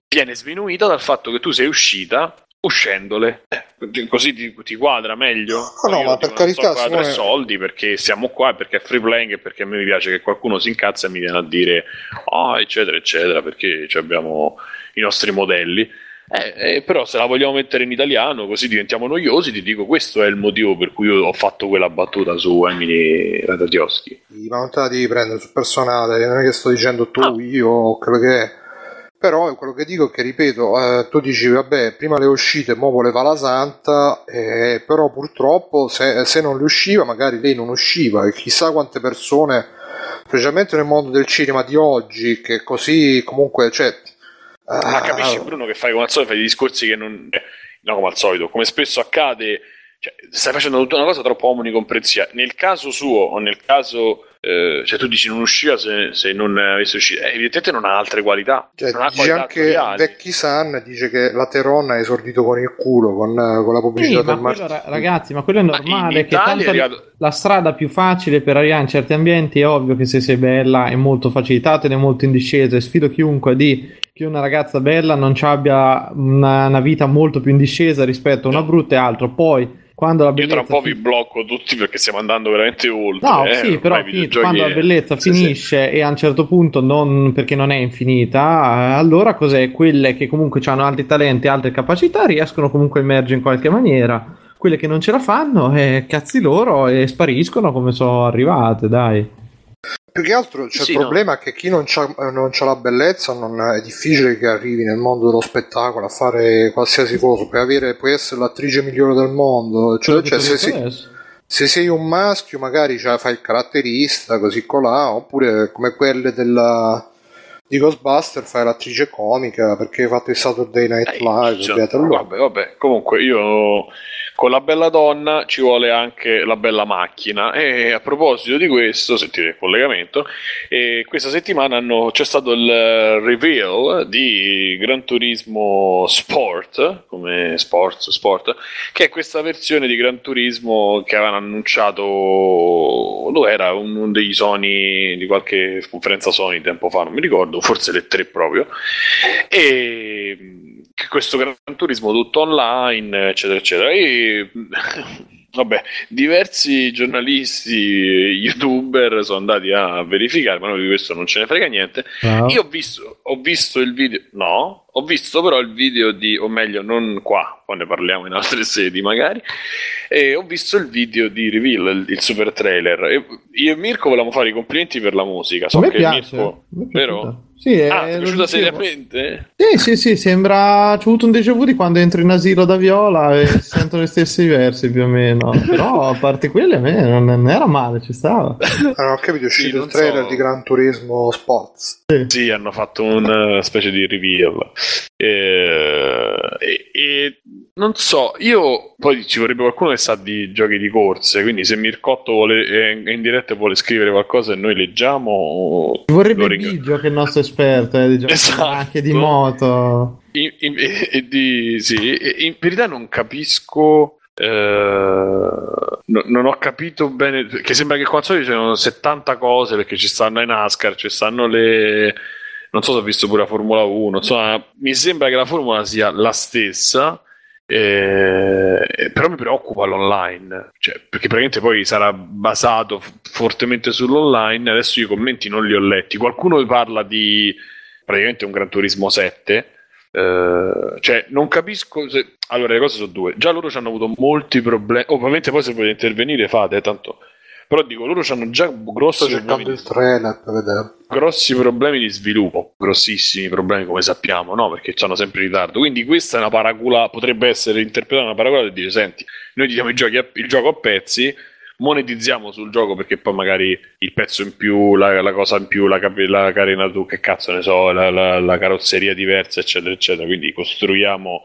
viene sminuita dal fatto che tu sei uscita uscendole. Eh, così ti, ti, quadra meglio? No, no ma per carità so tre soldi perché siamo qua perché è free playing e perché a me mi piace che qualcuno si incazza e mi viene a dire oh, eccetera eccetera perché abbiamo i nostri modelli. Eh, eh, però se la vogliamo mettere in italiano così diventiamo noiosi ti dico questo è il motivo per cui io ho fatto quella battuta su Emily Radatioschi ma non te la devi prendere sul personale non è che sto dicendo tu, ah. io quello che è però quello che dico è che, ripeto, eh, tu dici, vabbè, prima le uscite, mo voleva la santa, eh, però purtroppo se, se, non le usciva, magari lei non usciva e chissà quante persone, specialmente nel mondo del cinema di oggi, che così comunque, cioè... Ma capisci uh, Bruno che fai come al solito, fai dei discorsi che non... Eh, no, come al solito, come spesso accade, cioè, stai facendo tutta una cosa troppo omnicomprensiva. Nel caso suo o nel caso eh, cioè tu dici non usciva se, se non avesse uscito, eh, evidentemente non ha altre qualità. Cioè, non dice anche Vecchi San dice che la Teronna ha esordito con il culo, con, con la pubblicità sì, del marchio. Ragazzi, ma quello è normale. che tanto arrivato... la strada più facile per arrivare in certi ambienti è ovvio che se sei bella è molto facilitatene, è molto in discesa. E sfido chiunque di che una ragazza bella non abbia una, una vita molto più in discesa rispetto a una brutta e altro. Poi quando la bellezza Io tra un po' vi blocco tutti perché stiamo andando veramente oltre. No, eh, sì, però finito, quando la bellezza sì, finisce sì. e a un certo punto non perché non è infinita, allora cos'è? Quelle che comunque hanno altri talenti, altre capacità riescono comunque a emergere in qualche maniera. Quelle che non ce la fanno, eh, cazzi loro e spariscono come sono arrivate, dai. Più che altro c'è sì, il problema no. che chi non ha, non c'ha la bellezza non è difficile che arrivi nel mondo dello spettacolo a fare qualsiasi cosa. Puoi, avere, puoi essere l'attrice migliore del mondo. Cioè, cioè se, sei, se, sei, un maschio, magari cioè, fai il caratterista così colà, oppure come quelle della, di Ghostbuster fai l'attrice comica perché hai fatto il Saturday Night Live. Cioè, vabbè, vabbè, comunque io con la bella donna ci vuole anche la bella macchina. E a proposito di questo, sentite il collegamento, questa settimana hanno, c'è stato il reveal di Gran Turismo Sport, come Sports Sport, che è questa versione di Gran Turismo che avevano annunciato, lo era uno dei Sony di qualche conferenza Sony tempo fa, non mi ricordo, forse le tre proprio, e questo Gran Turismo tutto online, eccetera, eccetera. E vabbè, diversi giornalisti, youtuber sono andati a verificare, ma noi di questo non ce ne frega niente. No. Io ho visto, ho visto il video, no, ho visto però il video di, o meglio, non qua, poi ne parliamo in altre sedi magari, e ho visto il video di Reveal, il, il super trailer. E io e Mirko volevamo fare i complimenti per la musica. So che piace, Mirko, vero? Sì, ah, è, ti è piaciuta seriamente? Sì, sì, sì, sembra... C'ho avuto un déjà vu di quando entro in asilo da Viola e sento le stesse versi più o meno. Però, a parte quelle, a me non, non era male, ci stava. Ah, ho capito, è uscito sì, il trailer so. di Gran Turismo Sports. Sì, sì hanno fatto una specie di reveal. E, e, e, non so, io poi ci vorrebbe qualcuno che sa di giochi di corse, quindi se Mircotto vuole, è in diretta e vuole scrivere qualcosa e noi leggiamo... Ci vorrebbe Biggio che è il nostro esperto eh, di giochi esatto. anche di moto. In, in, in, di, sì, in verità non capisco... Eh, no, non ho capito bene che sembra che qua ci siano 70 cose perché ci stanno i NASCAR, ci stanno le non so se ho visto pure la Formula 1, insomma, mi sembra che la formula sia la stessa Eh, però mi preoccupa l'online, cioè, perché praticamente poi sarà basato fortemente sull'online. Adesso i commenti non li ho letti. Qualcuno parla di praticamente un Gran Turismo 7. eh, cioè, non capisco se. Allora, le cose sono due. Già loro ci hanno avuto molti problemi. Ovviamente, poi se volete intervenire, fate tanto. Però dico, loro hanno già grossi problemi di grossi problemi di sviluppo, grossissimi problemi come sappiamo, no? Perché hanno sempre ritardo. Quindi questa è una paracola, potrebbe essere interpretata una paracola per dire, senti, noi ti diamo a- il gioco a pezzi, monetizziamo sul gioco perché poi magari il pezzo in più, la, la cosa in più, la, la carenatura, che cazzo ne so, la, la- la carrozzeria diversa, eccetera, eccetera. Quindi costruiamo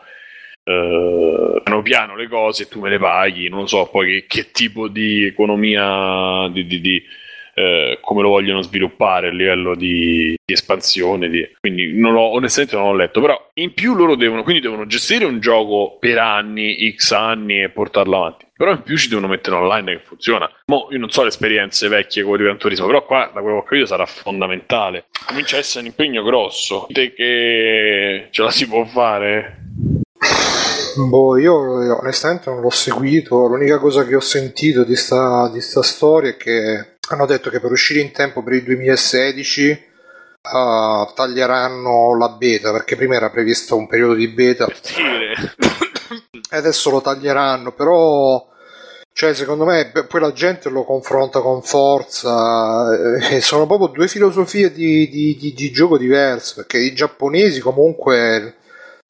eh, piano piano le cose tu me le paghi, non so poi che, che tipo di economia, di, di- di, eh, come lo vogliono sviluppare a livello di, di espansione. di- quindi non ho, onestamente non ho letto, però in più loro devono, quindi devono gestire un gioco per anni, x anni e portarlo avanti. Però in più ci devono mettere online che funziona. Mo, io non so le esperienze vecchie con Gran Turismo, però qua da quello che ho capito sarà fondamentale. Comincia a essere un impegno grosso. Te che ce la si può fare? Boh, io onestamente non l'ho seguito. L'unica cosa che ho sentito di sta, di sta storia è che hanno detto che per uscire in tempo per il 2016 eh, taglieranno la beta perché prima era previsto un periodo di beta e adesso lo taglieranno. Però, cioè, secondo me poi la gente lo confronta con forza. eh, E sono proprio due filosofie di, di- di- di gioco diverse perché i giapponesi comunque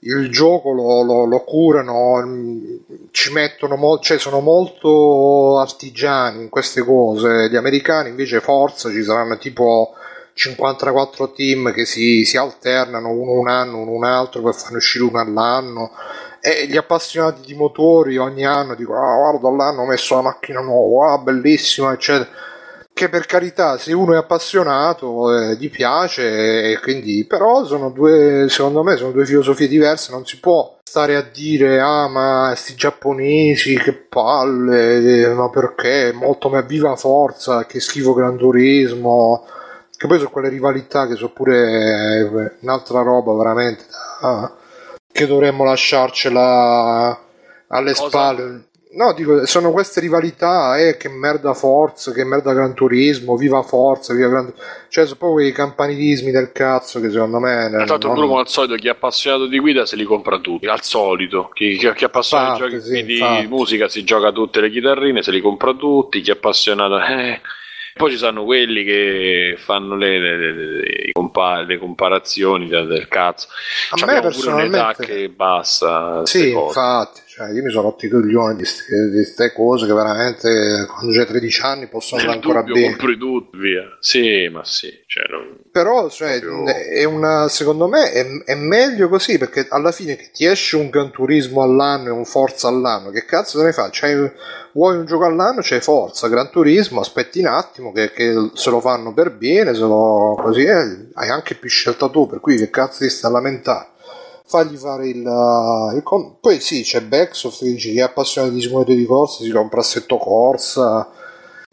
il gioco lo, lo- lo curano, ci mettono mo- cioè sono molto artigiani in queste cose. Gli americani invece forza ci saranno tipo 54 team che si, si alternano uno un anno, uno un altro per farne uscire uno all'anno. E gli appassionati di motori ogni anno dicono: Ah, guarda, l'anno ho messo la macchina nuova, ah, bellissima, eccetera che per carità se uno è appassionato eh, gli piace e quindi però sono due secondo me sono due filosofie diverse non si può stare a dire ah ma sti giapponesi che palle eh, ma perché? Molto ma viva forza che schifo gran turismo. Che poi sono quelle rivalità che sono pure eh, un'altra roba veramente da- che dovremmo lasciarcela alle Cosa? spalle No, dico, sono queste rivalità, eh, che merda Forza, che merda Gran Turismo, viva Forza, viva Gran Cioè, sono proprio quei campanilismi del cazzo che secondo me... Tra l'altro, non- Bruno, al solito, chi è appassionato di guida se li compra tutti. Al solito, chi, chi- chi è appassionato Infatti, di giochi sì, di musica si gioca tutte le chitarrine, se li compra tutti. Chi è appassionato, eh. Poi ci sono quelli che fanno le, le- le- compa- le comparazioni del, del cazzo. A Cioè, me abbiamo pure un'età personalmente... che basta. Sì, infatti, cioè, io mi sono rotto i coglioni di queste cose che veramente quando c'hai 13 anni possono andare ancora bene. compri tutto, via. Sì, ma sì. Cioè, non- Però, cioè, Proprio- è una, secondo me è, è meglio così perché alla fine che ti esce un Gran Turismo all'anno e un Forza all'anno, che cazzo te ne fa? C'hai, vuoi un gioco all'anno? C'hai Forza, Gran Turismo, aspetti un attimo che, che se lo fanno per bene, se lo così eh, hai anche più scelta tu, per cui che cazzo ti stai a lamentare? Fagli fare il, uh, il con- poi sì, c'è Backsoft che dice chi è appassionato di simulatori di corsa si compra assetto corsa,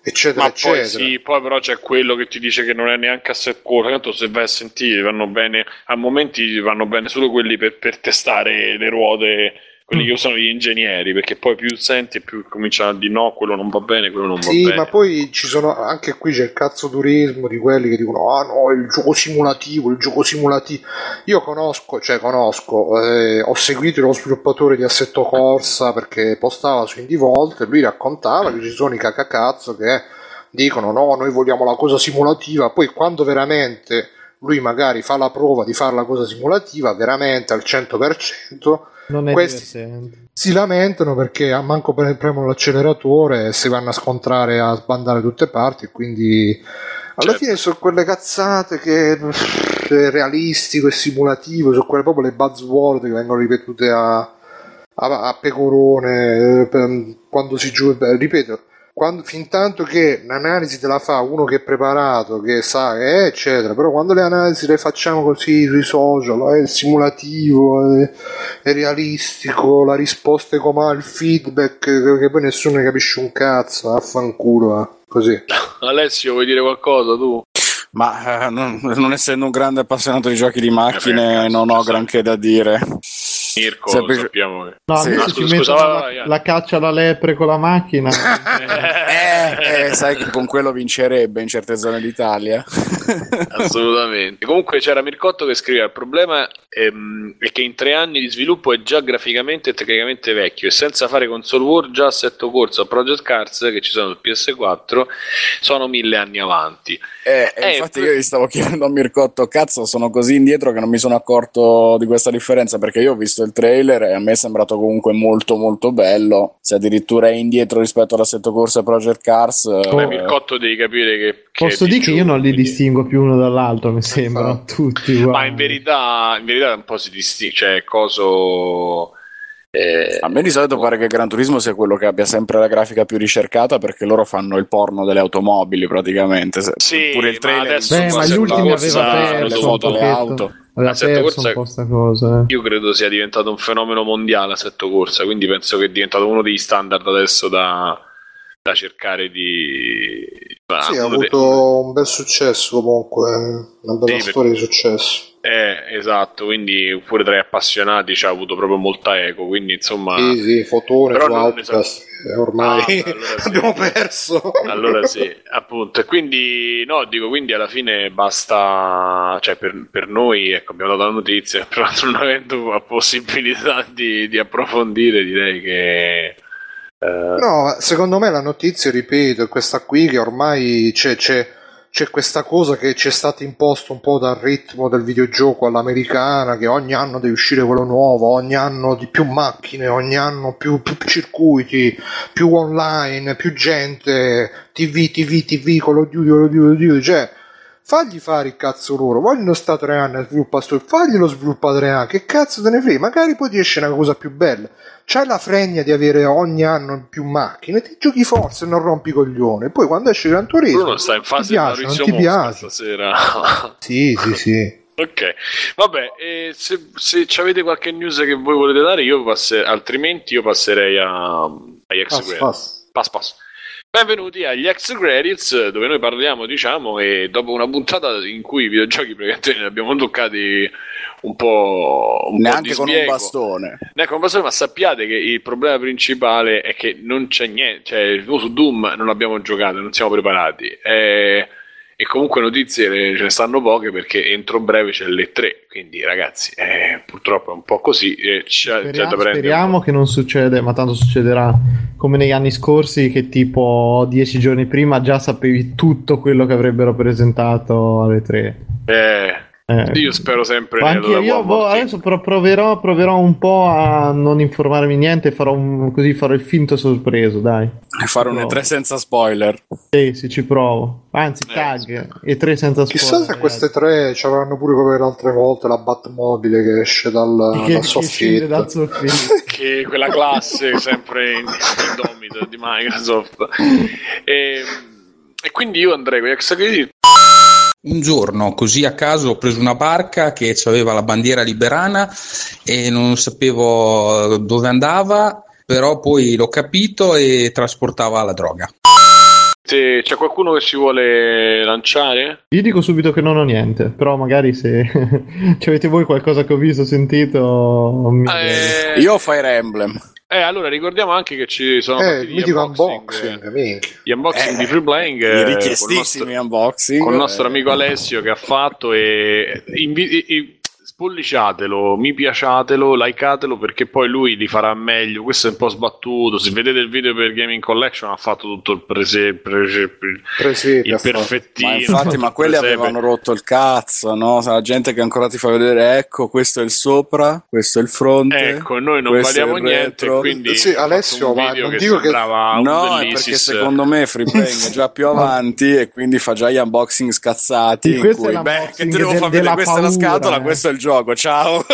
eccetera, Ma poi eccetera. sì, poi però c'è quello che ti dice che non è neanche asset core. Tanto se vai a sentire vanno bene, a momenti vanno bene solo quelli per, per testare le ruote, quelli Mm. che usano gli ingegneri, perché poi più senti più cominciano a dire no, quello non va bene, quello non va Sì, bene. ma poi ci sono anche qui c'è il cazzo turismo di quelli che dicono: Ah no, il gioco simulativo, il gioco simulativo. Io conosco, cioè conosco, eh, ho seguito lo sviluppatore di Assetto Corsa perché postava su IndieVolt e lui raccontava che ci sono i cacacazzo che dicono: No, noi vogliamo la cosa simulativa. Poi quando veramente lui magari fa la prova di fare la cosa simulativa, veramente al 100%. Non è Questi- divertente. Si lamentano perché a manco pre- premono l'acceleratore e si vanno a scontrare a sbandare tutte parti. e Quindi alla Certo. fine sono quelle cazzate che è realistico e simulativo, sono quelle proprio le buzzword che vengono ripetute a, a, a pecorone eh, quando si gioca. Ripeto, quando, fin tanto che l'analisi te la fa uno che è preparato, che sa, eh, eccetera, però quando le analisi le facciamo così sui social, è simulativo, è, è realistico, la risposta è come il feedback, che, che poi nessuno ne capisce un cazzo, affanculo, eh, così. Alessio, vuoi dire qualcosa tu? Ma eh, non, non essendo un grande appassionato di giochi di macchine, Eh beh, non ho granché da dire. Mirko, Semplice- sappiamo che... No, Sì. Ah, scusa, scusa, la, la caccia alla lepre con la macchina. Eh, eh, sai che con quello vincerebbe in certe zone d'Italia. Assolutamente. Comunque c'era Mircotto che scriveva: Il problema ehm, è che in tre anni di sviluppo è già graficamente e tecnicamente vecchio e senza fare console war già Assetto Corsa o Project Cars che ci sono sul PS4 sono mille anni avanti. Eh, e Eh, infatti io gli stavo chiedendo a Mircotto, cazzo, sono così indietro che non mi sono accorto di questa differenza perché io ho visto il trailer e a me è sembrato comunque molto molto bello. Se addirittura è indietro rispetto all'assetto corsa e Project Cars, eh, Beh, Mircotto devi capire che. che Posso dire che io non li distingo più uno dall'altro, mi sembrano tutti uguali. Ma in verità, in verità un po' si distingue, cioè coso. eh, a me di solito pare che Gran Turismo sia quello che abbia sempre la grafica più ricercata perché loro fanno il porno delle automobili praticamente. Se- Sì, pure il ma trailer adesso Beh, ma gli ultimi aveva perso le foto auto. Assetto perso Corsa- un po' sta cosa. eh. Io credo sia diventato un fenomeno mondiale Assetto Corsa, quindi penso che è diventato uno degli standard adesso da, da cercare di... ma Sì, ha de- avuto un bel successo comunque, una bella Sì, storia di successo. Eh, esatto, quindi pure tra gli appassionati ci ha avuto proprio molta eco, quindi insomma... Sì, sì, fotone Però eh, ormai Ah, allora sì. abbiamo perso. Allora sì, appunto, e quindi no, dico, quindi alla fine basta, cioè per, per noi, ecco, abbiamo dato la notizia, però non avendo la possibilità di, di approfondire, direi che... eh, No, secondo me la notizia, ripeto, è questa qui che ormai c'è, c'è, c'è questa cosa che ci è stata imposta un po' dal ritmo del videogioco all'americana, che ogni anno deve uscire quello nuovo, ogni anno di più macchine, ogni anno più, più circuiti, più online, più gente, TV, TV, TV, Call of Duty, Call of Duty, cioè fagli fare il cazzo loro, vogliono sta tre anni a sviluppare sto, faglielo sviluppare tre anni, che cazzo te ne frega, magari poi ti esce una cosa più bella. C'hai la fregna di avere ogni anno più macchine, ti giochi forse e non rompi i coglioni. Poi quando esce Gran Turismo, Bruno sta in fase ti piace, non ti piace. stasera. Sì, sì, sì. ok, vabbè, e se, se ci avete qualche news che voi volete dare, io passe- altrimenti io passerei a, ex Pass, pass. Pass, pass. Benvenuti agli ex credits dove noi parliamo, diciamo, e dopo una puntata in cui i videogiochi praticamente ne abbiamo toccati un po', un po' neanche di con un bastone. Neanche con un bastone, ma sappiate che il problema principale è che non c'è niente, cioè su Doom non abbiamo giocato, non siamo preparati. E, e comunque notizie ce ne stanno poche perché entro breve c'è le 3, quindi ragazzi, eh, purtroppo è un po' così. eh, c'è, c'è Speriamo, po'. che non succede, ma tanto succederà come negli anni scorsi che tipo dieci giorni prima già sapevi tutto quello che avrebbero presentato alle tre. Eh, Eh. io spero sempre anche io boh, adesso però proverò, proverò un po' a non informarmi niente, farò un- così farò il finto sorpreso, dai. E fare un E3 senza spoiler. Sì, sì, ci provo. Anzi, Eh, tag e tre senza Chissà spoiler. se queste tre ci avranno pure come le altre volte la Batmobile che esce dal, che, dal soffitto. dal soffitto. che quella classe sempre in- indomita di Microsoft e, e quindi io andrei con gli ex credit Un giorno, così a caso, ho preso una barca che aveva la bandiera liberana e non sapevo dove andava, però poi l'ho capito e trasportava la droga. Se c'è qualcuno che si vuole lanciare Io dico subito che non ho niente, però magari se avete voi qualcosa che ho visto, sentito, mi- eh, Io ho Fire Emblem. Eh, allora ricordiamo anche che ci sono Eh, il gli unboxing, unboxing, gli unboxing Eh, di Free Playing I eh, richiestissimi nostro, unboxing. col nostro Eh, amico Alessio che ha fatto e invi- e- e- spolliciatelo, mi piaciatelo, likeatelo perché poi lui li farà meglio. Questo è un po' sbattuto. Se vedete il video per Gaming Collection, ha fatto tutto il prese, prese- Presepe il perfettino. Ma infatti, ma quelli presepe. avevano rotto il cazzo, no? La gente che ancora ti fa vedere, ecco, questo è il sopra, questo è il fronte. Ecco, noi non valiamo niente, quindi Sì, ho fatto Alessio, ma non che dico che- No, perché secondo me Free Playing è già più avanti e quindi fa già gli unboxing scazzati. Sì, in cui, beh, che te devo far vedere questa è la paura, scatola, eh. questo è il gioco, ciao.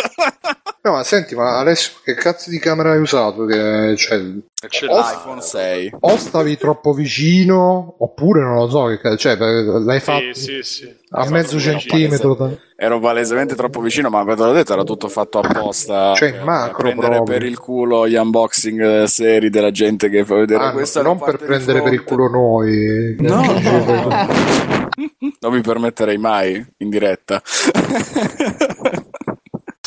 No, ma senti, ma Alessio, che cazzo di camera hai usato? Che, cioè, Ce Oh, l'ha. iPhone 6. o stavi troppo vicino, oppure non lo so, che cazzo, cioè, l'hai fatto Sì, sì, sì. a Hai mezzo centimetro. da- Ero palesemente troppo vicino, ma quando l'ho detto era tutto fatto apposta. Cioè, per macro prendere proprio. per il culo gli unboxing eh, seri della gente che fa vedere Ah, la non per prendere per il culo noi. No, non mi permetterei mai in diretta.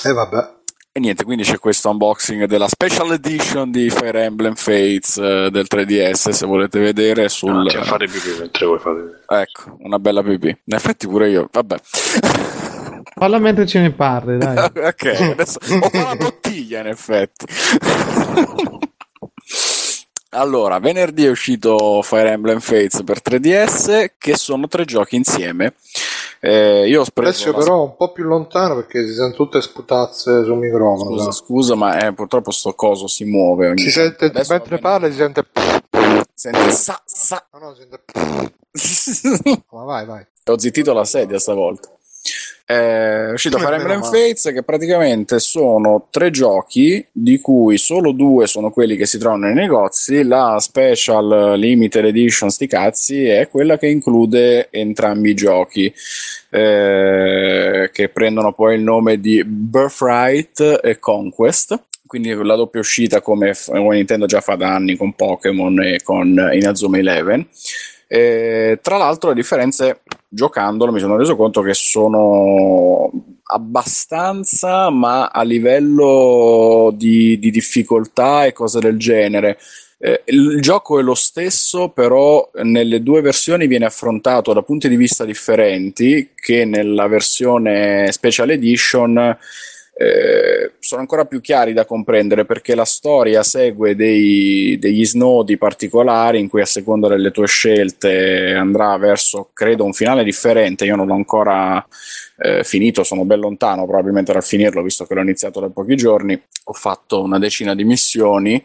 E vabbè. E niente, quindi c'è questo unboxing della special edition di Fire Emblem Fates eh, del 3DS, se volete vedere sul... Ah, fare pipì mentre voi fate. Ecco, una bella pipì. In effetti pure io, vabbè. Falla mentre ce ne parli, dai. ok, adesso ho la bottiglia in effetti. Allora, venerdì è uscito Fire Emblem Fates per 3DS, che sono tre giochi insieme. Eh, io ho Adesso la- però un po' più lontano perché si sentono tutte sputazze sul microfono. Scusa, no? scusa, ma eh, purtroppo sto coso si muove. ogni Si sente, Adesso mentre parla si sente... Sente sa, sa. No, no, si sente... Ma vai, vai. Ho zittito la sedia stavolta. È uscito Fire Emblem. Fates che praticamente sono tre giochi di cui solo due sono quelli che si trovano nei negozi. La special limited edition sti cazzi è quella che include entrambi i giochi eh, che prendono poi il nome di Birthright e Conquest. Quindi la doppia uscita come Nintendo già fa da anni con Pokémon e con Inazuma Eleven eh, tra l'altro le differenze giocandolo mi sono reso conto che sono abbastanza, ma a livello di, di difficoltà e cose del genere. Eh, il gioco è lo stesso, però nelle due versioni viene affrontato da punti di vista differenti, che nella versione Special Edition eh, sono ancora più chiari da comprendere perché la storia segue dei- degli snodi particolari in cui a seconda delle tue scelte andrà verso, credo, un finale differente. Io non l'ho ancora eh, finito, sono ben lontano probabilmente dal finirlo, visto che l'ho iniziato da pochi giorni. Ho fatto una decina di missioni.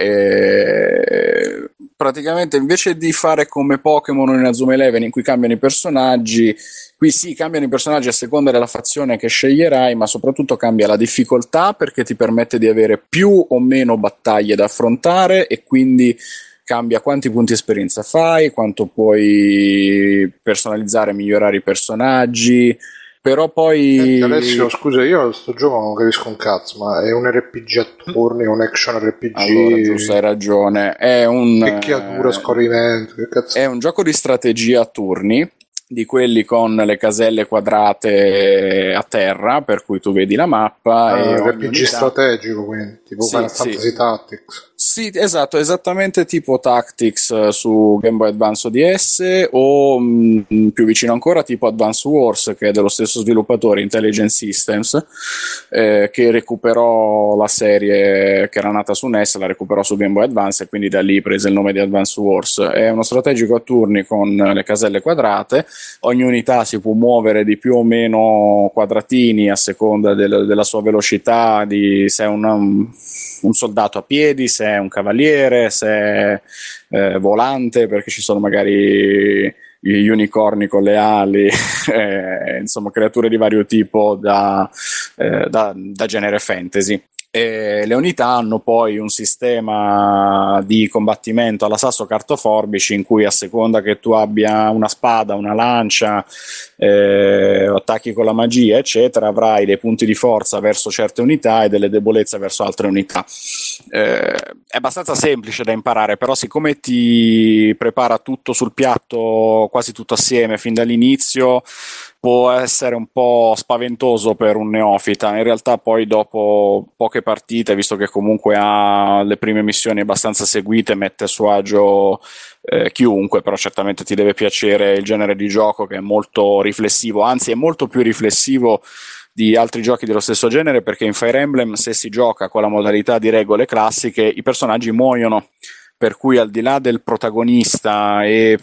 E praticamente invece di fare come Pokémon in Azuma Eleven in cui cambiano i personaggi, qui sì cambiano i personaggi a seconda della fazione che sceglierai, ma soprattutto cambia la difficoltà perché ti permette di avere più o meno battaglie da affrontare e quindi cambia quanti punti esperienza fai, quanto puoi personalizzare e migliorare i personaggi. Però poi Senti, Alessio, scusa, io sto gioco non capisco un cazzo, ma è un RPG a turni, un action RPG. allora, giusto, hai ragione. È un Picchiatura, eh, scorrimento, che cazzo È un gioco di strategia a turni, di quelli con le caselle quadrate a terra, per cui tu vedi la mappa Ah, e ogni RPG unità- strategico, quindi, tipo Sì, Final sì. Fantasy Tactics. Sì, esatto, esattamente tipo Tactics eh, su Game Boy Advance ODS o mh, più vicino ancora tipo Advance Wars che è dello stesso sviluppatore Intelligent Systems eh, che recuperò la serie che era nata su NES, la recuperò su Game Boy Advance e quindi da lì prese il nome di Advance Wars. È uno strategico a turni con le caselle quadrate, ogni unità si può muovere di più o meno quadratini a seconda del- della sua velocità, di se è un, um, un soldato a piedi, se è un cavaliere, se è eh, volante, perché ci sono magari gli unicorni con le ali, eh, insomma creature di vario tipo da, eh, da- da genere fantasy. E le unità hanno poi un sistema di combattimento alla sasso cartoforbici in cui a seconda che tu abbia una spada, una lancia, eh, attacchi con la magia, eccetera, avrai dei punti di forza verso certe unità e delle debolezze verso altre unità. Eh, è abbastanza semplice da imparare, però siccome ti prepara tutto sul piatto, quasi tutto assieme fin dall'inizio, può essere un po' spaventoso per un neofita. In realtà, poi dopo poche partite, visto che comunque ha le prime missioni abbastanza seguite, mette a suo agio eh, chiunque, però certamente ti deve piacere il genere di gioco che è molto riflessivo, anzi è molto più riflessivo di altri giochi dello stesso genere perché in Fire Emblem se si gioca con la modalità di regole classiche i personaggi muoiono. Per cui al di là del protagonista e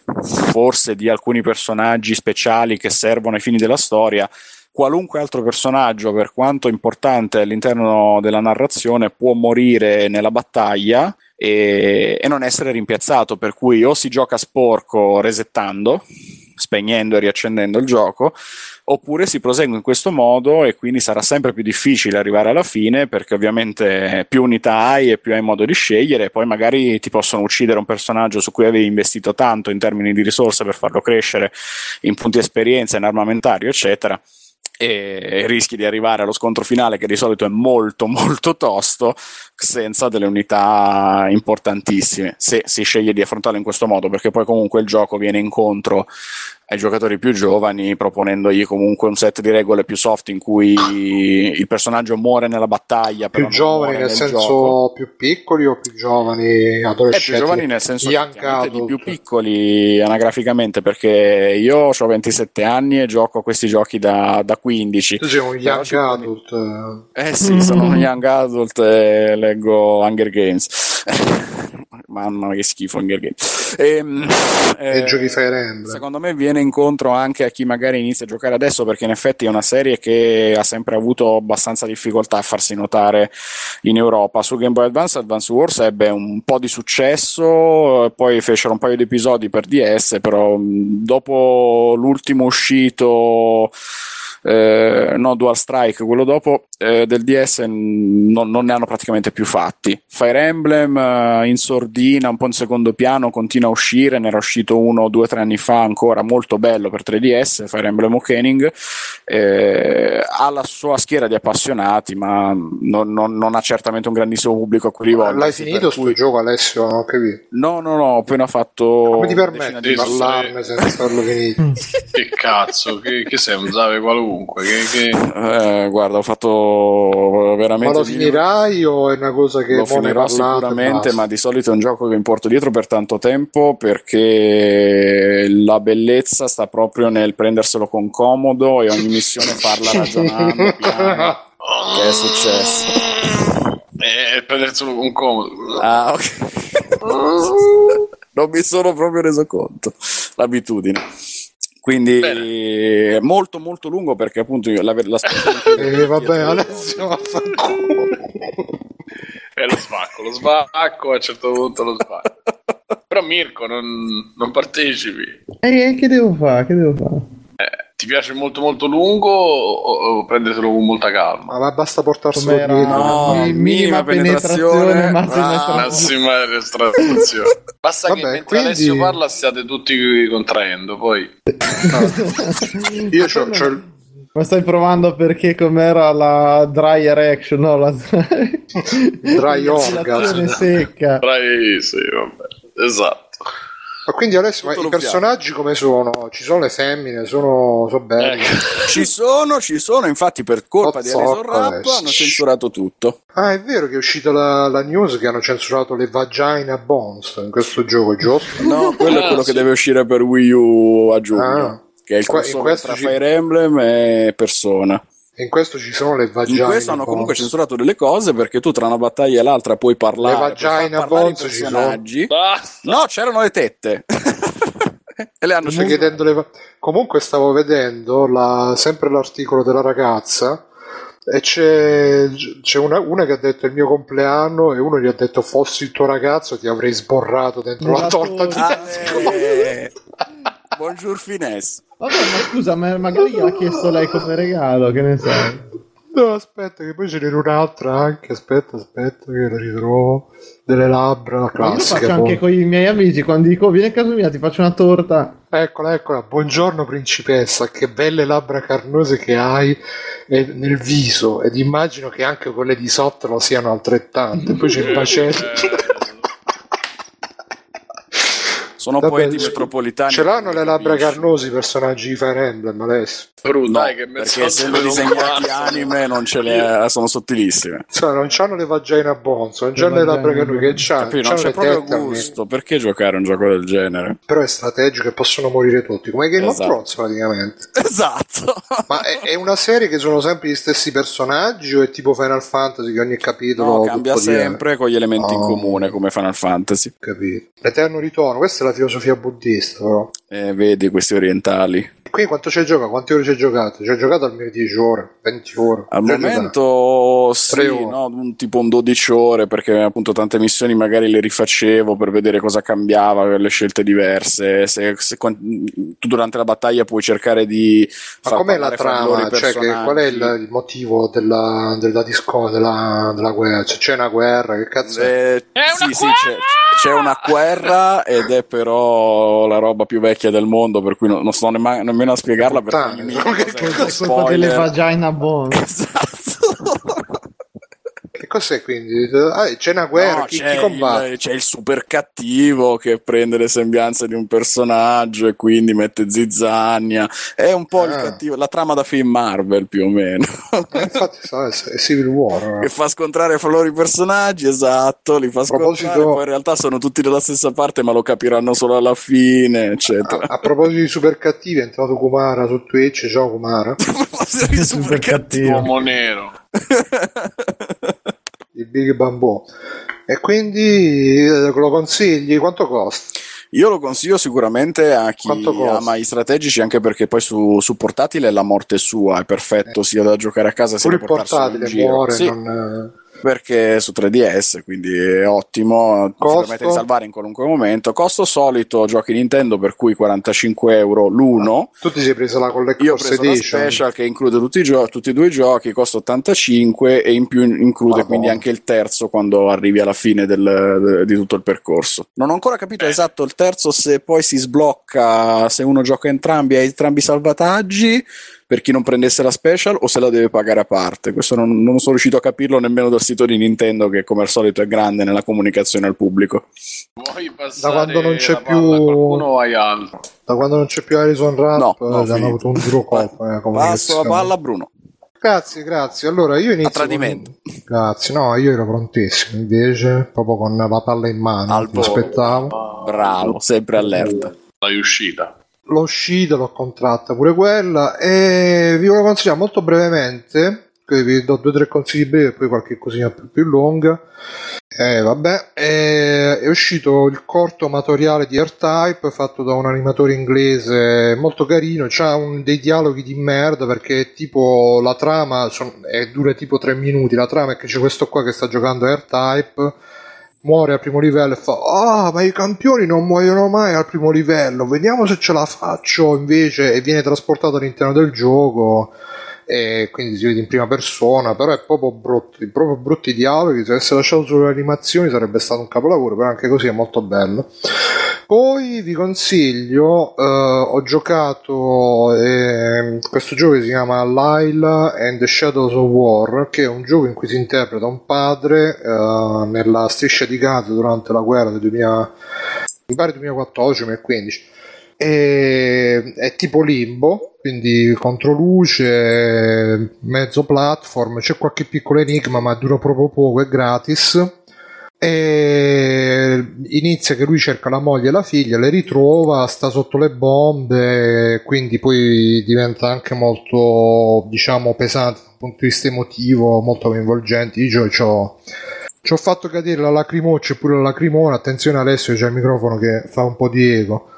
forse di alcuni personaggi speciali che servono ai fini della storia qualunque altro personaggio per quanto importante all'interno della narrazione può morire nella battaglia e, e non essere rimpiazzato. Per cui o si gioca sporco resettando spegnendo e riaccendendo il gioco oppure si prosegue in questo modo e quindi sarà sempre più difficile arrivare alla fine perché ovviamente più unità hai e più hai modo di scegliere e poi magari ti possono uccidere un personaggio su cui avevi investito tanto in termini di risorse per farlo crescere in punti esperienza, in armamentario eccetera e rischi di arrivare allo scontro finale che di solito è molto molto tosto senza delle unità importantissime. Se si sceglie di affrontarlo in questo modo perché poi comunque il gioco viene incontro ai giocatori più giovani, proponendogli comunque un set di regole più soft in cui il personaggio muore nella battaglia. Più giovani nel, senso gioco. più piccoli o più giovani adolescenti? Eh, più giovani nel senso di più piccoli anagraficamente perché io ho 27 anni e gioco a questi giochi da, da 15. Tu sei un young adult. Eh sì, sono un young adult e leggo Hunger Games. Mamma che schifo Hunger Games. Ehm, e, e eh, giochi Fire Emblem. Secondo me viene incontro anche a chi magari inizia a giocare adesso perché in effetti è una serie che ha sempre avuto abbastanza difficoltà a farsi notare in Europa. Su Game Boy Advance Advance Wars ebbe un po' di successo, poi fecero un paio di episodi per DS, però dopo l'ultimo uscito eh, no Dual Strike, quello dopo eh, del DS non, non, ne hanno praticamente più fatti. Fire Emblem eh, in sordina, un po' in secondo piano, continua a uscire, ne era uscito uno o due o tre anni fa ancora, molto bello per 3DS, Fire Emblem Awakening, eh, ha la sua schiera di appassionati, ma non, non, non, ha certamente un grandissimo pubblico a cui rivolgersi. L'hai finito sto cui... gioco Alessio? Non ho capito. No, no, no, ho appena fatto... Come ti permetti di parlarne senza farlo finito? che cazzo, che, che sei un zave qualunque? Comunque. Che, che... Eh, guarda, ho fatto veramente. Ma lo finirai o è una cosa che lo finirò sicuramente? Ma di solito è un gioco che mi porto dietro per tanto tempo perché la bellezza sta proprio nel prenderselo con comodo e ogni missione farla ragionando piano. che è successo? Eh, prenderselo con comodo. Ah, ok. non mi sono proprio reso conto. L'abitudine. Quindi Bene. molto molto lungo perché appunto io, la, la eh, vabbè Alessio è lo spacco, lo spacco a un certo punto lo spacco. Però Mirko non, non partecipi. Eh, che devo fare? Che devo fare? Eh, ti piace molto molto lungo o, o prendertelo con molta calma? Ma basta portarselo dietro. No, minima, minima penetrazione, massima ah, estrazione. Massima estrazione. Basta Vabbè, che mentre quindi... Alessio parla stiate tutti contraendo, poi... No. Io c'ho, c'ho il... Ma stai provando perché com'era la dry erection, no? La dry orgasm. secca. Dry, sì, vabbè. Esatto. Ma quindi adesso ma i personaggi come sono? Ci sono le femmine? Sono, sono belli? Eh. ci sono, ci sono. Infatti, per colpa Pozzocco, di Alison Rapp hanno censurato tutto. Ah, è vero che è uscita la, la, news che hanno censurato le vagina bones in questo gioco, giusto? No, quello è quello che deve uscire per Wii U a giugno. Ah. Che è il crossover tra ci... Fire Emblem e Persona. In questo ci sono le vagine. In questo hanno bones. comunque censurato delle cose perché tu tra una battaglia e l'altra puoi parlare. Le vagine bones personaggi. No, c'erano le tette. e le hanno comunque, le... comunque stavo vedendo la... sempre l'articolo della ragazza e c'è, c'è una, una, che ha detto il mio compleanno e uno gli ha detto fossi il tuo ragazzo ti avrei sborrato dentro la, la torta di ah, eh. Buongiorno finesse. Vabbè, ma scusa, ma magari gli ha chiesto lei come regalo, che ne sai? No, aspetta, che poi ce n'era un'altra anche. Aspetta, aspetta, che la ritrovo. Delle labbra, la classica. Io faccio anche con i miei amici quando dico vieni a casa mia, ti faccio una torta. Eccola, eccola. Buongiorno, principessa. Che belle labbra carnose che hai nel viso. Ed immagino che anche quelle di sotto lo siano altrettante. Poi c'è il bacetto. Sono Vabbè, poeti metropolitani. Ce l'hanno le labbra carnosi i personaggi di Fire Emblem adesso? Bru, dai, che perché essendo disegnati anime non ce le sono sottilissime. Cioè, non c'hanno le vagina bones, non c'hanno le labbra carnose che c'hanno. Capì, non c'è proprio gusto. Perché giocare un gioco del genere? Però è strategico e possono morire tutti, come Game esatto. of Thrones praticamente. Esatto. Ma è, è, una serie che sono sempre gli stessi personaggi o è tipo Final Fantasy che ogni capitolo no, cambia sempre dire... con gli elementi oh. in comune come Final Fantasy. Capito. L'eterno ritorno, questa è la filosofia buddista, però. Eh, vedi questi orientali. Qui quanto c'è giocato? Quante ore c'è giocato? C'è giocato almeno 10 ore, 20 ore. Al momento sì, no, un, tipo un 12 ore perché appunto tante missioni magari le rifacevo per vedere cosa cambiava, per le scelte diverse. Se, se, tu durante la battaglia puoi cercare di... Ma com'è la trama? Cioè, che, qual è il, il motivo della, della, disco, della, della guerra? Cioè, c'è una guerra? Che cazzo è? Eh, è sì, sì, c'è, c'è, una guerra ed è però la roba più vecchia del mondo per cui non, non sto nemmeno nemmeno a spiegarla perché è colpa delle vagina bones. Cos'è quindi? Ah, c'è una guerra, No, chi, c'è, chi combatte? il, c'è il super cattivo che prende le sembianze di un personaggio e quindi mette zizzania. È un po' il Ah. cattivo, la trama da film Marvel più o meno. Eh, infatti è Civil War. che fa scontrare fra loro i personaggi, esatto, li fa proposito- scontrare, poi in realtà sono tutti dalla stessa parte, ma lo capiranno solo alla fine, eccetera. A, a proposito di super cattivi, è entrato Kumara su Twitch. Ciao Kumara. A proposito di super Super cattivo. cattivo. Uomo nero. Il Big Bamboo. E quindi eh, lo consigli? Quanto costa? Io lo consiglio sicuramente a chi ama i strategici, anche perché poi su, su portatile la morte sua, è perfetto sia da giocare a casa sia Pure da il portarselo in portatile giro. muore. Sì, non, eh, perché è su 3DS, quindi è ottimo, ti Costo? permette di salvare in qualunque momento. Costo solito, giochi Nintendo, per cui 45 euro l'uno. Tu ti sei presa la Io ho preso la Edition. special che include tutti i, gio- tutti e due i giochi, costa 85 e in più include Madonna. quindi anche il terzo quando arrivi alla fine del- de- di tutto il percorso. Non ho ancora capito esatto il terzo se poi si sblocca se uno gioca entrambi, ha entrambi i salvataggi per chi non prendesse la special o se la deve pagare a parte. Questo non, non sono riuscito a capirlo nemmeno dal sito di Nintendo che come al solito è grande nella comunicazione al pubblico. Vuoi Da quando non c'è più- qualcuno o vai altro? Da quando non c'è più Harrison Rapp, No, eh, no, gli hanno avuto un duro colpo. nella Passo la palla a Bruno. Grazie, grazie. Allora io inizio. A tradimento. con- Grazie, no, io ero prontissimo invece, proprio con la palla in mano. Al aspettavo. Bravo, sempre allerta. Sei uscita. L'ho uscita, l'ho contratta pure quella e vi volevo consigliare molto brevemente, vi do due o tre consigli brevi e poi qualche cosina più, più lunga. Eh, vabbè, eh, è uscito il corto amatoriale di R-Type fatto da un animatore inglese molto carino. Un- dei dialoghi di merda perché tipo la trama son- è, dura tipo tre minuti. La trama è che c'è questo qua che sta giocando R-Type muore al primo livello e fa ah ma i campioni non muoiono mai al primo livello vediamo se ce la faccio invece e viene trasportato all'interno del gioco e quindi si vede in prima persona però è proprio brutti proprio brutti dialoghi se avesse lasciato solo le animazioni sarebbe stato un capolavoro però anche così è molto bello poi vi consiglio, eh, ho giocato eh, questo gioco che si chiama Lyle and the Shadows of War, che è un gioco in cui si interpreta un padre eh, nella striscia di Gaza durante la guerra del 2000, mi pare 2014-2015. E, è tipo limbo, quindi controluce, mezzo platform, c'è qualche piccolo enigma ma dura proprio poco, è gratis e inizia che lui cerca la moglie e la figlia, le ritrova, sta sotto le bombe, quindi poi diventa anche molto, diciamo, pesante dal punto di vista emotivo, molto coinvolgente. Io ci ho, ci ho fatto cadere la lacrimoccia e pure la lacrimona, attenzione Alessio, c'è il microfono che fa un po' di eco.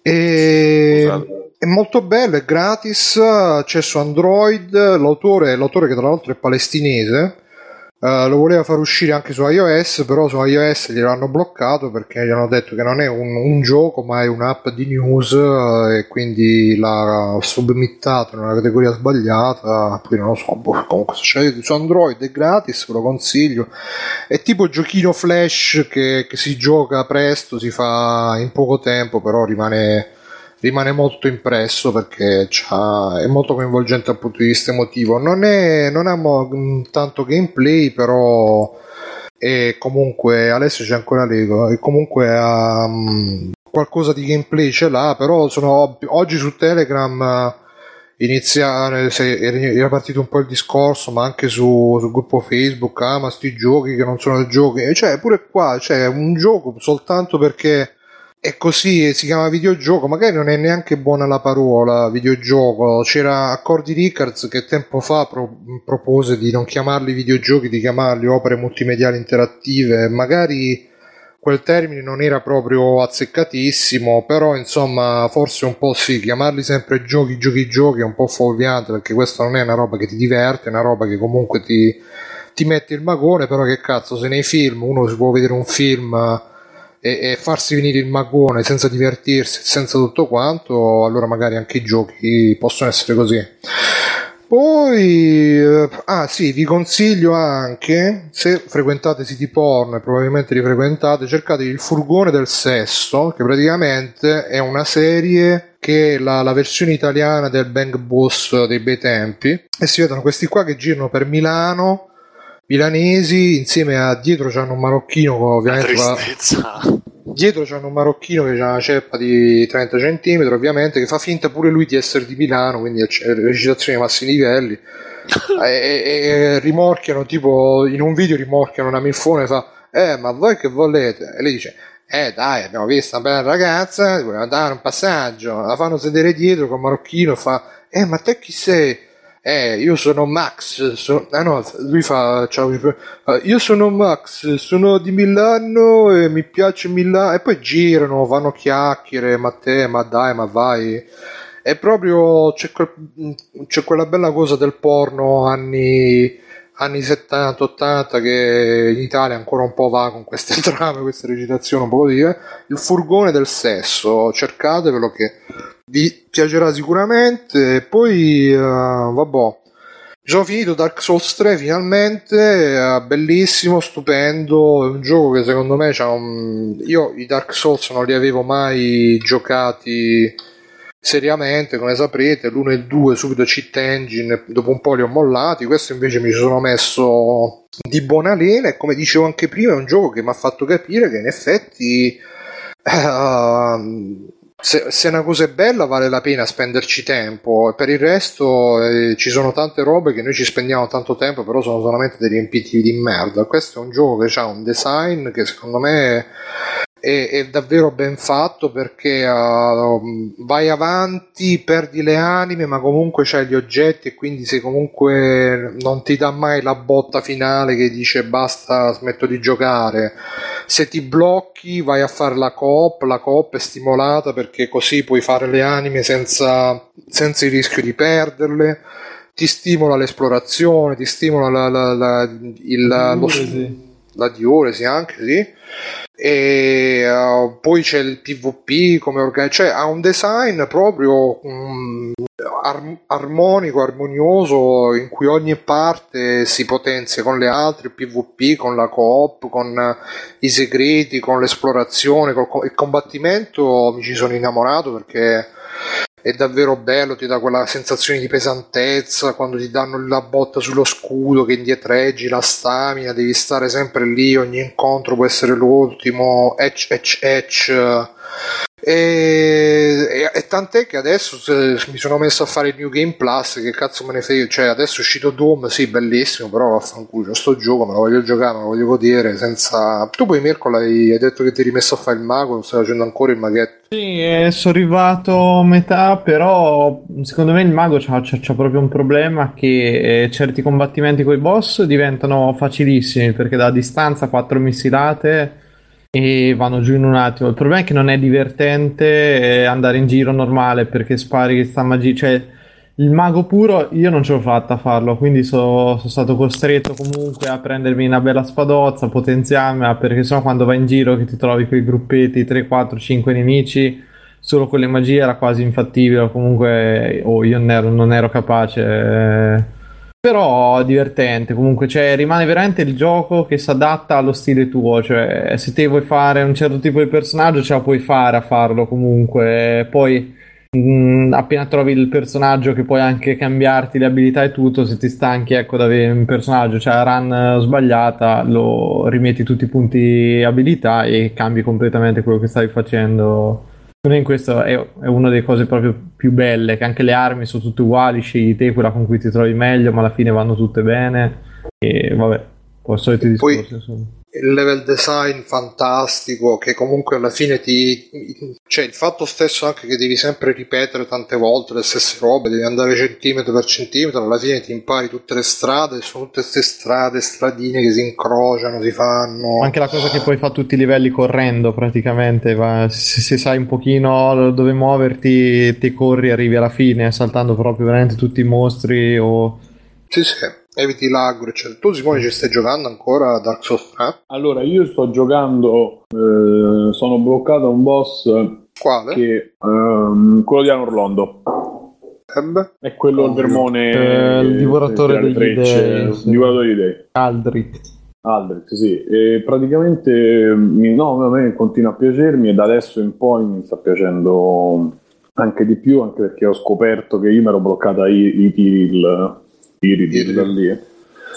E... Scusate. È molto bello, è gratis, c'è su Android, l'autore, l'autore che tra l'altro è palestinese, eh, lo voleva far uscire anche su iOS, però su iOS gliel'hanno bloccato perché gli hanno detto che non è un, un gioco ma è un'app di news eh, e quindi l'ha submittato nella categoria sbagliata, poi non lo so, boh, comunque c'è su Android è gratis, ve lo consiglio, è tipo giochino flash che, che si gioca presto, si fa in poco tempo, però rimane rimane molto impresso perché è molto coinvolgente dal punto di vista emotivo. Non, è, non ha mo- mh, tanto gameplay, però è comunque adesso c'è ancora Lego e comunque ha mh, qualcosa di gameplay ce l'ha, però sono oggi su Telegram inizia, era partito un po' il discorso, ma anche su, sul gruppo Facebook, ah ma sti giochi che non sono giochi, cioè pure qua c'è un gioco soltanto perché è così, si chiama videogioco, magari non è neanche buona la parola videogioco. C'era Accordi Rickards che tempo fa pro- propose di non chiamarli videogiochi, di chiamarli opere multimediali interattive. Magari quel termine non era proprio azzeccatissimo, però insomma, forse un po' sì, chiamarli sempre giochi, giochi, giochi è un po' fuorviante perché questa non è una roba che ti diverte, è una roba che comunque ti, ti mette il magone, però che cazzo, se nei film uno si può vedere un film e, e farsi venire il magone senza divertirsi, senza tutto quanto, allora magari anche i giochi possono essere così. Poi, eh, ah sì, vi consiglio anche, se frequentate siti porno e probabilmente li frequentate, cercate il furgone del sesso, che praticamente è una serie che è la, la versione italiana del Bang Boss dei bei tempi, e si vedono questi qua che girano per Milano, milanesi insieme a dietro c'hanno un marocchino ovviamente la tristezza. dietro c'hanno un marocchino che ha una ceppa di 30 cm ovviamente che fa finta pure lui di essere di Milano quindi recitazione ai massi livelli. E, e, e, rimorchiano tipo in un video rimorchiano una milfone e fa eh ma voi che volete? E lei dice eh dai abbiamo visto una bella ragazza vogliamo dare un passaggio. La fanno sedere dietro con marocchino e fa eh ma te chi sei eh, io sono Max, so, ah no, lui fa, ciao, io sono Max, sono di Milano e mi piace Milano, e poi girano, vanno chiacchiere, ma te, ma dai, ma vai. È proprio, c'è, quel, c'è quella bella cosa del porno anni, anni 70-80 che in Italia ancora un po' va con queste trame, queste recitazioni un po' così, eh? il furgone del sesso, cercatevelo che vi piacerà sicuramente. Poi, uh, vabbè, mi sono finito Dark Souls 3 finalmente, uh, bellissimo, stupendo, è un gioco che secondo me un... Io i Dark Souls non li avevo mai giocati seriamente, come saprete, l'1 e il 2 subito cheat engine, dopo un po' li ho mollati, questo invece mi sono messo di buona lena. E come dicevo anche prima è un gioco che mi ha fatto capire che in effetti... Uh, se, se, una cosa è bella vale la pena spenderci tempo, per il resto eh, ci sono tante robe che noi ci spendiamo tanto tempo, però sono solamente dei riempitivi di merda. Questo è un gioco che ha un design che secondo me è, è davvero ben fatto perché uh, vai avanti, perdi le anime, ma comunque c'hai gli oggetti e quindi se comunque non ti dà mai la botta finale che dice basta, smetto di giocare. Se ti blocchi vai a fare la coop, la coop è stimolata perché così puoi fare le anime senza, senza il rischio di perderle ti stimola l'esplorazione, ti stimola la, la, la, il, lo, la diuresi anche, sì. E uh, poi c'è il PvP come organ- cioè ha un design proprio um, ar- armonico, armonioso in cui ogni parte si potenzia con le altre, PvP, con la coop, con uh, i segreti, con l'esplorazione, col il combattimento mi ci sono innamorato perché è davvero bello, ti dà quella sensazione di pesantezza quando ti danno la botta sullo scudo che indietreggi la stamina, devi stare sempre lì, ogni incontro può essere l'ultimo, etch, etch, etch. E, e, e, tant'è che adesso mi sono messo a fare il New Game Plus. Che cazzo me ne frega? Cioè, adesso è uscito Doom, sì, bellissimo. Però vaffanculo, sto gioco, me lo voglio giocare, me lo voglio godere. Senza tu, poi, Mirko, hai, detto che ti hai rimesso a fare il mago. Stai facendo ancora il maghetto. Sì, eh, sono arrivato a metà. Però secondo me il mago c'ha, c'ha, c'ha proprio un problema. Che eh, certi combattimenti con i boss diventano facilissimi perché da distanza, quattro missilate e vanno giù in un attimo. Il problema è che non è divertente andare in giro normale perché spari sta magia. Cioè, il mago puro io non ce l'ho fatta a farlo, quindi so, sono stato costretto comunque a prendermi una bella spadozza, potenziarmela, perché sennò quando vai in giro che ti trovi quei gruppetti 3, 4, 5 nemici, solo con le magie era quasi infattibile, comunque oh, io non ero, non ero capace. Eh però divertente comunque, cioè rimane veramente il gioco che si adatta allo stile tuo, cioè se te vuoi fare un certo tipo di personaggio ce la puoi fare a farlo comunque, poi mh, mm, appena trovi il personaggio che puoi anche cambiarti le abilità e tutto, se ti stanchi ecco da avere un personaggio, cioè run sbagliata, lo rimetti tutti i punti abilità e cambi completamente quello che stavi facendo in questo è, è, una delle cose proprio più belle, che anche le armi sono tutte uguali, scegli te quella con cui ti trovi meglio, ma alla fine vanno tutte bene. E vabbè, poi soliti discorsi. Poi, insomma il level design fantastico che comunque alla fine ti cioè il fatto stesso anche che devi sempre ripetere tante volte le stesse robe devi andare centimetro per centimetro alla fine ti impari tutte le strade sono tutte queste strade stradine che si incrociano si fanno. Anche la cosa che poi fa tutti i livelli correndo praticamente se, se sai un pochino dove muoverti ti corri arrivi alla fine saltando proprio veramente tutti i mostri o sì sì eviti l'agro, eccetera. Tu Simone ci stai giocando ancora a Dark Souls 3? Allora, io sto giocando, eh, sono bloccato a un boss Quale? Che, ehm, quello di Anor Londo. Ebbe? È quello il vermone eh, il divoratore degli frecce, dei, sì. divoratore di dei. Aldrich. Aldrich, sì. E praticamente mi, no, a me continua a piacermi e da adesso in poi mi sta piacendo anche di più, anche perché ho scoperto che io mi ero bloccata i, i tiri il Iridi da lì.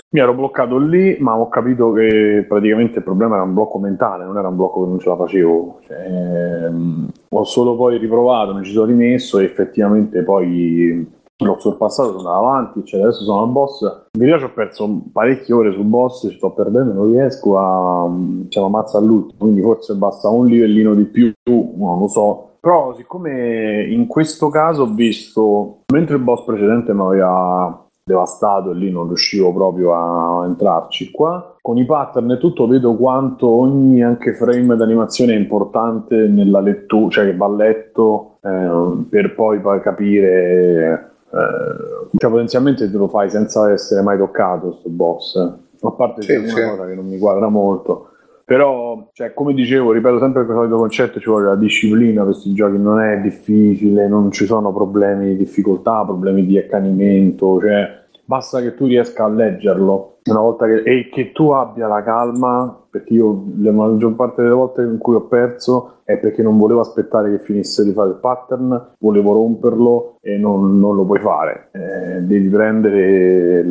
mi ero bloccato lì, ma ho capito che praticamente il problema era un blocco mentale, non era un blocco che non ce la facevo. Cioè, ehm, ho solo poi riprovato, mi ci sono rimesso e effettivamente poi l'ho sorpassato, sono andato avanti, cioè adesso sono al boss. In verità ci ho perso parecchie ore sul boss, ci sto perdendo, non riesco a... diciamo, ammazza all'ultimo, quindi forse basta un livellino di più, non lo so. Però siccome in questo caso ho visto, mentre il boss precedente mi aveva devastato e lì non riuscivo proprio a entrarci. Qua con i pattern e tutto vedo quanto ogni anche frame d'animazione è importante nella lettura, cioè che va letto eh, per poi, capire. Eh, cioè potenzialmente te lo fai senza essere mai toccato sto boss. A parte sì, una sì. cosa che non mi quadra molto. Però, cioè, come dicevo, ripeto sempre il solito concetto, ci vuole la disciplina per questi giochi, non è difficile, non ci sono problemi di difficoltà, problemi di accanimento, cioè basta che tu riesca a leggerlo. Una volta che, e che tu abbia la calma, perché io la maggior parte delle volte in cui ho perso è perché non volevo aspettare che finisse di fare il pattern, volevo romperlo e non, non lo puoi fare, eh, devi prendere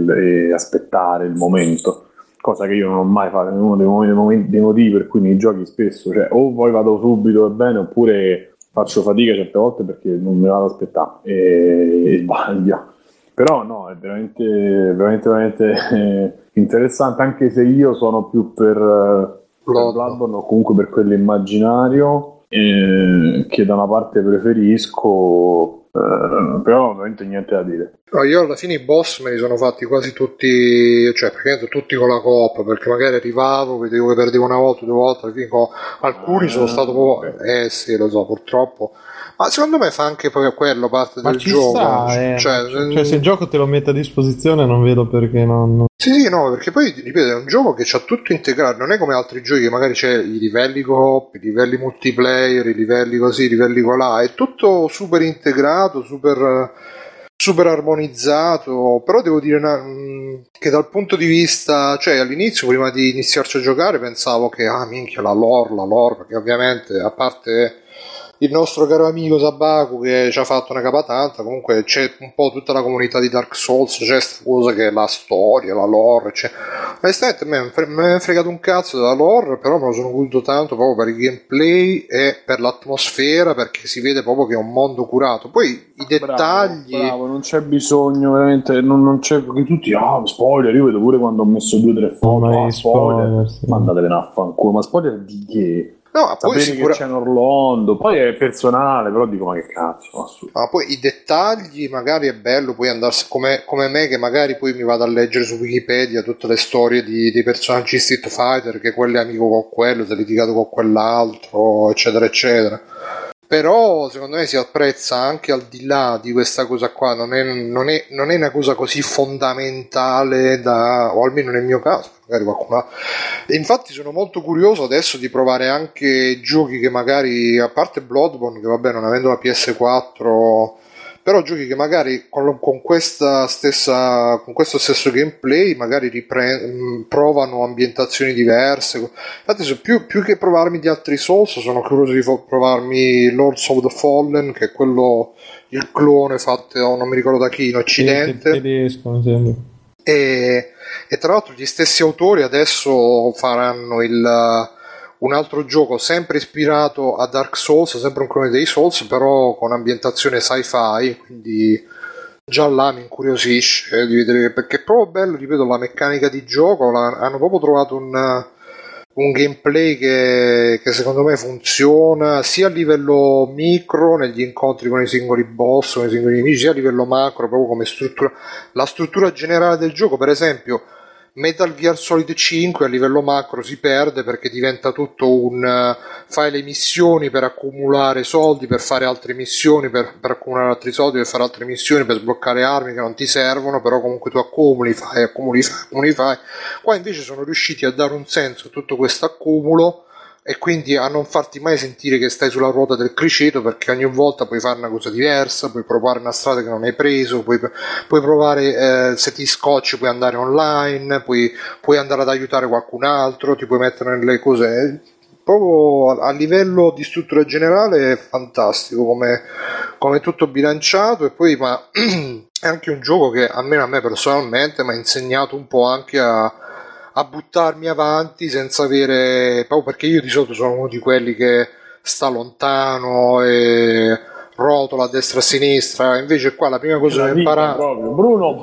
e aspettare il momento cosa che io non ho mai fatto, è uno dei, momenti, dei motivi per cui nei giochi spesso, cioè o poi vado subito e bene oppure faccio fatica certe volte perché non mi vado ad aspettare e, e sbaglio. Però no, è veramente, veramente, veramente eh, interessante, anche se io sono più per, per Bloodborne o comunque per quello immaginario, eh, che da una parte preferisco Uh, però veramente niente da dire. No, io alla fine i boss me li sono fatti quasi tutti, cioè praticamente tutti con la coop, perché magari arrivavo, vedevo che perdevo una volta, due volte, alcuni sono stato proprio, eh sì, lo so, purtroppo ma secondo me fa anche proprio quello parte Ma del gioco. Sta, eh. cioè, cioè, se il gioco te lo mette a disposizione, non vedo perché non. Sì, sì, no, perché poi ripeto, è un gioco che c'ha tutto integrato. Non è come altri giochi che magari c'è i livelli coop, i livelli multiplayer, i livelli così, i livelli colà. È tutto super integrato, super super armonizzato, però devo dire una, che dal punto di vista, cioè all'inizio prima di iniziarci a giocare pensavo che ah minchia la lore, la lore, perché ovviamente a parte il nostro caro amico Sabaku che ci ha fatto una capatanta, comunque c'è un po' tutta la comunità di Dark Souls, c'è questa cosa che è la storia, la lore, cioè... onestamente a me mi è fregato un cazzo della lore, però me lo sono voluto tanto proprio per il gameplay e per l'atmosfera, perché si vede proprio che è un mondo curato. Poi i dettagli... Bravo, bravo non c'è bisogno veramente, non, non c'è... Perché tutti, ah, oh, spoiler, io vedo pure quando ho messo due o tre foto, ah, spoiler, spoiler sì. mandatevene a fanculo, ma spoiler di che? No, poi sicura... che c'è Orlando, poi è personale, però dico ma che cazzo. Ma poi i dettagli magari è bello, puoi andarsi come, come, me che magari poi mi vado a leggere su Wikipedia tutte le storie di, dei personaggi Street Fighter, che quello è amico con quello, si è litigato con quell'altro, eccetera, eccetera però secondo me si apprezza anche al di là di questa cosa qua, non è, non è, non è una cosa così fondamentale da, o almeno nel mio caso, magari qualcuno infatti sono molto curioso adesso di provare anche giochi che magari, a parte Bloodborne, che vabbè non avendo la PS4 però giochi che magari con, con, stessa, con questo stesso gameplay magari ripre- provano ambientazioni diverse. Infatti più, più, che provarmi di altri Souls sono curioso di provarmi Lords of the Fallen che è quello il clone fatto non mi ricordo da chi in occidente. Tedesco mi sembra. E, e tra l'altro gli stessi autori adesso faranno il un altro gioco sempre ispirato a Dark Souls, sempre un clone dei Souls, però con ambientazione sci-fi, quindi già là mi incuriosisce di vedere perché è proprio bello, ripeto, la meccanica di gioco, la, hanno proprio trovato un, un gameplay che, che, secondo me funziona sia a livello micro negli incontri con i singoli boss, con i singoli nemici, sia a livello macro, proprio come struttura. La struttura generale del gioco, per esempio Metal Gear Solid 5 a livello macro si perde perché diventa tutto un uh, fai le missioni per accumulare soldi, per fare altre missioni, per, per, accumulare altri soldi, per fare altre missioni, per sbloccare armi che non ti servono, però comunque tu accumuli, fai, accumuli, fai, accumuli, fai. Qua invece sono riusciti a dare un senso a tutto questo accumulo e quindi a non farti mai sentire che stai sulla ruota del criceto perché ogni volta puoi fare una cosa diversa, puoi provare una strada che non hai preso, puoi, puoi provare eh, se ti scocci puoi andare online, puoi, puoi, andare ad aiutare qualcun altro, ti puoi mettere nelle cose. Proprio a livello di struttura generale è fantastico come, come tutto bilanciato. E poi ma è anche un gioco che almeno a me personalmente mi ha insegnato un po' anche a, a buttarmi avanti senza avere proprio perché io di solito sono uno di quelli che sta lontano e rotola a destra e a sinistra. Invece qua la prima cosa che ho imparato Bruno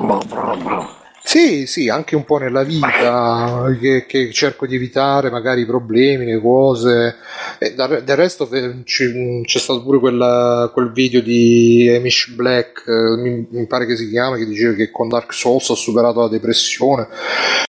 sì, sì, anche un po' nella vita che, che cerco di evitare magari i problemi, le cose. E da- del resto eh, ci- c'è stato pure quella- quel video di Amish Black, eh, mi, mi pare che si chiama, che diceva che con Dark Souls ha superato la depressione.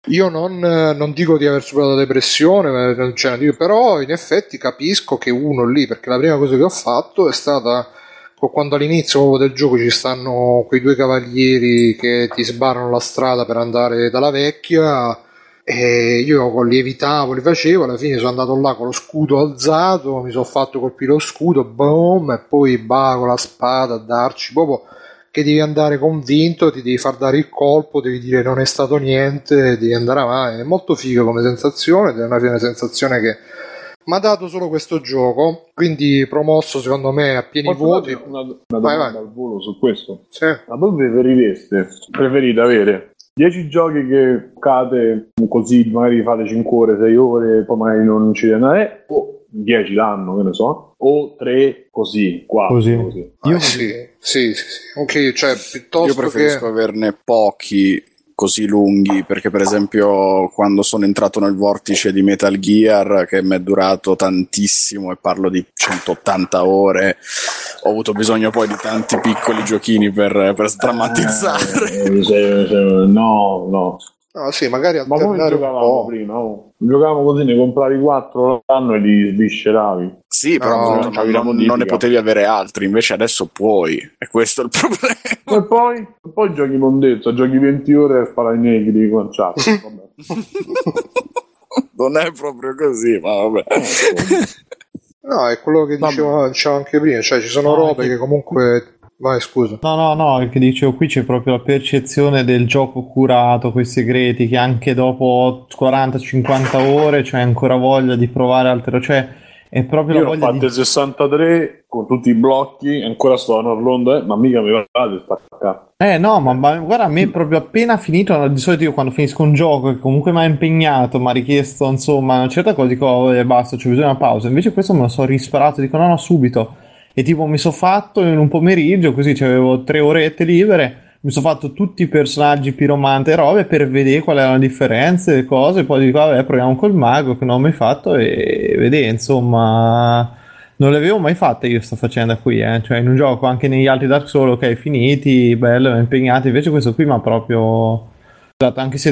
Io non, non dico di aver superato la depressione, c'è dire, però in effetti capisco che uno lì, perché la prima cosa che ho fatto è stata quando all'inizio del gioco ci stanno quei due cavalieri che ti sbarrano la strada per andare dalla vecchia e io li evitavo, li facevo, alla fine sono andato là con lo scudo alzato, mi sono fatto colpire lo scudo, boom, e poi va con la spada a darci proprio che devi andare convinto, ti devi far dare il colpo, devi dire non è stato niente, devi andare avanti, è molto figo come sensazione, è una sensazione che mi ha dato solo questo gioco, quindi promosso secondo me a pieni Posso voti. Una, una Vai, domanda vai. al volo su questo. Sì. Ma voi preferireste, preferite avere 10 giochi che cade così, magari fate 5 ore, 6 ore, poi magari non ci andare, o 10 l'anno, che ne so, o 3 così, 4 Così. così. Ah, Io- sì, sì, sì, sì. Ok, cioè piuttosto Io preferisco che... averne pochi così lunghi perché per esempio quando sono entrato nel vortice di Metal Gear che mi è durato tantissimo e parlo di 180 ore ho avuto bisogno poi di tanti piccoli giochini per, per sdrammatizzare Eh, no, no. No, sì, magari Ma come giocavamo prima? oh? Giocavamo così, ne compravi 4 l'anno e li svisceravi. sì però No, non non, non ne potevi avere altri invece adesso puoi e questo è il problema E poi, poi giochi mondezza, giochi 20 ore e sparai negri con chat. Non è proprio così ma vabbè No, è quello che dicevo, dicevo anche prima, cioè ci sono No, robe che comunque... Vai, scusa. No, no, no, che dicevo qui c'è proprio la percezione del gioco curato, quei segreti, che anche dopo 40-50 ore c'hai ancora voglia di provare altre, cioè è proprio Io la ne ho voglia fatte di... 63 con tutti i blocchi, ancora sto a Orlando, eh, ma mica mi va di staccare. Eh no, ma, ma guarda, a me proprio appena finito, di solito io quando finisco un gioco che comunque mi ha impegnato, mi ha richiesto insomma una certa cosa, dico "Oh, eh, basta, c'è bisogno di una pausa, invece questo me lo so risparato, dico no no subito, e tipo mi sono fatto in un pomeriggio, così avevo tre orette libere, mi sono fatto tutti i personaggi piromante e robe per vedere qual erano le differenze, le cose, poi dico vabbè proviamo col mago che non ho mai fatto e vedere insomma... Non le avevo mai fatte io sta faccenda qui, eh. Cioè in un gioco anche negli altri Dark Souls, ok, finiti, bello, impegnati, invece questo qui mi ha proprio... Esatto, anche se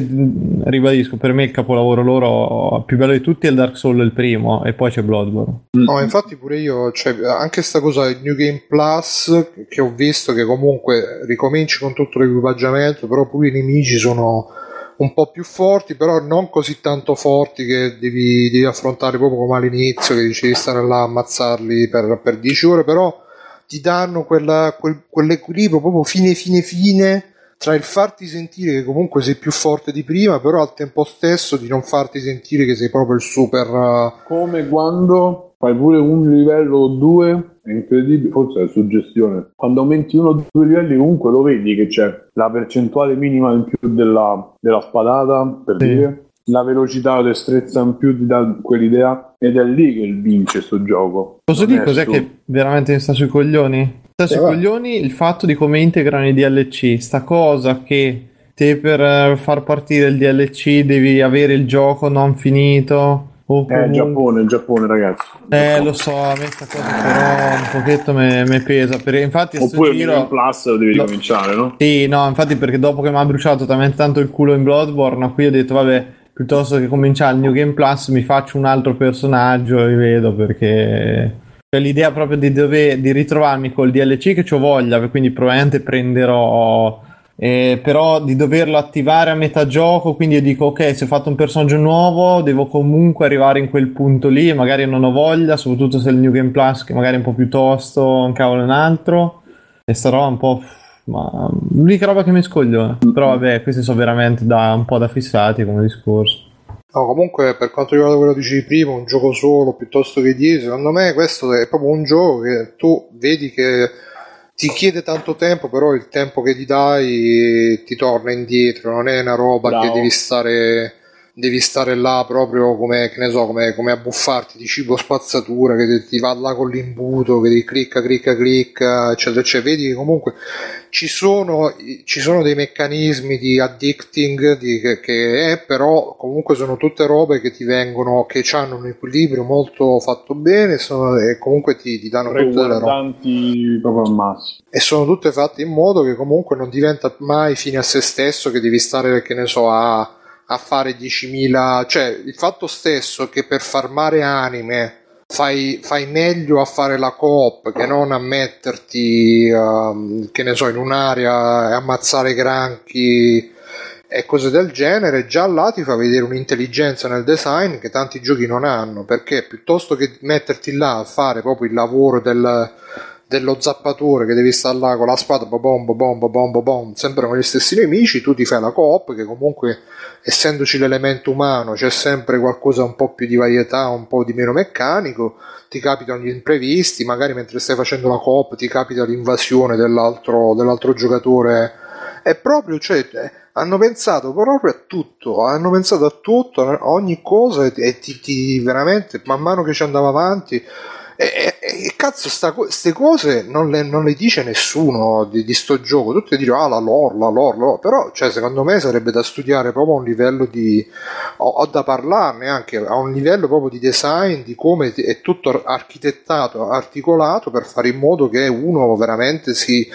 ribadisco, per me il capolavoro loro più bello di tutti è il Dark Souls il primo e poi c'è Bloodborne. No, infatti pure io, cioè, anche sta cosa del New Game Plus, che ho visto che comunque ricominci con tutto l'equipaggiamento, però pure i nemici sono un po' più forti, però non così tanto forti che devi, devi affrontare proprio come all'inizio, che dici di stare là a ammazzarli per, per 10 ore, però ti danno quella- quel- quell'equilibrio proprio fine fine fine tra il farti sentire che comunque sei più forte di prima, però al tempo stesso di non farti sentire che sei proprio il super... eh, Come quando fai pure un livello o due, è incredibile, forse è suggestione. Quando aumenti uno o due livelli, comunque lo vedi che c'è la percentuale minima in più della, della spadata, per Sì. dire, la velocità o destrezza in più ti dà quell'idea, ed è lì che vince sto gioco. Posso dire cos'è su- che veramente mi sta sui coglioni? Sta sui coglioni il fatto di come integrano i DLC, sta cosa che te per eh, far partire il DLC devi avere il gioco non finito. O Eh, il Giappone, il Giappone, ragazzi. Eh, lo so, a me sta cosa però un pochetto mi pesa. Perché infatti Oppure il giro... Game Plus lo devi No. ricominciare, no? Sì, no, infatti perché dopo che mi ha bruciato talmente tanto il culo in Bloodborne, qui ho detto, vabbè, piuttosto che cominciare il New Game Plus mi faccio un altro personaggio e vedo perché... Cioè, l'idea proprio di, dove, di ritrovarmi col DLC che ho voglia, quindi probabilmente prenderò... eh, però di doverlo attivare a metà gioco, quindi io dico ok, se ho fatto un personaggio nuovo, devo comunque arrivare in quel punto lì, magari non ho voglia, soprattutto se il New Game Plus che magari è un po' più tosto, un cavolo un altro, e roba un po'... Ma l'unica roba che mi scogliona. Però vabbè, questi sono veramente da, un po' da fissati come discorso. No, comunque per quanto riguarda quello che dicevi prima, un gioco solo piuttosto che 10, secondo me questo è proprio un gioco che tu vedi che ti chiede tanto tempo, però il tempo che ti dai ti torna indietro, non è una roba Bravo. che devi stare devi stare là proprio come, che ne so, come, come a buffarti di cibo spazzatura, che ti, ti va là con l'imbuto, che ti clicca, clicca, clicca, eccetera, eccetera. Vedi che comunque ci sono, ci sono dei meccanismi di addicting di, che, che è, però comunque sono tutte robe che ti vengono, che hanno un equilibrio molto fatto bene sono- e comunque ti, ti danno tutte delle robe proprio al massimo. e sono tutte fatte in modo che comunque non diventa mai fine a se stesso che devi stare che ne so a, a fare 10.000 cioè il fatto stesso che per farmare anime fai, fai meglio a fare la coop che non a metterti ehm, che ne so in un'area e ammazzare granchi e cose del genere, già là ti fa vedere un'intelligenza nel design che tanti giochi non hanno, perché piuttosto che metterti là a fare proprio il lavoro del, dello zappatore che devi stare là con la spada, bom, bom, bom, bom, sempre con gli stessi nemici, tu ti fai la coop che comunque essendoci l'elemento umano c'è sempre qualcosa un po' più di varietà, un po' di meno meccanico, ti capitano gli imprevisti, magari mentre stai facendo la coop ti capita l'invasione dell'altro, dell'altro giocatore. È proprio, cioè, hanno pensato proprio a tutto, hanno pensato a tutto, a ogni cosa e ti, ti- veramente, man mano che ci andava avanti, e, e- e cazzo, queste cose non le, non le dice nessuno di, di sto gioco. Tutti dicono, ah, la lore, la lore, la lore. Però, cioè, secondo me sarebbe da studiare proprio a un livello di. o, o da parlarne anche a un livello proprio di design, di come è tutto architettato, articolato per fare in modo che uno veramente si.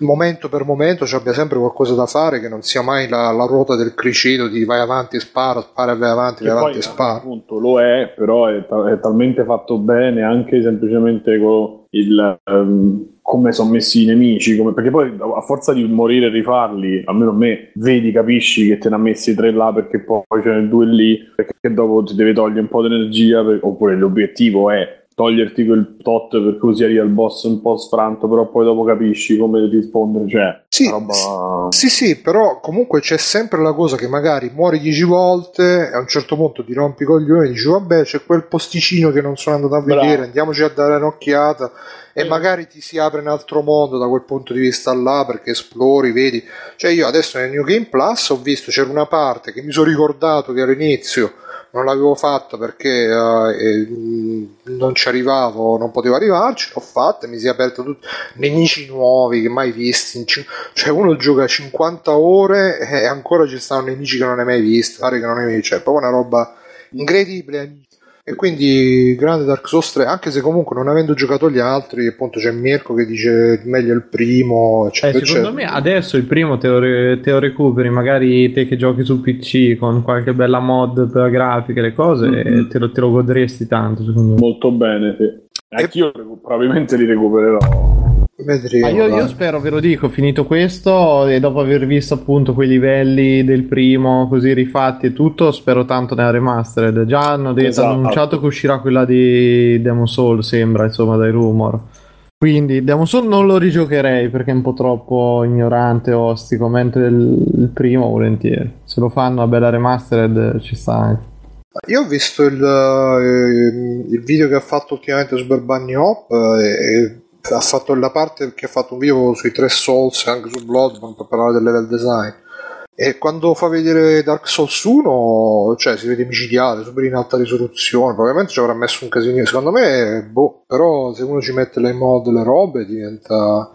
momento per momento ci abbia sempre qualcosa da fare, che non sia mai la, la ruota del criceto di vai avanti e spara, spara e vai avanti, vai avanti e spara. appunto lo è, però è, ta- è talmente fatto bene anche semplicemente con il ehm, come sono messi i nemici, come- perché poi a forza di morire e rifarli, almeno a me, vedi, capisci che te ne ha messi tre là perché poi ce ne due lì, perché dopo ti deve togliere un po' di energia, oppure l'obiettivo è toglierti quel tot per così arrivi al boss un po' sfranto, però poi dopo capisci come rispondere, cioè, Sì, roba... Sì, sì, però comunque c'è sempre la cosa che magari muori dieci volte e a un certo punto ti rompi i coglioni e dici vabbè c'è quel posticino che non sono andato a Bravo. vedere, andiamoci a dare un'occhiata e magari ti si apre un altro mondo da quel punto di vista là perché esplori, vedi. Cioè io adesso nel New Game Plus ho visto c'era una parte che mi sono ricordato che all'inizio non l'avevo fatta perché eh, eh, mh, non ci arrivavo, non potevo arrivarci, l'ho fatta mi si è aperto tutto nemici nuovi che mai visti cioè uno gioca 50 ore e ancora ci stanno nemici che non hai mai visto, pare che non hai mai cioè proprio una roba incredibile. E quindi grande Dark Souls 3 anche se comunque non avendo giocato gli altri appunto c'è Mirko che dice meglio il primo Eh, eccetera secondo eccetera. me adesso il primo te lo, re- te lo recuperi, magari te che giochi su PC con qualche bella mod per la grafica e le cose, Mhm. e te, lo, te lo godresti tanto secondo me. Molto bene, sì. Anch'io recu- probabilmente li recupererò. Vedremo Ma io, io spero, ve lo dico, finito questo e dopo aver visto appunto quei livelli del primo così rifatti e tutto, spero tanto nella remastered. Già hanno detto, Esatto. hanno annunciato che uscirà quella di Demon Soul, sembra, insomma, dai rumor. Quindi Demon Soul non lo rigiocherei perché è un po' troppo ignorante, ostico, mentre il, il primo volentieri. Se lo fanno una bella remastered ci sta anche. Io ho visto il, eh, il video che ha fatto ultimamente Super Bunny Hop eh, e ha fatto la parte che ha fatto un video sui tre Souls e anche su Bloodborne per parlare del level design e quando fa vedere Dark Souls 1 cioè si vede micidiale super in alta risoluzione probabilmente ci avrà messo un casino secondo me boh però se uno ci mette le mod le robe diventa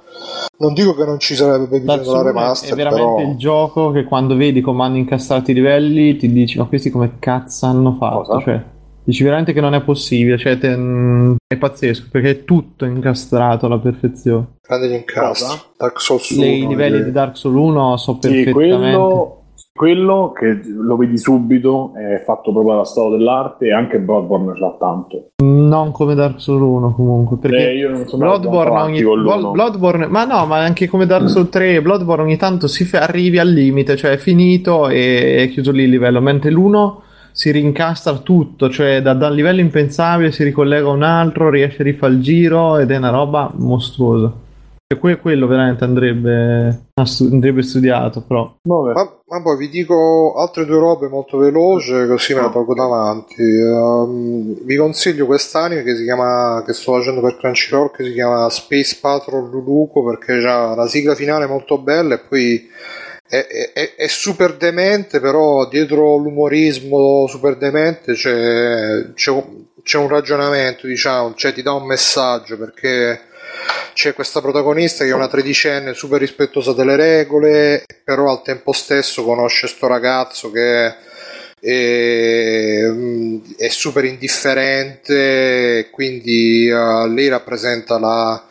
non dico che non ci sarebbe bisogno della remaster è veramente però il gioco che quando vedi come hanno incastrato i livelli ti dici ma questi come cazzo hanno fatto? Cosa? Cioè, dici veramente che non è possibile, cioè te- mm, è pazzesco perché è tutto incastrato alla perfezione. grande gli incastri? Dark Souls 1 Le- I livelli che- di Dark Souls 1 so Sì, perfettamente. quello, quello che lo vedi subito è fatto proprio alla storia dell'arte e anche Bloodborne l'ha tanto. Non come Dark Souls 1 comunque, perché Eh, io non sono Bloodborne, ogni. Bloodborne, ma no, ma anche come Dark Souls 3, Bloodborne ogni tanto si fa- arrivi al limite, cioè è finito e è chiuso lì il livello, mentre l'uno si rincastra tutto, cioè da, da un livello impensabile si ricollega a un altro, riesce a rifare il giro ed è una roba mostruosa. E que- quello veramente andrebbe, andrebbe studiato, però. Ma, ma, poi vi dico altre due robe molto veloci, così me le tolgo davanti. Um, vi consiglio quest'anime che si chiama, che sto facendo per Crunchyroll, che si chiama Space Patrol Luluco, perché ha la sigla finale molto bella e poi è, è, è, super demente, però dietro l'umorismo super demente c'è, c'è, c'è un ragionamento, diciamo, cioè ti dà un messaggio perché c'è questa protagonista che è una tredicenne super rispettosa delle regole, però al tempo stesso conosce questo ragazzo che è, è super indifferente, quindi uh, lei rappresenta la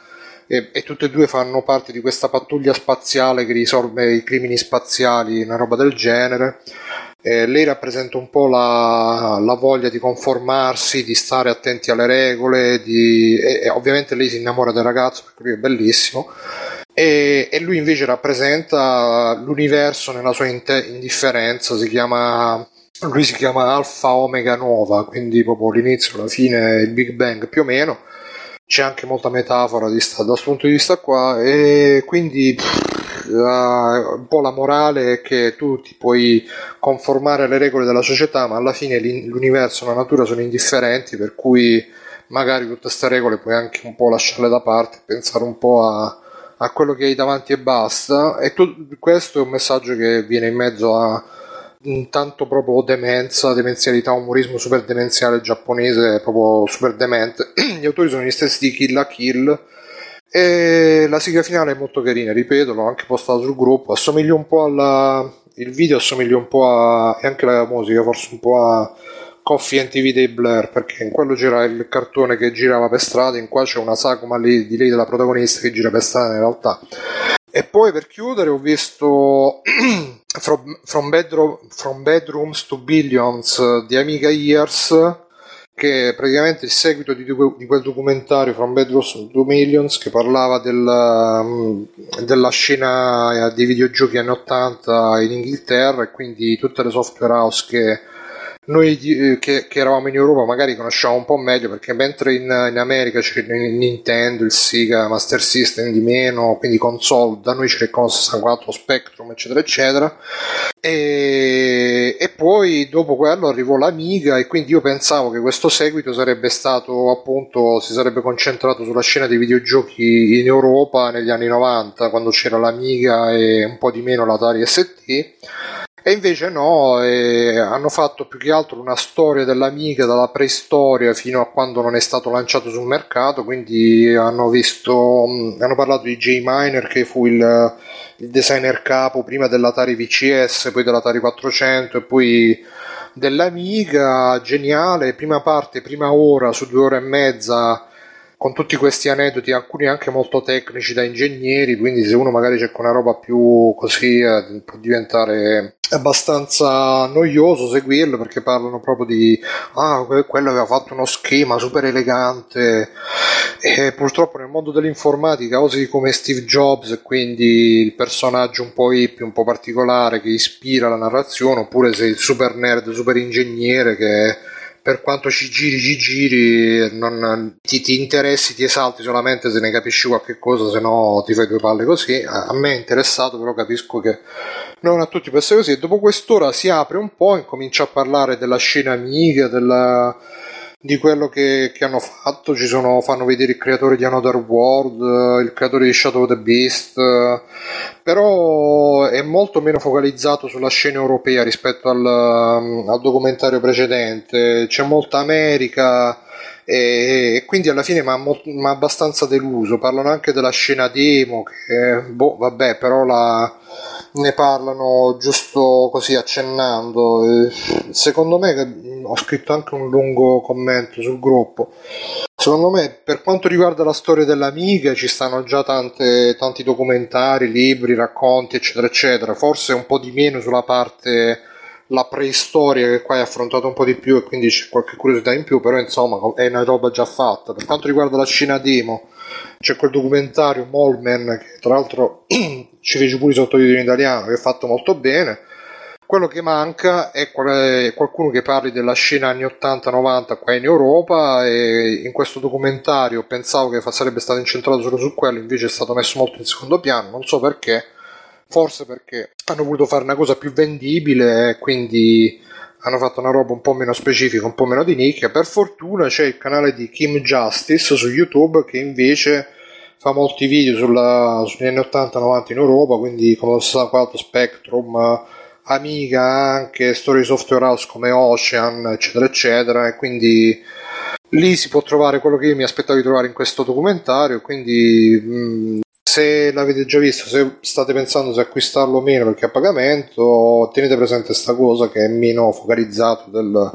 e, e, tutte e due fanno parte di questa pattuglia spaziale che risolve i crimini spaziali, una roba del genere. Eh, lei rappresenta un po' la, la, voglia di conformarsi, di stare attenti alle regole, di, e, e ovviamente lei si innamora del ragazzo perché lui è bellissimo. E, e lui invece rappresenta l'universo nella sua inte- indifferenza, si chiama lui si chiama Alfa Omega Nova, quindi proprio l'inizio, la fine, il Big Bang più o meno c'è anche molta metafora di sta, da questo punto di vista qua e quindi pff, la, un po' la morale è che tu ti puoi conformare alle regole della società ma alla fine l'universo e la natura sono indifferenti per cui magari tutte queste regole puoi anche un po' lasciarle da parte pensare un po' a, a quello che hai davanti e basta. E tu, questo è un messaggio che viene in mezzo a intanto proprio demenza, demenzialità, umorismo super demenziale giapponese, proprio super demente. Gli autori sono gli stessi di Kill la Kill. E la sigla finale è molto carina, ripeto, l'ho anche postato sul gruppo. Assomiglia un po' alla. Il video assomiglia un po' a. e anche la musica, forse un po' a Coffee and TV dei Blair, perché in quello c'era il cartone che girava per strada, in qua c'è una sagoma lì, di lei della protagonista che gira per strada in realtà. E poi per chiudere ho visto From, From, Bedroom, From, Bedrooms to Billions di Amiga Years, che è praticamente il seguito di, di quel documentario From Bedrooms to Millions che parlava del, um, della scena dei videogiochi anni 80 in Inghilterra e quindi tutte le software house che noi eh, che, che, eravamo in Europa magari conosciamo un po' meglio perché mentre in, in America c'è il Nintendo, il Sega, Master System di meno, quindi console, da noi c'è il Con 64, Spectrum, eccetera, eccetera. E, e poi dopo quello arrivò l'Amiga e quindi io pensavo che questo seguito sarebbe stato appunto, si sarebbe concentrato sulla scena dei videogiochi in Europa negli anni 90, quando c'era l'Amiga e un po' di meno l'Atari ST e invece no, eh, hanno fatto più che altro una storia dell'Amiga dalla preistoria fino a quando non è stato lanciato sul mercato, quindi hanno visto, mm, hanno parlato di J Miner che fu il, il designer capo prima dell'Atari VCS, poi dell'Atari 400 e poi dell'Amiga, geniale, prima parte, prima ora su due ore e mezza con tutti questi aneddoti, alcuni anche molto tecnici da ingegneri, quindi se uno magari cerca una roba più così eh, può diventare abbastanza noioso seguirlo perché parlano proprio di ah, quello aveva fatto uno schema super elegante e purtroppo nel mondo dell'informatica osi come Steve Jobs, quindi il personaggio un po' hippie, un po' particolare che ispira la narrazione, oppure sei il super nerd, super ingegnere che per quanto ci giri, ci giri, non, ti, ti, interessi, ti esalti solamente se ne capisci qualche cosa, se no ti fai due palle così. A me è interessato, però capisco che non a tutti può essere così. E dopo quest'ora si apre un po', incomincia a parlare della scena amica, della di quello che, che, hanno fatto. Ci sono, fanno vedere il creatore di Another World, il creatore di Shadow of the Beast, però è molto meno focalizzato sulla scena europea rispetto al, al documentario precedente. C'è molta America e, quindi alla fine mi ha abbastanza deluso. Parlano anche della scena demo, che boh, vabbè, però la ne parlano giusto così accennando. Secondo me, ho scritto anche un lungo commento sul gruppo. Secondo me, per quanto riguarda la storia dell'Amiga, ci stanno già tante, tanti documentari, libri, racconti, eccetera, eccetera. Forse un po' di meno sulla parte la preistoria che qua è affrontato un po' di più e quindi c'è qualche curiosità in più, però insomma è una roba già fatta. Per quanto riguarda la scena demo, c'è quel documentario Molman che tra l'altro ci fece pure i sottotitoli in italiano che è fatto molto bene quello che manca è qualcuno che parli della scena anni 80-90 qua in Europa e in questo documentario pensavo che sarebbe stato incentrato solo su quello, invece è stato messo molto in secondo piano, non so perché, forse perché hanno voluto fare una cosa più vendibile, quindi hanno fatto una roba un po' meno specifica, un po' meno di nicchia. Per fortuna c'è il canale di Kim Justice su YouTube che invece fa molti video sulla, sugli anni 80-90 in Europa, quindi come 64, Spectrum, Amiga, anche storie software house come Ocean, eccetera, eccetera, e quindi lì si può trovare quello che io mi aspettavo di trovare in questo documentario, quindi mh, se l'avete già visto, se state pensando se acquistarlo o meno perché a pagamento, tenete presente questa cosa che è meno focalizzato del,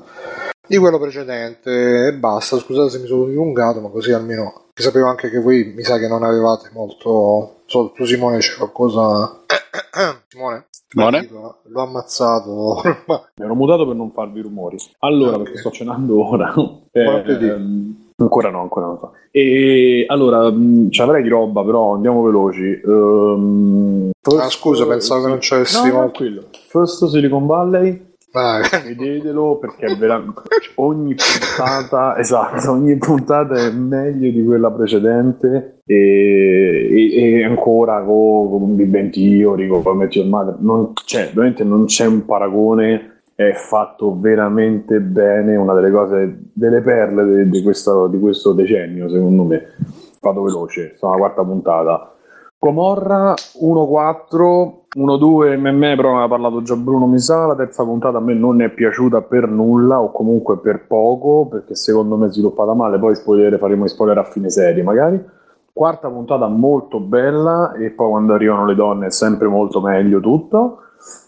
di quello precedente e basta. Scusate se mi sono dilungato, ma così almeno che sapevo anche che voi mi sa che non avevate molto. So, tu Simone c'è qualcosa. Simone? Simone? L'ho ammazzato. mi ero mutato per non farvi rumori. Allora, okay. perché sto cenando ora. eh, Ancora no, ancora non so. E allora, mh, ci avrei di roba, però andiamo veloci. Um, first, ah, scusa, pensavo che non c'avessi no, tranquillo. First Silicon Valley. Ah. Vedetelo perché veramente ogni puntata, esatto, ogni puntata è meglio di quella precedente e, e, e ancora con, con Big Theory, con Met Your Mother, non, cioè, veramente non c'è un paragone è fatto veramente bene, una delle cose, delle perle di, di, questo, di questo decennio, secondo me. Vado veloce, sono la quarta puntata. Comorra 1-4, 1-2 MM, però ne ha parlato già Bruno Misa, la terza puntata a me non è piaciuta per nulla o comunque per poco, perché secondo me è sviluppata male, poi spoiler, faremo spoiler a fine serie magari. Quarta puntata molto bella e poi quando arrivano le donne è sempre molto meglio tutto.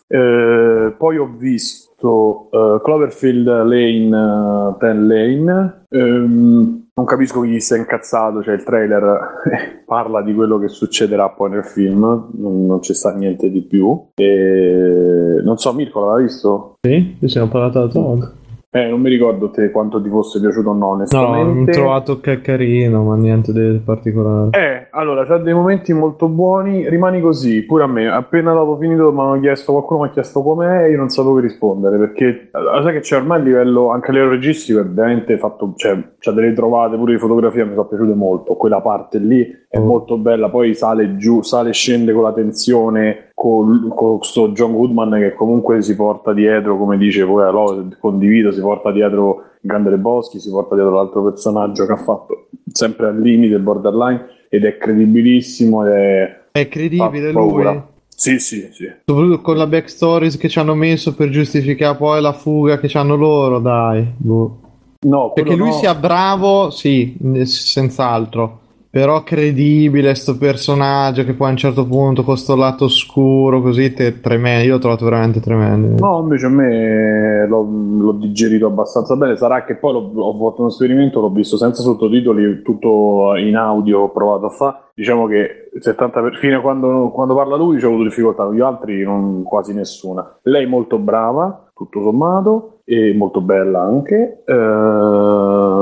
Eh, poi ho visto uh, Cloverfield Lane, uh, 10 Lane. Um, non capisco chi si è incazzato, cioè il trailer parla di quello che succederà poi nel film, non, non c'è sta niente di più. E... Non so, Mirko l'aveva visto? Sì, ci siamo parlato da Todd. Eh, non mi ricordo te quanto ti fosse piaciuto o no, onestamente. No, ho trovato che è carino, ma niente di particolare. Eh, allora, c'ha dei momenti molto buoni, rimani così, pure a me. Appena dopo finito mi hanno chiesto, qualcuno mi ha chiesto com'è e io non sapevo che rispondere, perché sai che c'è ormai a livello, anche a livello registico, è veramente fatto, cioè, c'ha delle trovate pure di fotografia, mi sono piaciute molto. Quella parte lì è oh. molto bella, poi sale giù, sale e scende con la tensione, con, questo John Goodman che comunque si porta dietro, come dice poi allora, condivido, si porta dietro Grande Boschi, si porta dietro l'altro personaggio che ha fatto sempre al limite, borderline, ed è credibilissimo ed è... È credibile lui? Sì, sì, sì. Soprattutto con la backstories che ci hanno messo per giustificare poi la fuga che hanno loro, dai. Boh. No, Perché lui no. sia bravo, sì, senz'altro però credibile sto personaggio che poi a un certo punto con sto lato oscuro così te, tremendo. Io l'ho trovato veramente tremendo. No invece a me l'ho, l'ho digerito abbastanza bene. Sarà che poi ho fatto uno esperimento l'ho visto senza sottotitoli tutto in audio ho provato a fare diciamo che 70 per fine quando, quando parla lui ho avuto difficoltà gli altri non quasi nessuna. Lei molto brava tutto sommato e molto bella anche ehm,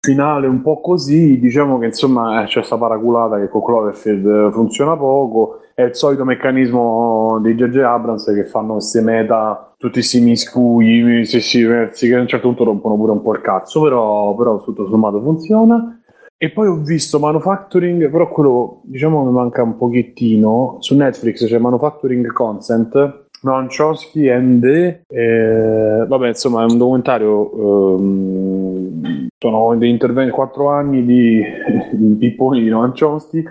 finale un po' così diciamo che insomma eh, c'è questa paraculata che con Cloverfield funziona poco è il solito meccanismo di J.J. Abrams che fanno queste meta tutti questi miscugli sì, sì, che a un certo punto rompono pure un po' il cazzo però, però tutto sommato funziona e poi ho visto Manufacturing, però quello diciamo mi manca un pochettino. Su Netflix c'è Manufacturing Consent, Noam Chomsky and eh, vabbè insomma è un documentario ehm, sono dei interventi quattro anni di, di pipponi di Noam Chomsky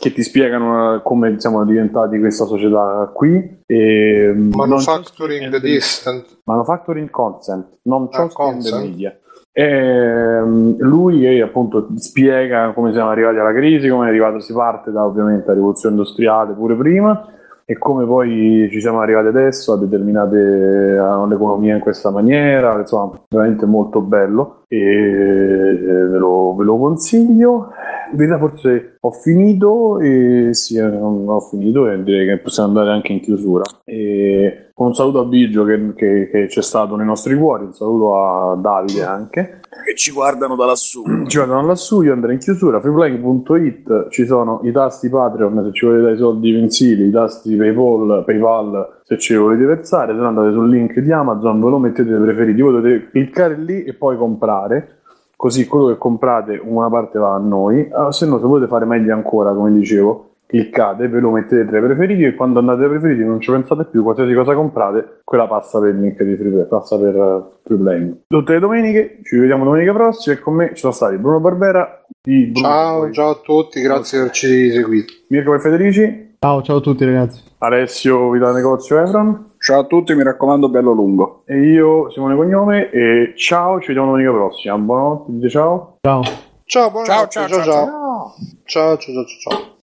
che ti spiegano come siamo diventati questa società qui e, Manufacturing Distant. Manufacturing Consent non ah, Chomsky and the Media. E, ehm, lui appunto spiega come siamo arrivati alla crisi, come è arrivato, si parte da ovviamente la rivoluzione industriale pure prima e come poi ci siamo arrivati adesso a determinate all'economia in questa maniera, insomma, veramente molto bello e eh, ve lo, ve lo consiglio. In verità forse ho finito e sì, ho finito e direi che possiamo andare anche in chiusura. E un saluto a Biggio che, che, che c'è stato nei nostri cuori, un saluto a Davide anche. Che ci guardano da lassù. Ci guardano da lassù, io andrei in chiusura. Freeplaying.it ci sono i tasti Patreon se ci volete dare i soldi mensili, i tasti PayPal, PayPal se ci volete versare, se no andate sul link di Amazon, ve lo mettete nei preferiti, voi dovete cliccare lì e poi comprare così quello che comprate una parte va a noi, uh, se no se volete fare meglio ancora, come dicevo, cliccate, ve lo mettete tra i preferiti e quando andate ai preferiti non ci pensate più, qualsiasi cosa comprate, quella passa per il link di free passa per uh, free playing. Tutte le domeniche, ci vediamo domenica prossima e con me ci sono stati Bruno Barbera di Bruno Ciao, Poi. ciao a tutti, grazie per averci seguito. Mirko e Federici. Ciao, ciao a tutti ragazzi. Alessio Vita Negozio Evron. Ciao a tutti, mi raccomando, bello lungo. E io, Simone Cognome, e ciao, ci vediamo domenica prossima. Buonanotte, ciao. Ciao. Ciao, buonanotte, ciao, ciao, ciao. ciao. Ciao, ciao, ciao, ciao. ciao.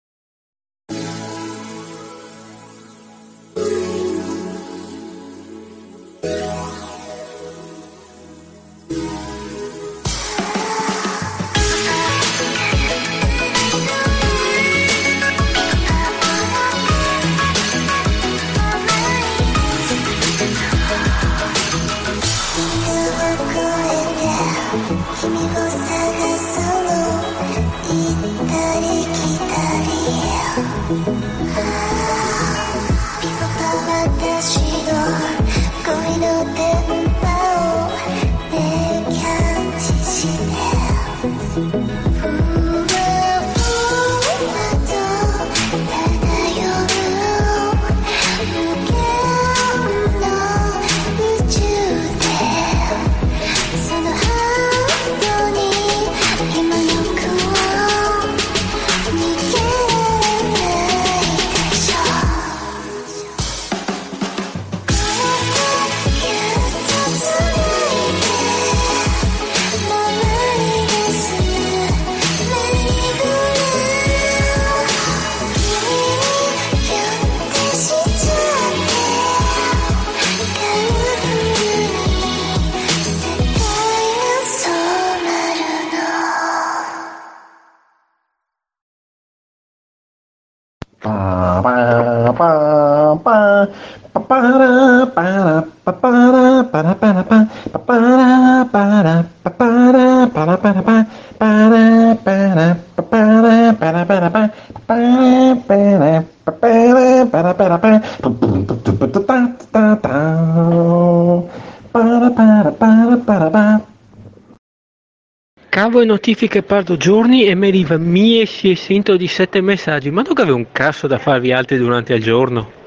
Notifiche parto giorni e mi arriva 1617 messaggi, ma che avevo un cazzo da farvi altri durante il giorno.